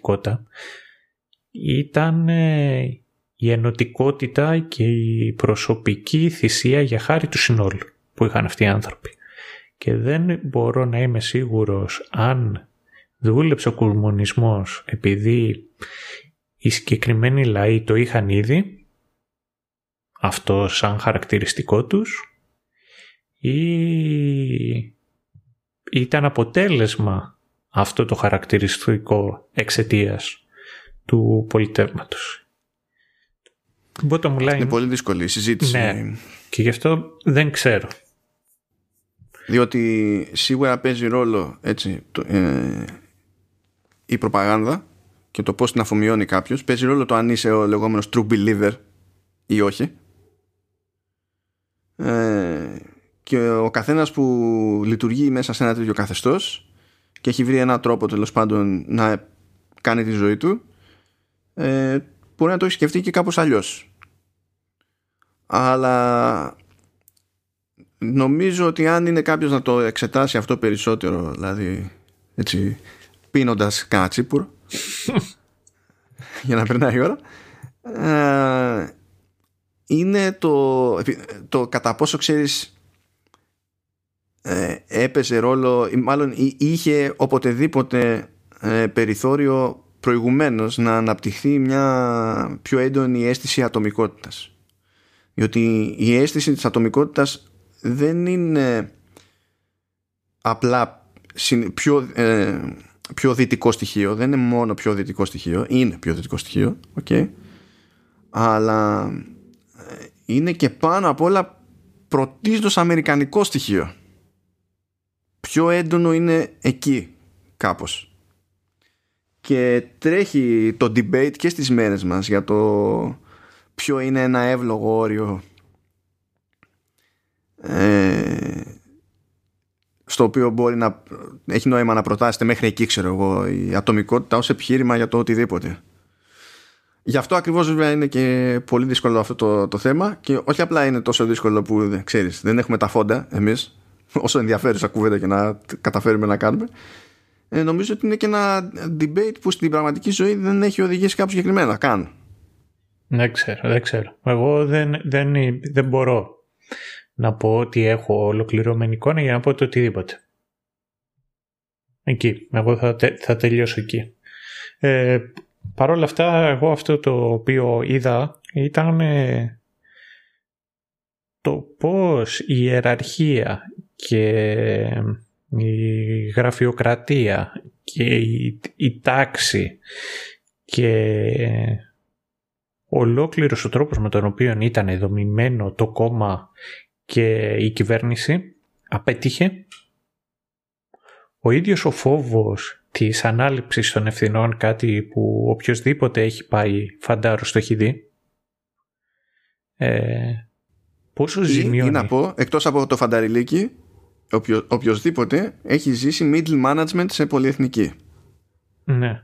Ήταν ε, η ενωτικότητα και η προσωπική θυσία για χάρη του συνόλου που είχαν αυτοί οι άνθρωποι. Και δεν μπορώ να είμαι σίγουρος αν δούλεψε ο κομμουνισμός επειδή οι συγκεκριμένοι λαοί το είχαν ήδη, αυτό σαν χαρακτηριστικό τους, ή ήταν αποτέλεσμα αυτό το χαρακτηριστικό εξαιτίας του πολιτεύματος. Bottom line. Είναι πολύ δύσκολη η συζήτηση. Ναι. Και γι' αυτό δεν ξέρω. Διότι σίγουρα παίζει ρόλο έτσι, το, ε, η προπαγάνδα και το πώς την αφομοιώνει κάποιος. Παίζει ρόλο το αν είσαι ο λεγόμενος true believer ή όχι. Ε, και ο καθένας που λειτουργεί μέσα σε ένα τέτοιο καθεστώς και έχει βρει έναν τρόπο τέλος πάντων να κάνει τη ζωή του ε, μπορεί να το έχει σκεφτεί και κάπως αλλιώς αλλά νομίζω ότι αν είναι κάποιος να το εξετάσει αυτό περισσότερο δηλαδή έτσι πίνοντας κάνα τσίπουρ για να περνάει η ώρα. Ε, είναι το, το κατά πόσο ξέρεις ε, έπαιζε ρόλο ή μάλλον είχε οποτεδήποτε ε, περιθώριο προηγουμένως να αναπτυχθεί μια πιο έντονη αίσθηση ατομικότητας. Διότι η αίσθηση της ατομικότητας δεν είναι απλά πιο, ε, πιο δυτικό στοιχείο. Δεν είναι μόνο πιο δυτικό στοιχείο είναι πιο δυτικό στοιχείο okay, αλλά ε, είναι και πάνω απ' όλα πρωτίστως αμερικανικό στοιχείο. Πιο έντονο είναι εκεί κάπως. Και τρέχει το debate και στις μέρες μας για το ποιο είναι ένα εύλογο όριο ε, στο οποίο μπορεί να έχει νόημα να προτάσετε μέχρι εκεί ξέρω εγώ η ατομικότητα ως επιχείρημα για το οτιδήποτε Γι' αυτό ακριβώς βέβαια είναι και πολύ δύσκολο αυτό το, το θέμα και όχι απλά είναι τόσο δύσκολο που ξέρεις δεν έχουμε τα φόντα εμείς όσο ενδιαφέρουσα κουβέντα και να καταφέρουμε να κάνουμε ε, νομίζω ότι είναι και ένα debate που στην πραγματική ζωή δεν έχει οδηγήσει κάπου συγκεκριμένα καν. Δεν ξέρω, δεν ξέρω. Εγώ δεν, δεν, δεν μπορώ να πω ότι έχω ολοκληρωμένη εικόνα για να πω το οτιδήποτε. Εκεί. Εγώ θα, θα τελειώσω εκεί. Ε, Παρ' όλα αυτά, εγώ αυτό το οποίο είδα ήταν ε, το πώς η ιεραρχία και η γραφειοκρατία και η, η τάξη και ολόκληρος ο τρόπος με τον οποίο ήταν δομημένο το κόμμα και η κυβέρνηση απέτυχε. Ο ίδιος ο φόβος της ανάληψης των ευθυνών, κάτι που οποιοδήποτε έχει πάει φαντάρο το έχει δει, ε, πόσο ζημιώνει. Ή, να πω, εκτός από το φανταριλίκι, οποιο, οποιοδήποτε έχει ζήσει middle management σε πολυεθνική. Ναι.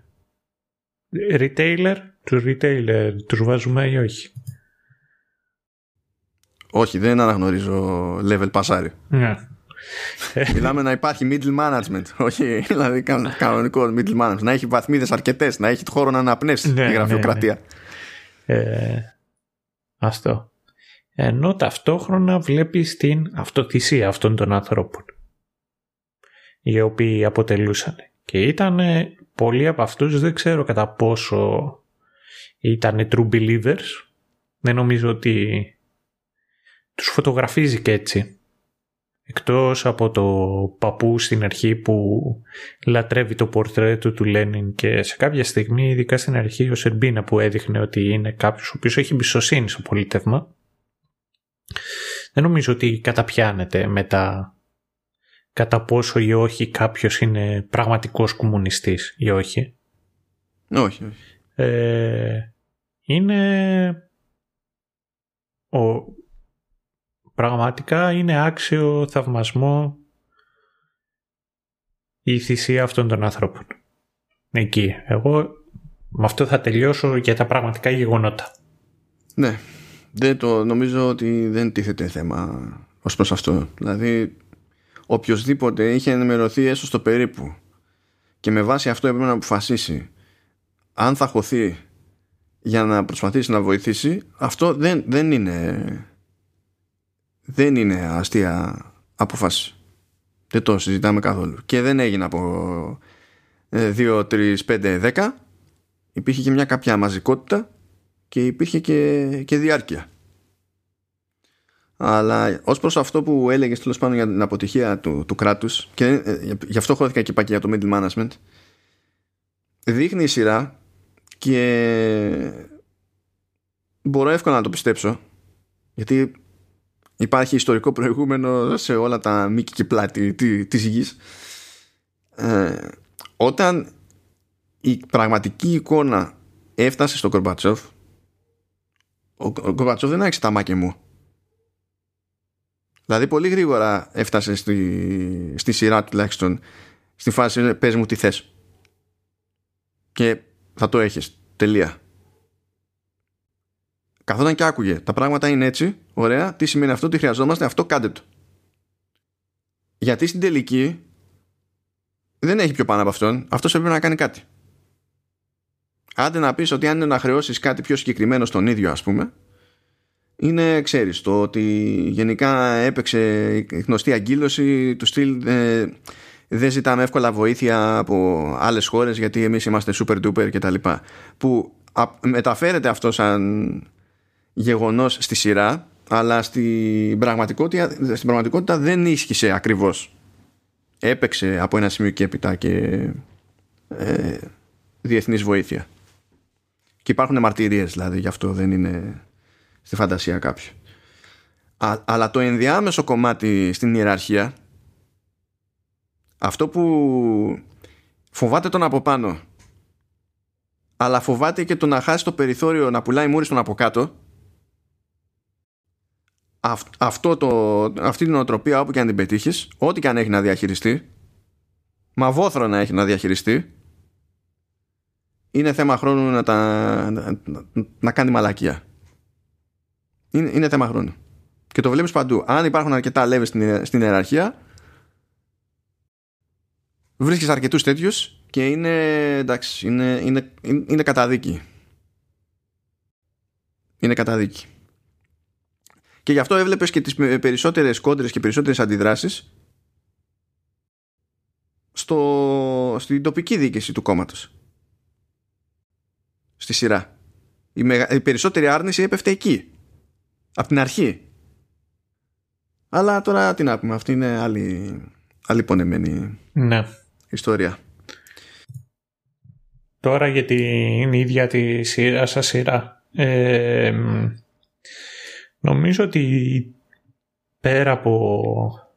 Retailer, του retailer τους βάζουμε ή όχι; Όχι, δεν αναγνωρίζω level πασάρι. Ναι. Μιλάμε να υπάρχει middle management. Όχι, δηλαδή κανονικό middle management. Να έχει βαθμίδες αρκετές, να έχει χώρο να αναπνεύσει ναι, η γραφειοκρατία. Ναι, ναι. Ε, αυτό ενώ ταυτόχρονα βλέπεις την αυτοθυσία αυτών των ανθρώπων οι οποίοι αποτελούσαν και ήταν πολλοί από αυτούς δεν ξέρω κατά πόσο ήταν true believers δεν νομίζω ότι τους φωτογραφίζει και έτσι εκτός από το παππού στην αρχή που λατρεύει το πορτρέτο του Λένιν και σε κάποια στιγμή ειδικά στην αρχή ο Σερμπίνα που έδειχνε ότι είναι κάποιος ο οποίος έχει εμπιστοσύνη στο πολίτευμα δεν νομίζω ότι καταπιάνεται μετά κατά πόσο ή όχι κάποιος είναι πραγματικός κομμουνιστής ή όχι. Όχι, όχι. Ε, είναι ο, πραγματικά είναι άξιο θαυμασμό η θυσία αυτών των ανθρώπων. Εκεί. Εγώ με αυτό θα τελειώσω για τα πραγματικά γεγονότα. Ναι, δεν το, νομίζω ότι δεν τίθεται θέμα ως προς αυτό. Δηλαδή, οποιοδήποτε είχε ενημερωθεί έστω στο περίπου και με βάση αυτό έπρεπε να αποφασίσει αν θα χωθεί για να προσπαθήσει να βοηθήσει, αυτό δεν, δεν είναι δεν είναι αστεία αποφάση. Δεν το συζητάμε καθόλου. Και δεν έγινε από 2, 3, 5, 10. Υπήρχε και μια κάποια μαζικότητα και υπήρχε και, και διάρκεια. Αλλά ως προς αυτό που έλεγες τέλος πάντων για την αποτυχία του, του κράτους και ε, γι' αυτό χώθηκα και είπα και για το middle management δείχνει η σειρά και μπορώ εύκολα να το πιστέψω γιατί υπάρχει ιστορικό προηγούμενο σε όλα τα μήκη και πλάτη της γης. Ε, όταν η πραγματική εικόνα έφτασε στον Κορμπατσόφ ο Κορμπατσόφ δεν άρχισε τα μάκια μου. Δηλαδή πολύ γρήγορα έφτασε στη, στη σειρά τουλάχιστον στη φάση πες μου τι θες. Και θα το έχεις. Τελεία καθόταν και άκουγε. Τα πράγματα είναι έτσι ωραία. Τι σημαίνει αυτό τι χρειαζόμαστε αυτό κάντε το. Γιατί στην τελική δεν έχει πιο πάνω από αυτόν. Αυτός έπρεπε να κάνει κάτι. Άντε να πεις ότι αν είναι να χρεώσεις κάτι πιο συγκεκριμένο στον ίδιο ας πούμε είναι ξέρεις το ότι γενικά έπαιξε η γνωστή αγκύλωση του στυλ ε, δεν ζητάμε εύκολα βοήθεια από άλλες χώρες γιατί εμείς είμαστε super duper και τα λοιπά που μεταφέρεται αυτό σαν γεγονός στη σειρά αλλά στην πραγματικότητα, στην πραγματικότητα δεν ίσχυσε ακριβώς. Έπαιξε από ένα σημείο και έπειτα και ε, διεθνής βοήθεια. Και υπάρχουν μαρτυρίες δηλαδή γι' αυτό δεν είναι στη φαντασία κάποιου. Αλλά το ενδιάμεσο κομμάτι στην ιεραρχία αυτό που φοβάται τον από πάνω αλλά φοβάται και το να χάσει το περιθώριο να πουλάει μούρι στον από κάτω αυτό το, αυτή την οτροπία όπου και αν την πετύχεις ό,τι και αν έχει να διαχειριστεί μα να έχει να διαχειριστεί είναι θέμα χρόνου να, τα, να, να κάνει μαλακία. Είναι, είναι θέμα χρόνου. Και το βλέπεις παντού. Αν υπάρχουν αρκετά levels στην, στην ιεραρχία βρίσκεις αρκετούς τέτοιους και είναι εντάξει είναι, είναι, είναι καταδίκη. Είναι καταδίκη και γι' αυτό έβλεπες και τις περισσότερες κόντρες και περισσότερες αντιδράσεις στο, στην τοπική διοίκηση του κόμματος. Στη σειρά. Η, η περισσότερη άρνηση έπεφτε εκεί. Από την αρχή. Αλλά τώρα τι να πούμε αυτή είναι άλλη, άλλη πονεμένη ναι. ιστορία. Τώρα για την ίδια τη σειρά σας σειρά. Ε, Νομίζω ότι πέρα από,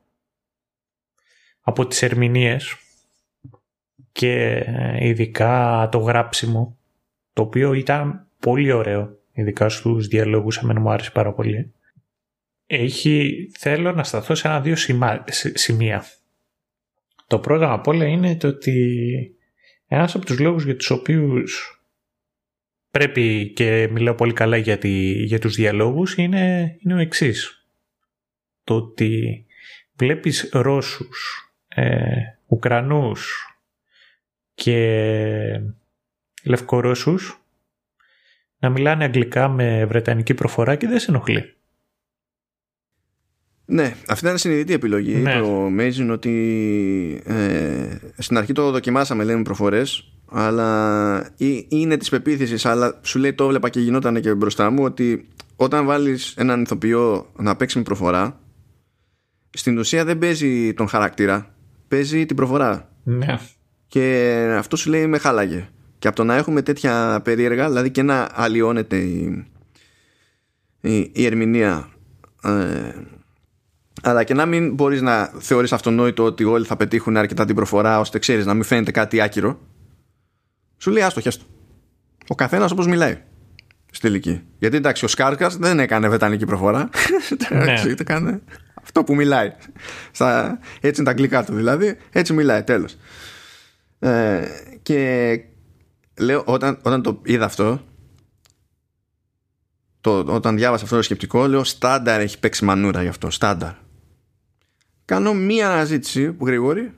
από τις ερμηνείες και ειδικά το γράψιμο το οποίο ήταν πολύ ωραίο ειδικά στους διαλόγους εμένα μου άρεσε πάρα πολύ έχει, θέλω να σταθώ σε ένα-δύο σημεία. Το πρώτο απ' όλα είναι το ότι ένας από τους λόγους για τους οποίους πρέπει και μιλάω πολύ καλά για, για τους διαλόγους είναι, είναι ο εξής. Το ότι βλέπεις Ρώσους, ε, Ουκρανούς και Λευκορώσους να μιλάνε αγγλικά με βρετανική προφορά και δεν σε ενοχλεί. Ναι, αυτή ήταν συνειδητή επιλογή ναι. το Amazing ότι ε, στην αρχή το δοκιμάσαμε λέμε προφορές αλλά είναι της πεποίθησης αλλά σου λέει το έβλεπα και γινόταν και μπροστά μου ότι όταν βάλεις έναν ηθοποιό να παίξει με προφορά στην ουσία δεν παίζει τον χαρακτήρα παίζει την προφορά ναι. και αυτό σου λέει με χάλαγε και από το να έχουμε τέτοια περίεργα δηλαδή και να αλλοιώνεται η, η, η ερμηνεία ε, αλλά και να μην μπορείς να θεωρείς αυτονόητο ότι όλοι θα πετύχουν αρκετά την προφορά ώστε ξέρεις να μην φαίνεται κάτι άκυρο σου λέει άστο χέστο. Ο καθένας όπως μιλάει στη τελική. Γιατί εντάξει, ο Σκάρκας δεν έκανε βετανική προφορά. Ναι. έκανε αυτό που μιλάει. Στα, έτσι είναι τα αγγλικά του δηλαδή. Έτσι μιλάει, τέλος. Ε, και λέω, όταν, όταν το είδα αυτό, το, όταν διάβασα αυτό το σκεπτικό, λέω στάνταρ έχει παίξει μανούρα γι' αυτό. Στάνταρ. Κάνω μία αναζήτηση που γρήγορη.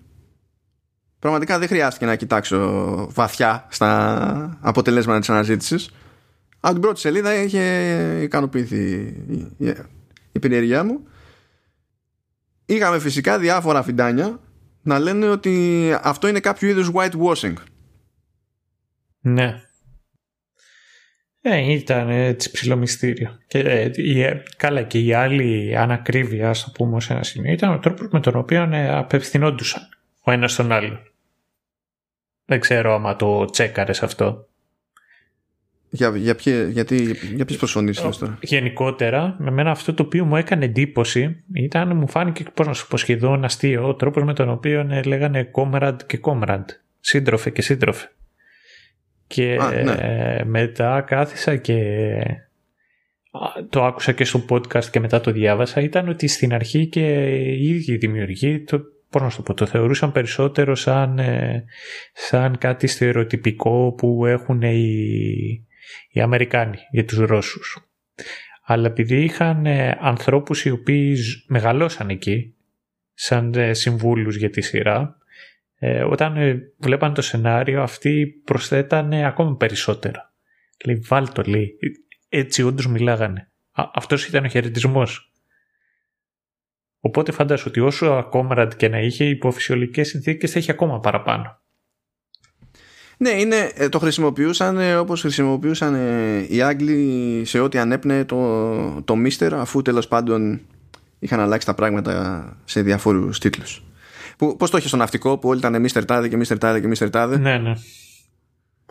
Πραγματικά δεν χρειάστηκε να κοιτάξω βαθιά στα αποτελέσματα της αναζήτησης. Από την πρώτη σελίδα είχε ικανοποιηθεί η περιέργειά μου. Είχαμε φυσικά διάφορα φιντάνια να λένε ότι αυτό είναι κάποιο είδους whitewashing. Ναι ε, ήταν έτσι ψηλομυστήριο. Και, ε, η, καλά και η άλλη ανακρίβεια, ας το πούμε, σε ένα σημείο, ήταν ο τρόπος με τον οποίο ε, απευθυνόντουσαν ο ένας στον άλλον. Δεν ξέρω άμα το τσέκαρες αυτό. Για, για, ποιε, γιατί, για ποιες προσφωνήσεις τώρα; Γενικότερα, με μένα αυτό το οποίο μου έκανε εντύπωση ήταν, μου φάνηκε, πώς να σου πω, σχεδόν αστείο ο τρόπος με τον οποίο ε, λέγανε comrade και comrade, σύντροφε και σύντροφε. Και ναι. ε, μετά κάθισα και το άκουσα και στο podcast και μετά το διάβασα, ήταν ότι στην αρχή και οι ίδιοι δημιουργοί το, πώς να το πω, το θεωρούσαν περισσότερο σαν, ε, σαν κάτι στερεοτυπικό που έχουν οι, οι Αμερικάνοι για τους Ρώσους. Αλλά επειδή είχαν ε, ανθρώπους οι οποίοι μεγαλώσαν εκεί, σαν ε, συμβούλους για τη σειρά, όταν βλέπαν το σενάριο αυτοί προσθέτανε ακόμα περισσότερα. Λέει βάλτο λέει, έτσι όντως μιλάγανε. Αυτό αυτός ήταν ο χαιρετισμός. Οπότε φαντάσου ότι όσο ακόμα και να είχε υπό φυσιολογικές συνθήκες θα είχε ακόμα παραπάνω. Ναι, είναι, ε, το χρησιμοποιούσαν ε, όπως χρησιμοποιούσαν ε, οι Άγγλοι σε ό,τι ανέπνεε το, το Mister αφού τέλος πάντων είχαν αλλάξει τα πράγματα σε διαφόρους τίτλους. Πώς το είχε στο ναυτικό που όλοι ήταν Mr. Τάδε και Mr. Τάδε και Mr. Τάδε. Ναι, ναι.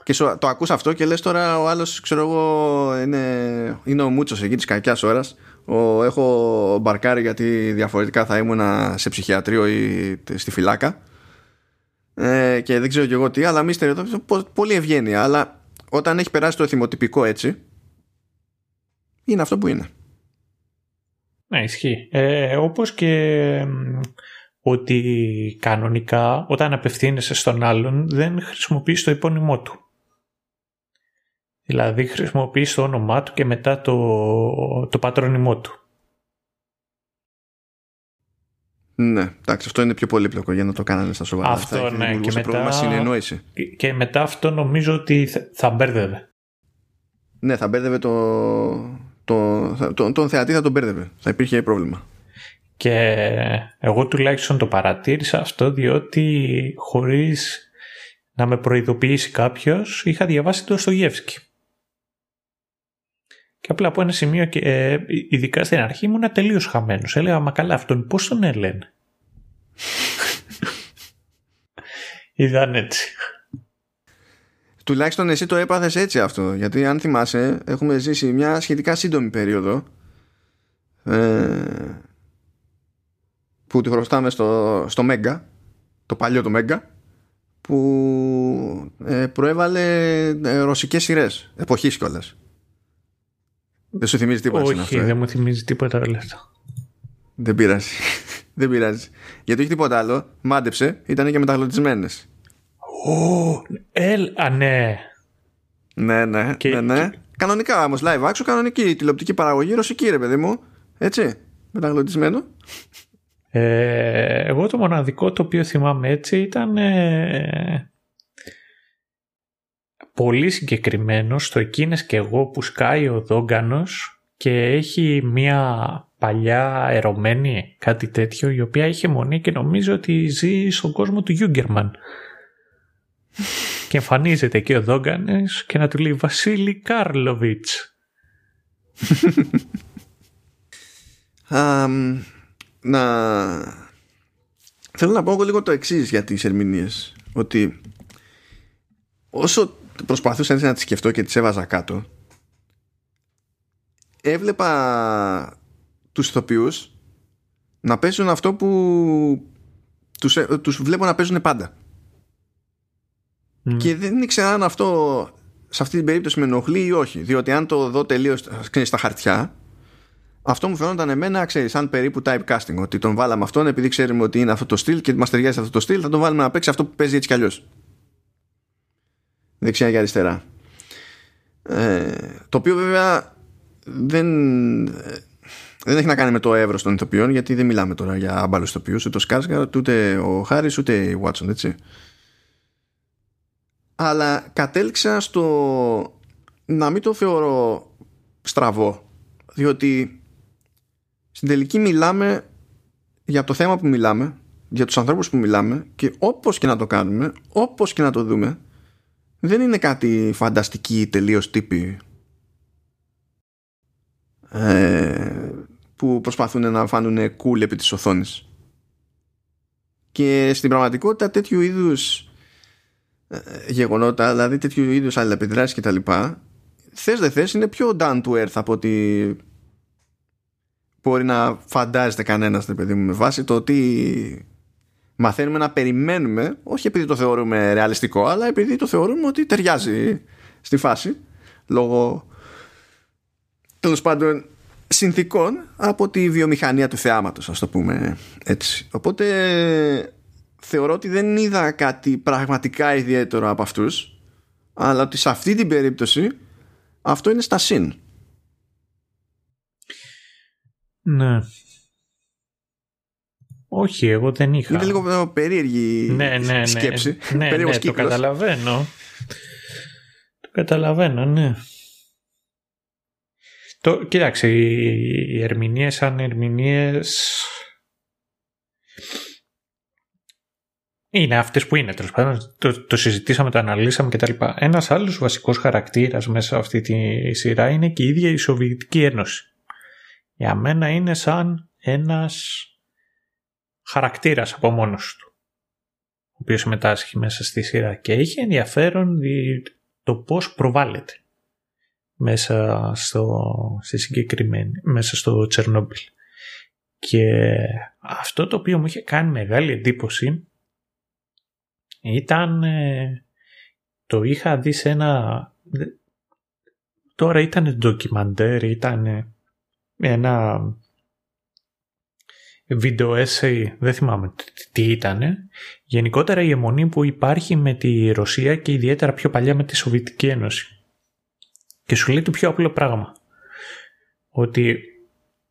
Και σου, το ακούς αυτό και λες τώρα ο άλλος ξέρω εγώ είναι, είναι ο Μούτσος εκεί της κακιάς ώρας ο, έχω μπαρκάρει γιατί διαφορετικά θα ήμουν σε ψυχιατρίο ή στη φυλάκα ε, και δεν ξέρω και εγώ τι αλλά μίστερ εδώ πολύ ευγένεια αλλά όταν έχει περάσει το θυμοτυπικό έτσι είναι αυτό που είναι Ναι ισχύει ε, όπως και ότι κανονικά όταν απευθύνεσαι στον άλλον δεν χρησιμοποιείς το επώνυμό του Δηλαδή χρησιμοποιείς το όνομά του και μετά το, το πατρόνιμό του. Ναι, εντάξει, αυτό είναι πιο πολύπλοκο για να το κάνανε στα σοβαρά. Αυτό, ναι. Και μετά, συνεννόηση. Και μετά αυτό νομίζω ότι θα μπέρδευε. Ναι, θα μπέρδευε το, το, το, τον θεατή θα τον μπέρδευε. Θα υπήρχε πρόβλημα. Και εγώ τουλάχιστον το παρατήρησα αυτό διότι χωρίς να με προειδοποιήσει κάποιος είχα διαβάσει το Στογεύσκι. Και απλά από ένα σημείο, και, ε, ειδικά στην αρχή, ήμουν τελείως χαμένος. Έλεγα, Μα καλά, αυτόν πώς τον έλενε. Ήταν έτσι. Τουλάχιστον εσύ το έπαθες έτσι αυτό Γιατί αν θυμάσαι έχουμε ζήσει μια σχετικά σύντομη περίοδο ε, Που τη χρωστάμε στο, στο Μέγκα Το παλιό το Μέγκα Που ε, προέβαλε ε, ρωσικές σειρές Εποχής κιόλας δεν σου θυμίζει τίποτα Όχι, αυτό, ε; δεν μου θυμίζει τίποτα άλλο αυτό. Δεν πειράζει. δεν πειράζει. Γιατί όχι τίποτα άλλο. Μάντεψε, ήταν και μεταγλωτισμένες. Ω, ελ, α, ναι. Ναι, ναι, και, ναι, ναι. Και... Κανονικά όμως, live action, κανονική τηλεοπτική παραγωγή, ρωσική ρε παιδί μου. Έτσι, μεταγλωτισμένο. Ε, εγώ το μοναδικό το οποίο θυμάμαι έτσι ήταν ε, πολύ συγκεκριμένος στο εκείνες και εγώ που σκάει ο Δόγκανος και έχει μια παλιά ερωμένη κάτι τέτοιο η οποία είχε μονή και νομίζω ότι ζει στον κόσμο του Γιούγκερμαν. και εμφανίζεται και ο Δόγκανες και να του λέει Βασίλη Κάρλοβιτς. um, να... Θέλω να πω λίγο το εξής για τις ερμηνείες. Ότι όσο προσπαθούσα να τις σκεφτώ και τις έβαζα κάτω έβλεπα τους ηθοποιούς να παίζουν αυτό που τους, ε, τους βλέπω να παίζουν πάντα και δεν ήξερα αν αυτό σε αυτή την περίπτωση με ενοχλεί ή όχι διότι αν το δω τελείως στα χαρτιά αυτό μου φαίνονταν εμένα, ξέρεις, σαν περίπου typecasting. Ότι τον βάλαμε αυτόν επειδή ξέρουμε ότι είναι αυτό το στυλ και μας ταιριάζει αυτό το στυλ, θα τον βάλουμε να παίξει αυτό που παίζει έτσι κι αλλιώς δεξιά και αριστερά. Ε, το οποίο βέβαια δεν, δεν έχει να κάνει με το εύρος των ηθοποιών γιατί δεν μιλάμε τώρα για άμπαλους ηθοποιούς ούτε ο Σκάρσγκαρτ ούτε ο Χάρης ούτε η Βάτσον έτσι αλλά κατέληξα στο να μην το θεωρώ στραβό διότι στην τελική μιλάμε για το θέμα που μιλάμε για τους ανθρώπους που μιλάμε και όπως και να το κάνουμε όπως και να το δούμε δεν είναι κάτι φανταστική τελείως τύπη ε, που προσπαθούν να φάνουν cool επί της οθόνης. Και στην πραγματικότητα τέτοιου είδους ε, γεγονότα δηλαδή τέτοιου είδους αλληλεπιδράσεις και τα λοιπά θες δεν θες είναι πιο down to earth από ότι μπορεί να φαντάζεται κανένας παιδί μου με βάση το ότι μαθαίνουμε να περιμένουμε όχι επειδή το θεωρούμε ρεαλιστικό αλλά επειδή το θεωρούμε ότι ταιριάζει στη φάση λόγω τέλος πάντων συνθήκων από τη βιομηχανία του θεάματος ας το πούμε έτσι. Οπότε θεωρώ ότι δεν είδα κάτι πραγματικά ιδιαίτερο από αυτούς αλλά ότι σε αυτή την περίπτωση αυτό είναι στα συν ναι όχι, εγώ δεν είχα. Είναι λίγο περίεργη ναι, ναι, ναι. σκέψη. Ναι, ναι, ναι το καταλαβαίνω. Το καταλαβαίνω, ναι. Το, κοίταξε, οι, οι ερμηνείες σαν ερμηνείες είναι αυτές που είναι τέλος πάντων. Το, το συζητήσαμε, το αναλύσαμε κτλ. Ένας άλλος βασικός χαρακτήρας μέσα σε αυτή τη σειρά είναι και η ίδια η Σοβιετική Ένωση. Για μένα είναι σαν ένας χαρακτήρας από μόνος του ο οποίος συμμετάσχει μέσα στη σειρά και είχε ενδιαφέρον το πώς προβάλλεται μέσα στο, στη συγκεκριμένη, μέσα στο Τσερνόμπιλ. Και αυτό το οποίο μου είχε κάνει μεγάλη εντύπωση ήταν ε, το είχα δει σε ένα τώρα ήταν ντοκιμαντέρ ήταν ένα βίντεο essay, δεν θυμάμαι τι ήταν. Γενικότερα η αιμονή που υπάρχει με τη Ρωσία και ιδιαίτερα πιο παλιά με τη Σοβιετική Ένωση. Και σου λέει το πιο απλό πράγμα. Ότι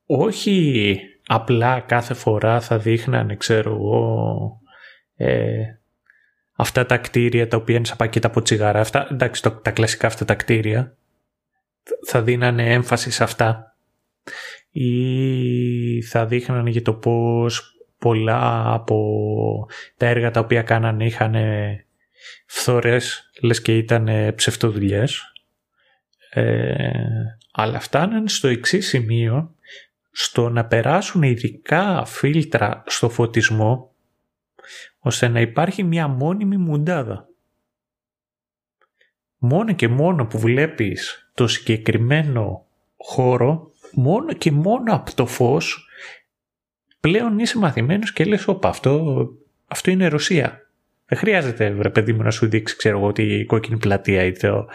όχι απλά κάθε φορά θα δείχνανε, ξέρω εγώ, ε, αυτά τα κτίρια τα οποία είναι σαν πακέτα από τσιγάρα. Αυτά, εντάξει, τα κλασικά αυτά τα κτίρια θα δίνανε έμφαση σε αυτά ή θα δείχνανε για το πώς πολλά από τα έργα τα οποία κάνανε είχαν φθορές λες και ήταν ψευτοδουλειές ε, αλλά φτάνανε στο εξής σημείο στο να περάσουν ειδικά φίλτρα στο φωτισμό ώστε να υπάρχει μια μόνιμη μουντάδα. Μόνο και μόνο που βλέπεις το συγκεκριμένο χώρο μόνο και μόνο από το φως πλέον είσαι μαθημένος και λες όπα αυτό, αυτό είναι Ρωσία. Δεν χρειάζεται βρε παιδί μου να σου δείξει ξέρω εγώ η κόκκινη πλατεία ή το,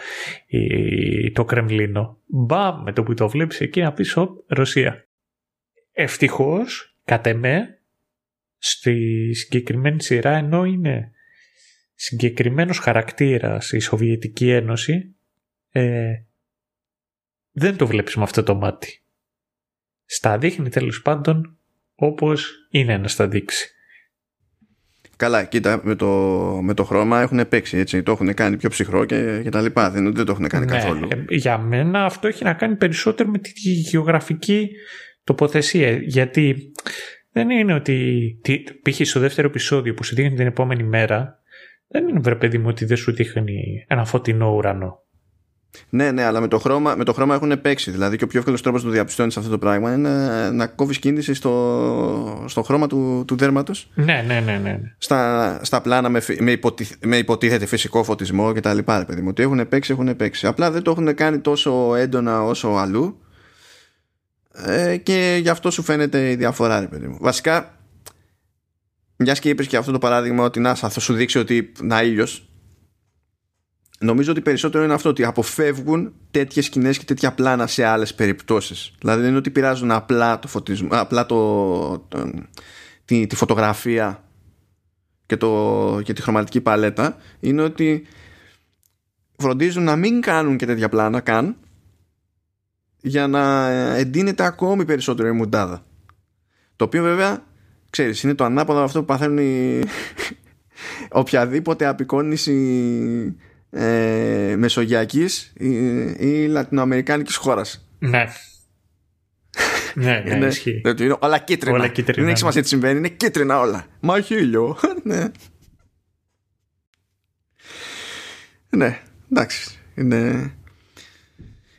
ή το Κρεμλίνο. Μπα με το που το βλέπεις εκεί να πεις ο, Ρωσία. Ευτυχώς κατ' εμέ στη συγκεκριμένη σειρά ενώ είναι συγκεκριμένος χαρακτήρας η Σοβιετική Ένωση ε, δεν το βλέπεις με αυτό το μάτι στα δείχνει τέλος πάντων όπως είναι να στα δείξει. Καλά, κοίτα, με το, με το χρώμα έχουν παίξει, έτσι, το έχουν κάνει πιο ψυχρό και, και τα λοιπά, δεν, δεν το έχουν κάνει ναι, καθόλου. Ε, για μένα αυτό έχει να κάνει περισσότερο με τη γεωγραφική τοποθεσία, γιατί δεν είναι ότι π.χ. στο δεύτερο επεισόδιο που σου δείχνει την επόμενη μέρα, δεν είναι βρε παιδί μου ότι δεν σου δείχνει ένα φωτεινό ουρανό. Ναι, ναι, αλλά με το χρώμα, με το χρώμα έχουν παίξει. Δηλαδή και ο πιο εύκολος τρόπος να το διαπιστώνεις αυτό το πράγμα είναι να, να κόβεις κίνηση στο, στο χρώμα του, του δέρματος. Ναι, ναι, ναι, ναι. Στα, στα πλάνα με, με, με υποτίθεται φυσικό φωτισμό κτλ. Παιδί μου, ότι έχουν παίξει, έχουν παίξει. Απλά δεν το έχουν κάνει τόσο έντονα όσο αλλού. Ε, και γι' αυτό σου φαίνεται η διαφορά, ρε παιδί μου. Βασικά, μιας και είπες και αυτό το παράδειγμα ότι να, θα σου δείξει ότι να ήλιος Νομίζω ότι περισσότερο είναι αυτό ότι αποφεύγουν τέτοιες σκηνές και τέτοια πλάνα σε άλλες περιπτώσεις. Δηλαδή δεν είναι ότι πειράζουν απλά το φωτισμό, απλά το, τη, τη, φωτογραφία και, το, και τη χρωματική παλέτα. Είναι ότι φροντίζουν να μην κάνουν και τέτοια πλάνα καν για να εντείνεται ακόμη περισσότερο η μουντάδα. Το οποίο βέβαια, ξέρεις, είναι το ανάποδο από αυτό που παθαίνουν οι... οποιαδήποτε απεικόνηση ε, μεσογειακής ή, ή λατινοαμερικάνικης χώρας. Ναι. ναι, ναι, ισχύει. Είναι όλα κίτρινα. Όλα κίτρινα Δεν έχει ναι. σημασία τι συμβαίνει, είναι κίτρινα όλα. Μα έχει ήλιο. ναι. ναι, εντάξει. Είναι...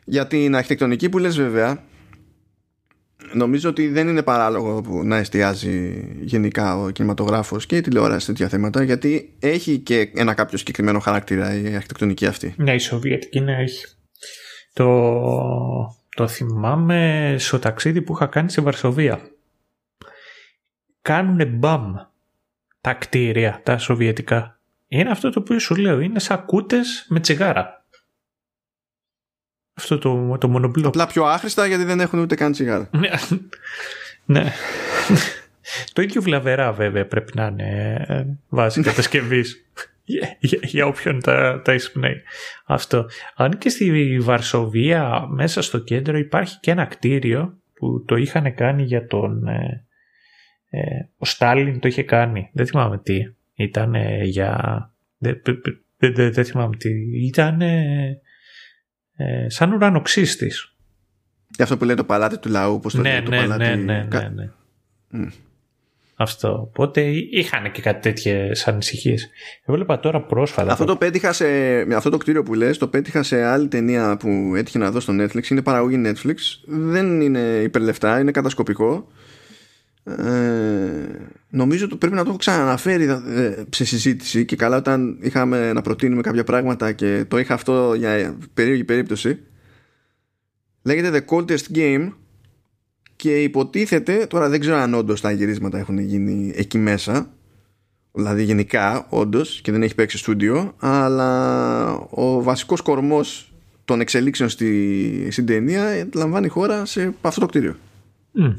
Για την αρχιτεκτονική που λες βέβαια νομίζω ότι δεν είναι παράλογο που να εστιάζει γενικά ο κινηματογράφος και η τηλεόραση σε τέτοια θέματα γιατί έχει και ένα κάποιο συγκεκριμένο χαρακτήρα η αρχιτεκτονική αυτή. Ναι, η Σοβιετική ναι έχει. Το, το θυμάμαι στο ταξίδι που είχα κάνει στη Βαρσοβία. Κάνουνε μπαμ τα κτίρια, τα σοβιετικά. Είναι αυτό το οποίο σου λέω, είναι σαν κούτες με τσιγάρα. Αυτό το, το μονοπλό. Απλά πιο άχρηστα γιατί δεν έχουν ούτε καν τσιγάρα. ναι. ναι. το ίδιο βλαβερά βέβαια πρέπει να είναι ε, βάση κατασκευής. για, για, για όποιον τα, τα εισπνέει. Αυτό. Αν και στη Βαρσοβία μέσα στο κέντρο υπάρχει και ένα κτίριο που το είχαν κάνει για τον... Ε, ε, ο Στάλιν το είχε κάνει. Δεν θυμάμαι τι. Ήταν για... Δεν, δεν, δεν θυμάμαι τι. Ήταν ε, σαν ουρανοξύστης. Για αυτό που λέει το παλάτι του λαού. Πώς το ναι, λέει, το ναι, παλάτι... ναι, ναι, ναι, ναι. Mm. Αυτό. Οπότε είχαν και κάτι τέτοιε ανησυχίε. Έβλεπα τώρα πρόσφατα. Αυτό το πέτυχα σε. Με αυτό το κτίριο που λες, το πέτυχα σε άλλη ταινία που έτυχε να δω στο Netflix. Είναι παραγωγή Netflix. Δεν είναι υπερλεφτά, είναι κατασκοπικό. Ε, νομίζω ότι πρέπει να το έχω ξαναναφέρει ε, σε συζήτηση και καλά όταν είχαμε να προτείνουμε κάποια πράγματα και το είχα αυτό για περίεργη περίπτωση λέγεται The Coldest Game και υποτίθεται, τώρα δεν ξέρω αν όντως τα γυρίσματα έχουν γίνει εκεί μέσα δηλαδή γενικά όντως και δεν έχει παίξει στούντιο αλλά ο βασικός κορμός των εξελίξεων στη, στην ταινία λαμβάνει χώρα σε αυτό το κτίριο Mm.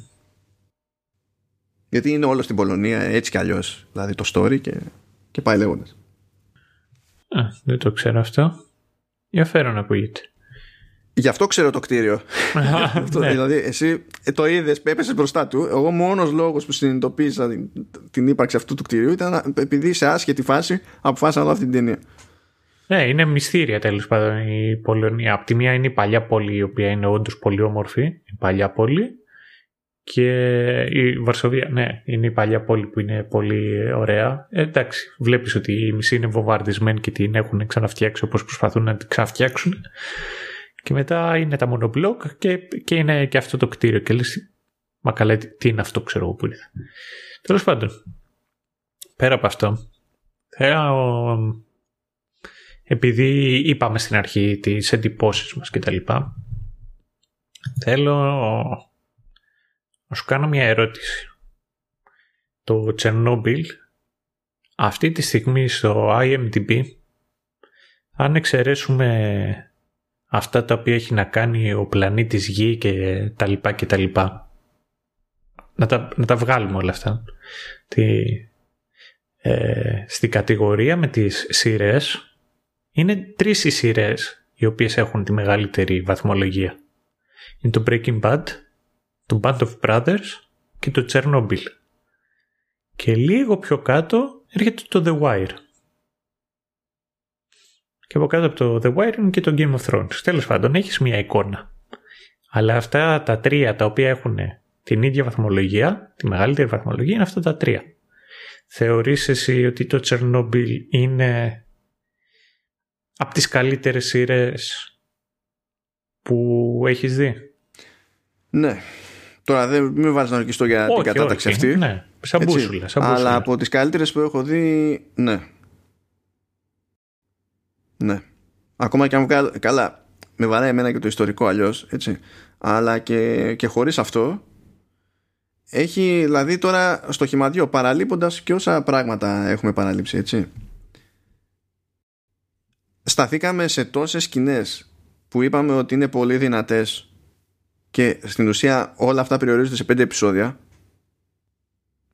Γιατί είναι όλο στην Πολωνία έτσι κι αλλιώς. Δηλαδή το story και, και πάει λέγοντας. Α, δεν το ξέρω αυτό. Ενδιαφέρον ακούγεται. Γι' αυτό ξέρω το κτίριο. Αυτό, ναι. Δηλαδή, εσύ ε, το είδες, έπεσες μπροστά του. Εγώ, μόνος λόγος που συνειδητοποίησα την, την ύπαρξη αυτού του κτίριου ήταν να- επειδή σε άσχετη φάση αποφάσισα να δω αυτή την ταινία. Ναι, είναι μυστήρια τέλος πάντων η Πολωνία. Απ' τη μία είναι η παλιά πόλη, η οποία είναι όντως πολύ όμορφη, η παλιά πόλη. Και η Βαρσοβία, ναι, είναι η παλιά πόλη που είναι πολύ ωραία. Ε, εντάξει, βλέπεις ότι η μισή είναι βομβαρδισμένη και την έχουν ξαναφτιάξει όπως προσπαθούν να την ξαναφτιάξουν. Και μετά είναι τα μονοπλοκ και, και είναι και αυτό το κτίριο. Και λες, μα καλά, τι, τι είναι αυτό, ξέρω εγώ που είναι. Τέλος πάντων, πέρα από αυτό, θέλω επειδή είπαμε στην αρχή τις εντυπώσεις μας και τα λοιπά, θέλω να σου κάνω μια ερώτηση. Το Τσερνόμπιλ αυτή τη στιγμή στο IMDb αν εξαιρέσουμε αυτά τα οποία έχει να κάνει ο πλανήτης Γη και τα λοιπά και τα λοιπά να τα, να τα βγάλουμε όλα αυτά τη, ε, στην κατηγορία με τις σειρές είναι τρεις οι σειρές οι οποίες έχουν τη μεγαλύτερη βαθμολογία. Είναι το Breaking Bad, το Band of Brothers και το Chernobyl. Και λίγο πιο κάτω έρχεται το The Wire. Και από κάτω από το The Wire είναι και το Game of Thrones. Τέλος πάντων, έχεις μια εικόνα. Αλλά αυτά τα τρία τα οποία έχουν την ίδια βαθμολογία, τη μεγαλύτερη βαθμολογία, είναι αυτά τα τρία. Θεωρείς εσύ ότι το Chernobyl είναι από τις καλύτερες σειρές που έχεις δει; Ναι. Τώρα δεν με βάζεις να ορκιστώ για την κατάταξη όχι. αυτή. Ναι, σαν Έτσι. μπούσουλα. Σαν Αλλά μπούσουλα. από τις καλύτερες που έχω δει, ναι. Ναι. Ακόμα και αν βγάλω... Καλά, με βαράει εμένα και το ιστορικό αλλιώς, έτσι. Αλλά και, και χωρίς αυτό, έχει δηλαδή τώρα στο χυμαδιό παραλείποντας και όσα πράγματα έχουμε παραλείψει, έτσι. Σταθήκαμε σε τόσες σκηνές που είπαμε ότι είναι πολύ δυνατές και στην ουσία όλα αυτά περιορίζονται σε πέντε επεισόδια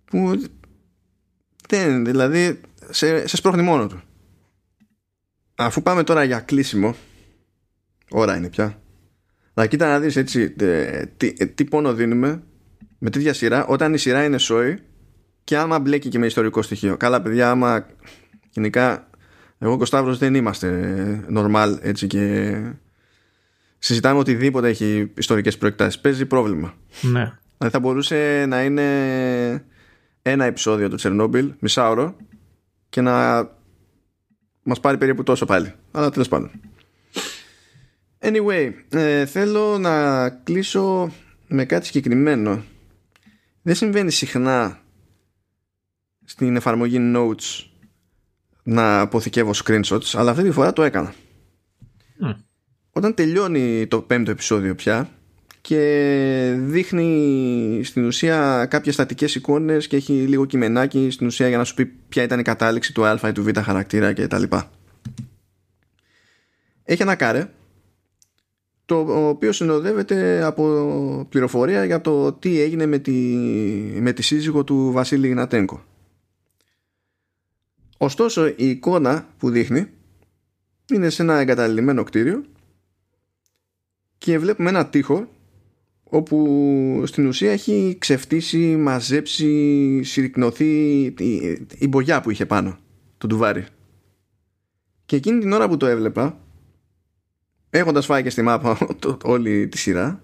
που δεν, δηλαδή σε, σε σπρώχνει μόνο του. Αφού πάμε τώρα για κλείσιμο, ώρα είναι πια. Να κοίτα να δεις έτσι ε, τι, ε, τι πόνο δίνουμε με τέτοια σειρά όταν η σειρά είναι σόι και άμα μπλέκει και με ιστορικό στοιχείο. Καλά παιδιά, άμα γενικά εγώ και ο Σταύρος δεν είμαστε normal έτσι και συζητάμε οτιδήποτε έχει ιστορικές προεκτάσεις. Παίζει πρόβλημα. Ναι. Δηλαδή θα μπορούσε να είναι ένα επεισόδιο του Τσερνόμπιλ, μισάωρο, και να μας πάρει περίπου τόσο πάλι. Αλλά τέλος πάντων. Anyway, ε, θέλω να κλείσω με κάτι συγκεκριμένο. Δεν συμβαίνει συχνά στην εφαρμογή Notes να αποθηκεύω screenshots, αλλά αυτή τη φορά το έκανα. Μμ. Όταν τελειώνει το πέμπτο επεισόδιο πια και δείχνει στην ουσία κάποιες στατικές εικόνες και έχει λίγο κειμενάκι στην ουσία για να σου πει ποια ήταν η κατάληξη του α ή του β χαρακτήρα και τα λοιπά. Έχει ένα κάρε το οποίο συνοδεύεται από πληροφορία για το τι έγινε με τη, με τη σύζυγο του Βασίλη Γνατέγκο. Ωστόσο η εικόνα που δείχνει είναι σε ένα εγκαταλειμμένο κτίριο και βλέπουμε ένα τείχο όπου στην ουσία έχει ξεφτύσει, μαζέψει, συρρυκνωθεί η, η μπογιά που είχε πάνω, το ντουβάρι. Και εκείνη την ώρα που το έβλεπα, έχοντας φάει και στη μάπα όλη τη σειρά,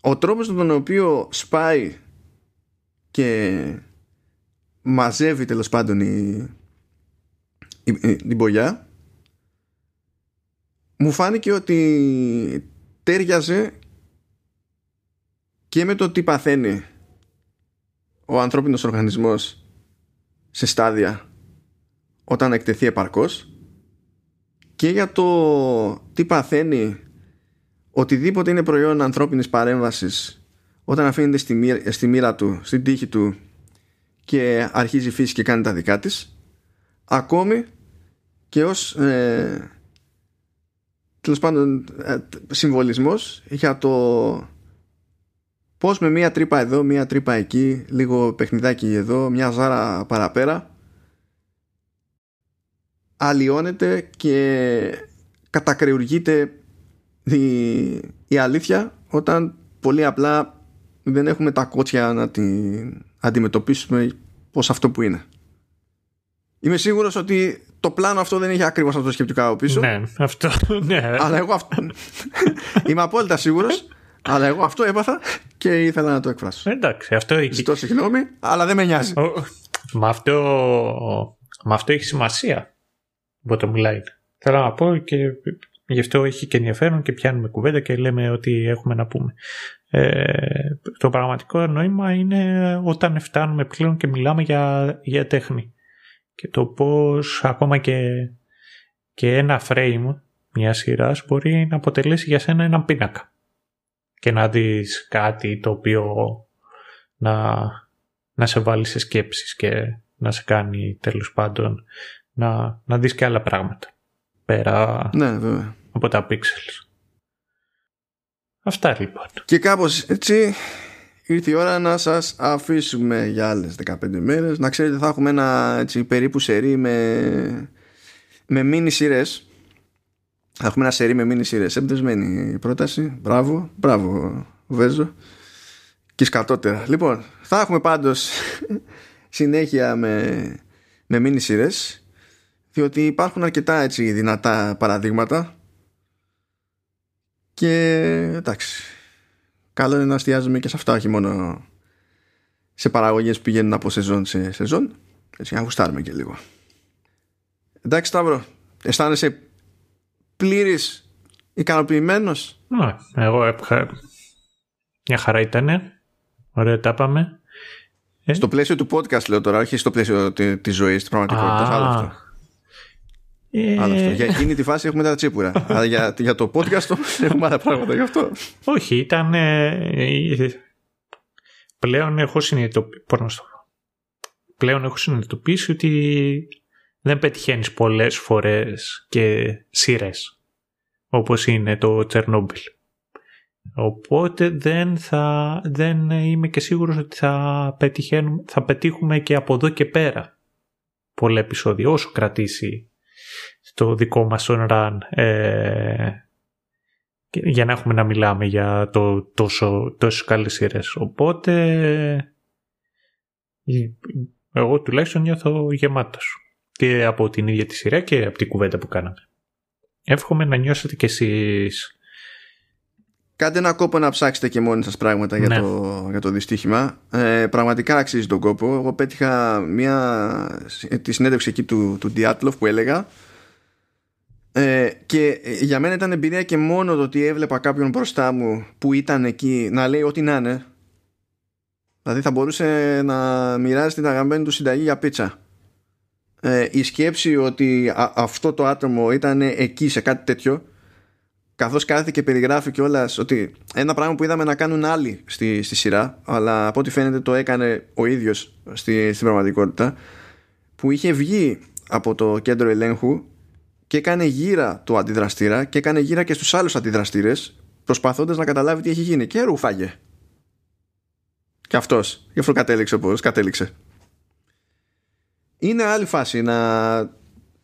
ο τρόπος τον οποίο σπάει και μαζεύει τέλος πάντων η, η, η, μπογιά μου φάνηκε ότι τέριαζε και με το τι παθαίνει ο ανθρώπινος οργανισμός σε στάδια όταν εκτεθεί επαρκώς και για το τι παθαίνει οτιδήποτε είναι προϊόν ανθρώπινης παρέμβασης όταν αφήνεται στη μοίρα, στη μοίρα του, στην τύχη του και αρχίζει η φύση και κάνει τα δικά της ακόμη και ως ε, τέλος πάντων ε, συμβολισμός για το πως με μία τρύπα εδώ, μία τρύπα εκεί λίγο παιχνιδάκι εδώ, μια ζάρα παραπέρα αλλοιώνεται και κατακρεουργείται η, η αλήθεια όταν πολύ απλά δεν έχουμε τα κότσια να την αντιμετωπίσουμε πως αυτό που είναι. Είμαι σίγουρος ότι το πλάνο αυτό δεν είχε ακριβώς αυτό το σκεπτικό από πίσω. Ναι, αυτό, ναι. Αλλά εγώ αυτό... Είμαι απόλυτα σίγουρος αλλά εγώ αυτό έπαθα και ήθελα να το εκφράσω. Εντάξει, αυτό έχει. Ζητώ συγγνώμη, αλλά δεν με νοιάζει. Μα αυτό, μα αυτό έχει σημασία. Bottom line. Θέλω να πω και γι' αυτό έχει και ενδιαφέρον και πιάνουμε κουβέντα και λέμε ότι έχουμε να πούμε. Ε, το πραγματικό νόημα είναι όταν φτάνουμε πλέον και μιλάμε για, για τέχνη. Και το πώς ακόμα και, και ένα frame μιας σειράς μπορεί να αποτελέσει για σένα έναν πίνακα και να δεις κάτι το οποίο να, να σε βάλει σε σκέψεις και να σε κάνει τέλος πάντων να, να δεις και άλλα πράγματα πέρα ναι, βέβαια. από τα pixels. Αυτά λοιπόν. Και κάπως έτσι ήρθε η ώρα να σας αφήσουμε για άλλες 15 μέρες. Να ξέρετε θα έχουμε ένα έτσι, περίπου σερί με, με μίνι σειρές θα έχουμε ένα σερί με μήνυ σειρές. Εμπνευσμένη η πρόταση. Μπράβο, μπράβο, Βέζο. Και σκατότερα. Λοιπόν, θα έχουμε πάντως συνέχεια με, με μήνυ σειρές διότι υπάρχουν αρκετά έτσι δυνατά παραδείγματα και εντάξει καλό είναι να εστιάζουμε και σε αυτά όχι μόνο σε παραγωγές που πηγαίνουν από σεζόν σε σεζόν. Έτσι να γουστάρουμε και λίγο. Εντάξει Σταύρο αισθάνεσαι πλήρης ικανοποιημένος; Ναι, εγώ έπχα μια χαρά ήτανε. Ωραία τα πάμε. Ε; στο πλαίσιο του podcast λέω τώρα όχι στο πλαίσιο τη, της ζωής της πραγματικότητας άλλο αυτό ε... Άλλο αυτό. Για εκείνη τη φάση έχουμε τα τσίπουρα. Αλλά για, για το podcast έχουμε άλλα πράγματα γι' αυτό. Όχι, ήταν. Ε, πλέον έχω συνειδητοποιήσει. Πλέον έχω συνειδητοποιήσει ότι δεν πετυχαίνεις πολλές φορές και σειρές όπως είναι το Τσερνόμπιλ. Οπότε δεν, θα, δεν είμαι και σίγουρος ότι θα, θα πετύχουμε και από εδώ και πέρα πολλά επεισόδια όσο κρατήσει το δικό μας on run ε, για να έχουμε να μιλάμε για το τόσο, τόσο καλές σειρές. Οπότε εγώ τουλάχιστον νιώθω γεμάτος και από την ίδια τη σειρά και από την κουβέντα που κάναμε. Εύχομαι να νιώσετε κι εσείς Κάντε ένα κόπο να ψάξετε και μόνοι σας πράγματα για, ναι. το, για το δυστύχημα. Ε, πραγματικά αξίζει τον κόπο. Εγώ πέτυχα μια, τη συνέντευξη εκεί του, του Διάτλοφ που έλεγα ε, και για μένα ήταν εμπειρία και μόνο το ότι έβλεπα κάποιον μπροστά μου που ήταν εκεί να λέει ό,τι να είναι. Δηλαδή θα μπορούσε να μοιράζει την αγαπημένη του συνταγή για πίτσα ε, η σκέψη ότι αυτό το άτομο ήταν εκεί σε κάτι τέτοιο καθώς κάθεται και περιγράφει κιόλας ότι ένα πράγμα που είδαμε να κάνουν άλλοι στη, στη σειρά αλλά από ό,τι φαίνεται το έκανε ο ίδιος στη, στην πραγματικότητα που είχε βγει από το κέντρο ελέγχου και έκανε γύρα το αντιδραστήρα και έκανε γύρα και στους άλλους αντιδραστήρες προσπαθώντας να καταλάβει τι έχει γίνει. Και ρούφαγε. Και αυτός γι' αυτό κατέληξε όπως κατέληξε. Είναι άλλη φάση να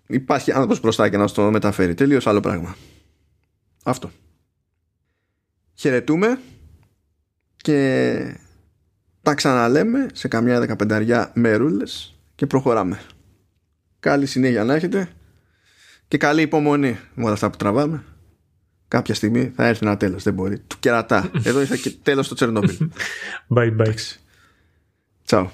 υπάρχει άνθρωπος μπροστά και να στο μεταφέρει. Τελείως άλλο πράγμα. Αυτό. Χαιρετούμε και τα ξαναλέμε σε καμιά δεκαπενταριά μερούλες και προχωράμε. Καλή συνέχεια να έχετε και καλή υπομονή. Με όλα αυτά που τραβάμε. Κάποια στιγμή θα έρθει ένα τέλος δεν μπορεί. Του κερατά. Εδώ ήρθε και τέλος το Τσερνόμπιλ bye bye. Ciao.